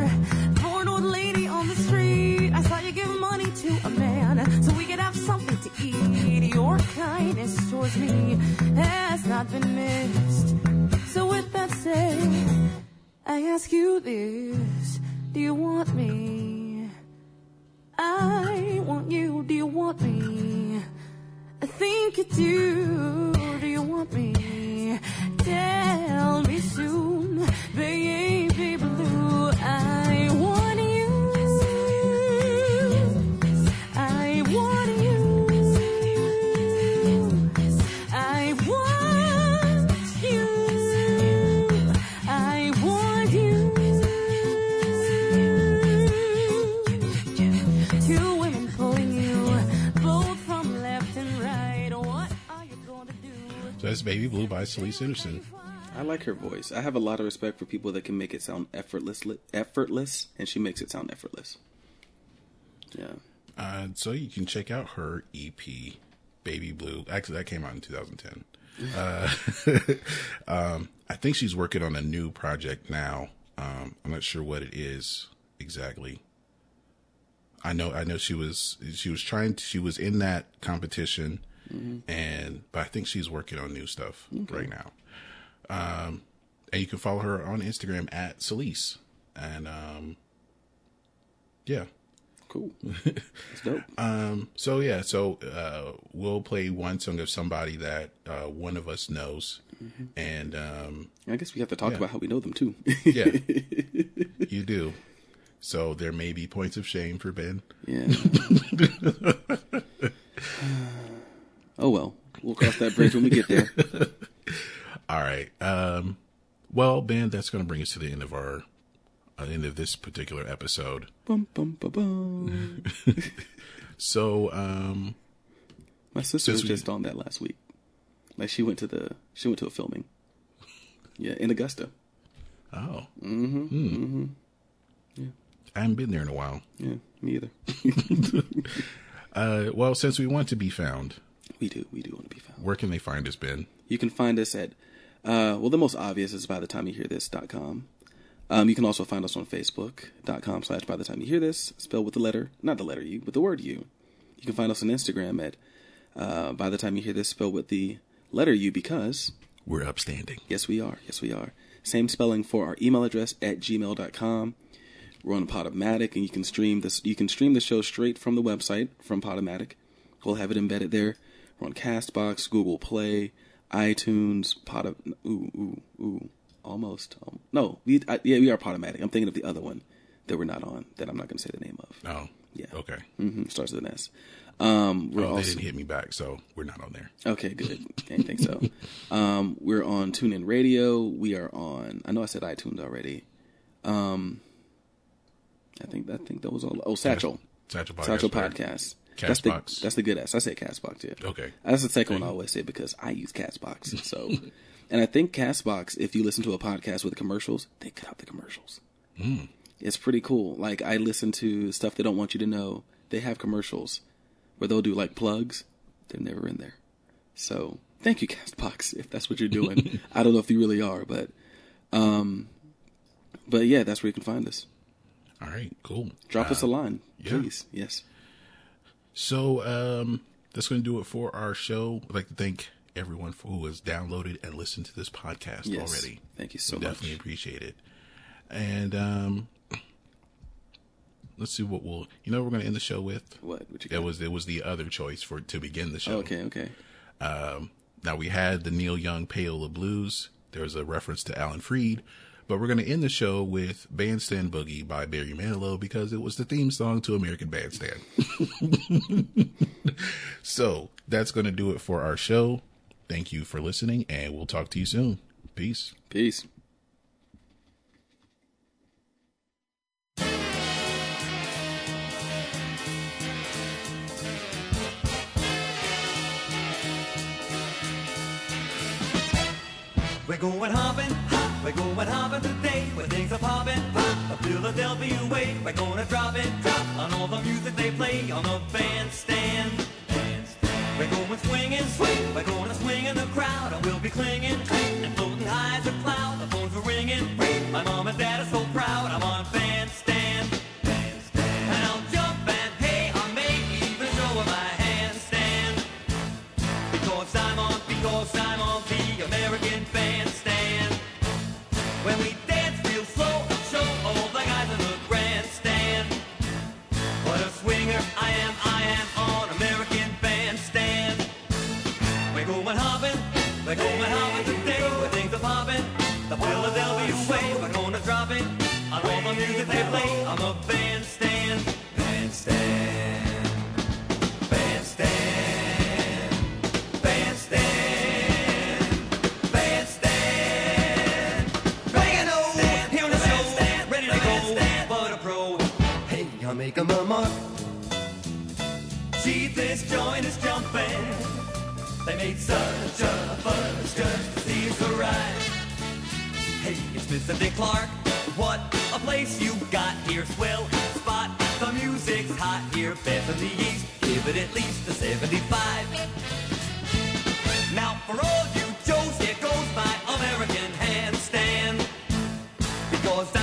for an old lady on the street. I saw you give money to a man so we could have something to eat. Your kindness towards me has not been missed. So with that said, I ask you this, do you want me? I want you, do you want me? I think you do, do you want me? Tell me soon, baby
Baby Blue by Celise Anderson.
I like her voice. I have a lot of respect for people that can make it sound effortless, effortless, and she makes it sound effortless. Yeah.
Uh, so you can check out her EP, Baby Blue. Actually, that came out in 2010. Uh, um, I think she's working on a new project now. Um, I'm not sure what it is exactly. I know, I know she was, she was trying to, she was in that competition and, but I think she's working on new stuff right now. Um, and you can follow her on Instagram at Celise. And, um, yeah.
Cool. That's dope.
Um, so yeah, so uh, we'll play one song of somebody that uh, one of us knows, and um,
I guess we have to talk
Yeah.
about how we know them too.
yeah, you do. So there may be points of shame for Ben.
yeah. oh well, we'll cross that bridge when we get there.
All right. Um, well, Ben, that's going to bring us to the end of our uh, end of this particular episode.
Bum, bum, bum.
So, um,
My sister was
we-
just on that last week. Like she went to the she went to a filming. Yeah, in Augusta.
oh, mm-hmm. Hmm. Yeah. I haven't been there in a while.
Yeah, me either.
Uh, well, since we want to be found,
we do. We do want to be found.
where can they find us, Ben?
You can find us at, uh, well, the most obvious is by the time you hear this.com. Um, you can also find us on Facebook.com slash by the time you hear this, spelled with the letter, not the letter U, but the word U. You can find us on Instagram at, uh, by the time you hear this, spelled with the letter U because,
We're upstanding.
yes, we are. Yes, we are. Same spelling for our email address at gmail.com. We're on Podomatic, and you can stream this. You can stream the show straight from the website from Podomatic. We'll have it embedded there. We're on Castbox, Google Play, iTunes, Pod. Ooh, ooh, ooh, almost. Um, no, we I, yeah we are Podomatic. I'm thinking of the other one that we're not on. That I'm not going to say the name of.
Oh,
Yeah.
Okay.
Mm-hmm. starts with an S. Um, we're
Oh, they didn't hit me back, so we're not on there.
Okay, good. Didn't think so. Um, we're on TuneIn Radio. We are on. I know I said iTunes already. Um, I think I think that was all. Oh, Satchel.
Satchel Podcast.
Satchel? Podcast. That's the
Castbox.
that's the good S. I say Castbox. Yeah.
Okay.
That's the second one I always say because I use Castbox. So, and I think Castbox, if you listen to a podcast with commercials, they cut out the commercials. It's pretty cool. Like I listen to stuff they don't want you to know. They have commercials where they'll do like plugs. They're never in there. So thank you, Castbox, if that's what you're doing. I don't know if you really are, but um, but yeah, that's where you can find us.
All right, cool.
Drop us a line,
yeah.
please. Yes.
So um, that's going to do it for our show. I'd like to thank everyone for who has downloaded and listened to this podcast
Yes.
already.
Thank you so
We definitely appreciate it. And um, let's see what we'll. You know, we're going to end the show with.
What? What you
It was it was the other choice for to begin the show.
Oh, okay. Okay.
Um, now we had the Neil Young Payola Blues. There was a reference to Alan Freed, but we're going to end the show with Bandstand Boogie by Barry Manilow because it was the theme song to American Bandstand. so that's going to do it for our show. Thank you for listening, and we'll talk to you soon. Peace.
Peace.
We're going hopping, hop, we're going hopping today. when things are popping, pop, a Philadelphia way. We're gonna drop it, drop on all the music they play on the bandstand. We're going swinging, swing, we're gonna swing in the crowd, and we'll be clinging, and floating high as a cloud. The phones are ringing, ring. My mom and dad are so proud. I'm on bandstand. bandstand. And I'll jump and hey, I may even show my. Because I'm on, because I'm on When we joint is jumping. They made such a fuss just to see us arrive. Hey, it's Mr. Dick Clark. What a place you got here, swell spot. The music's hot here, the east. Give it at least a 75. Now for all you Joes, here goes my American handstand. Because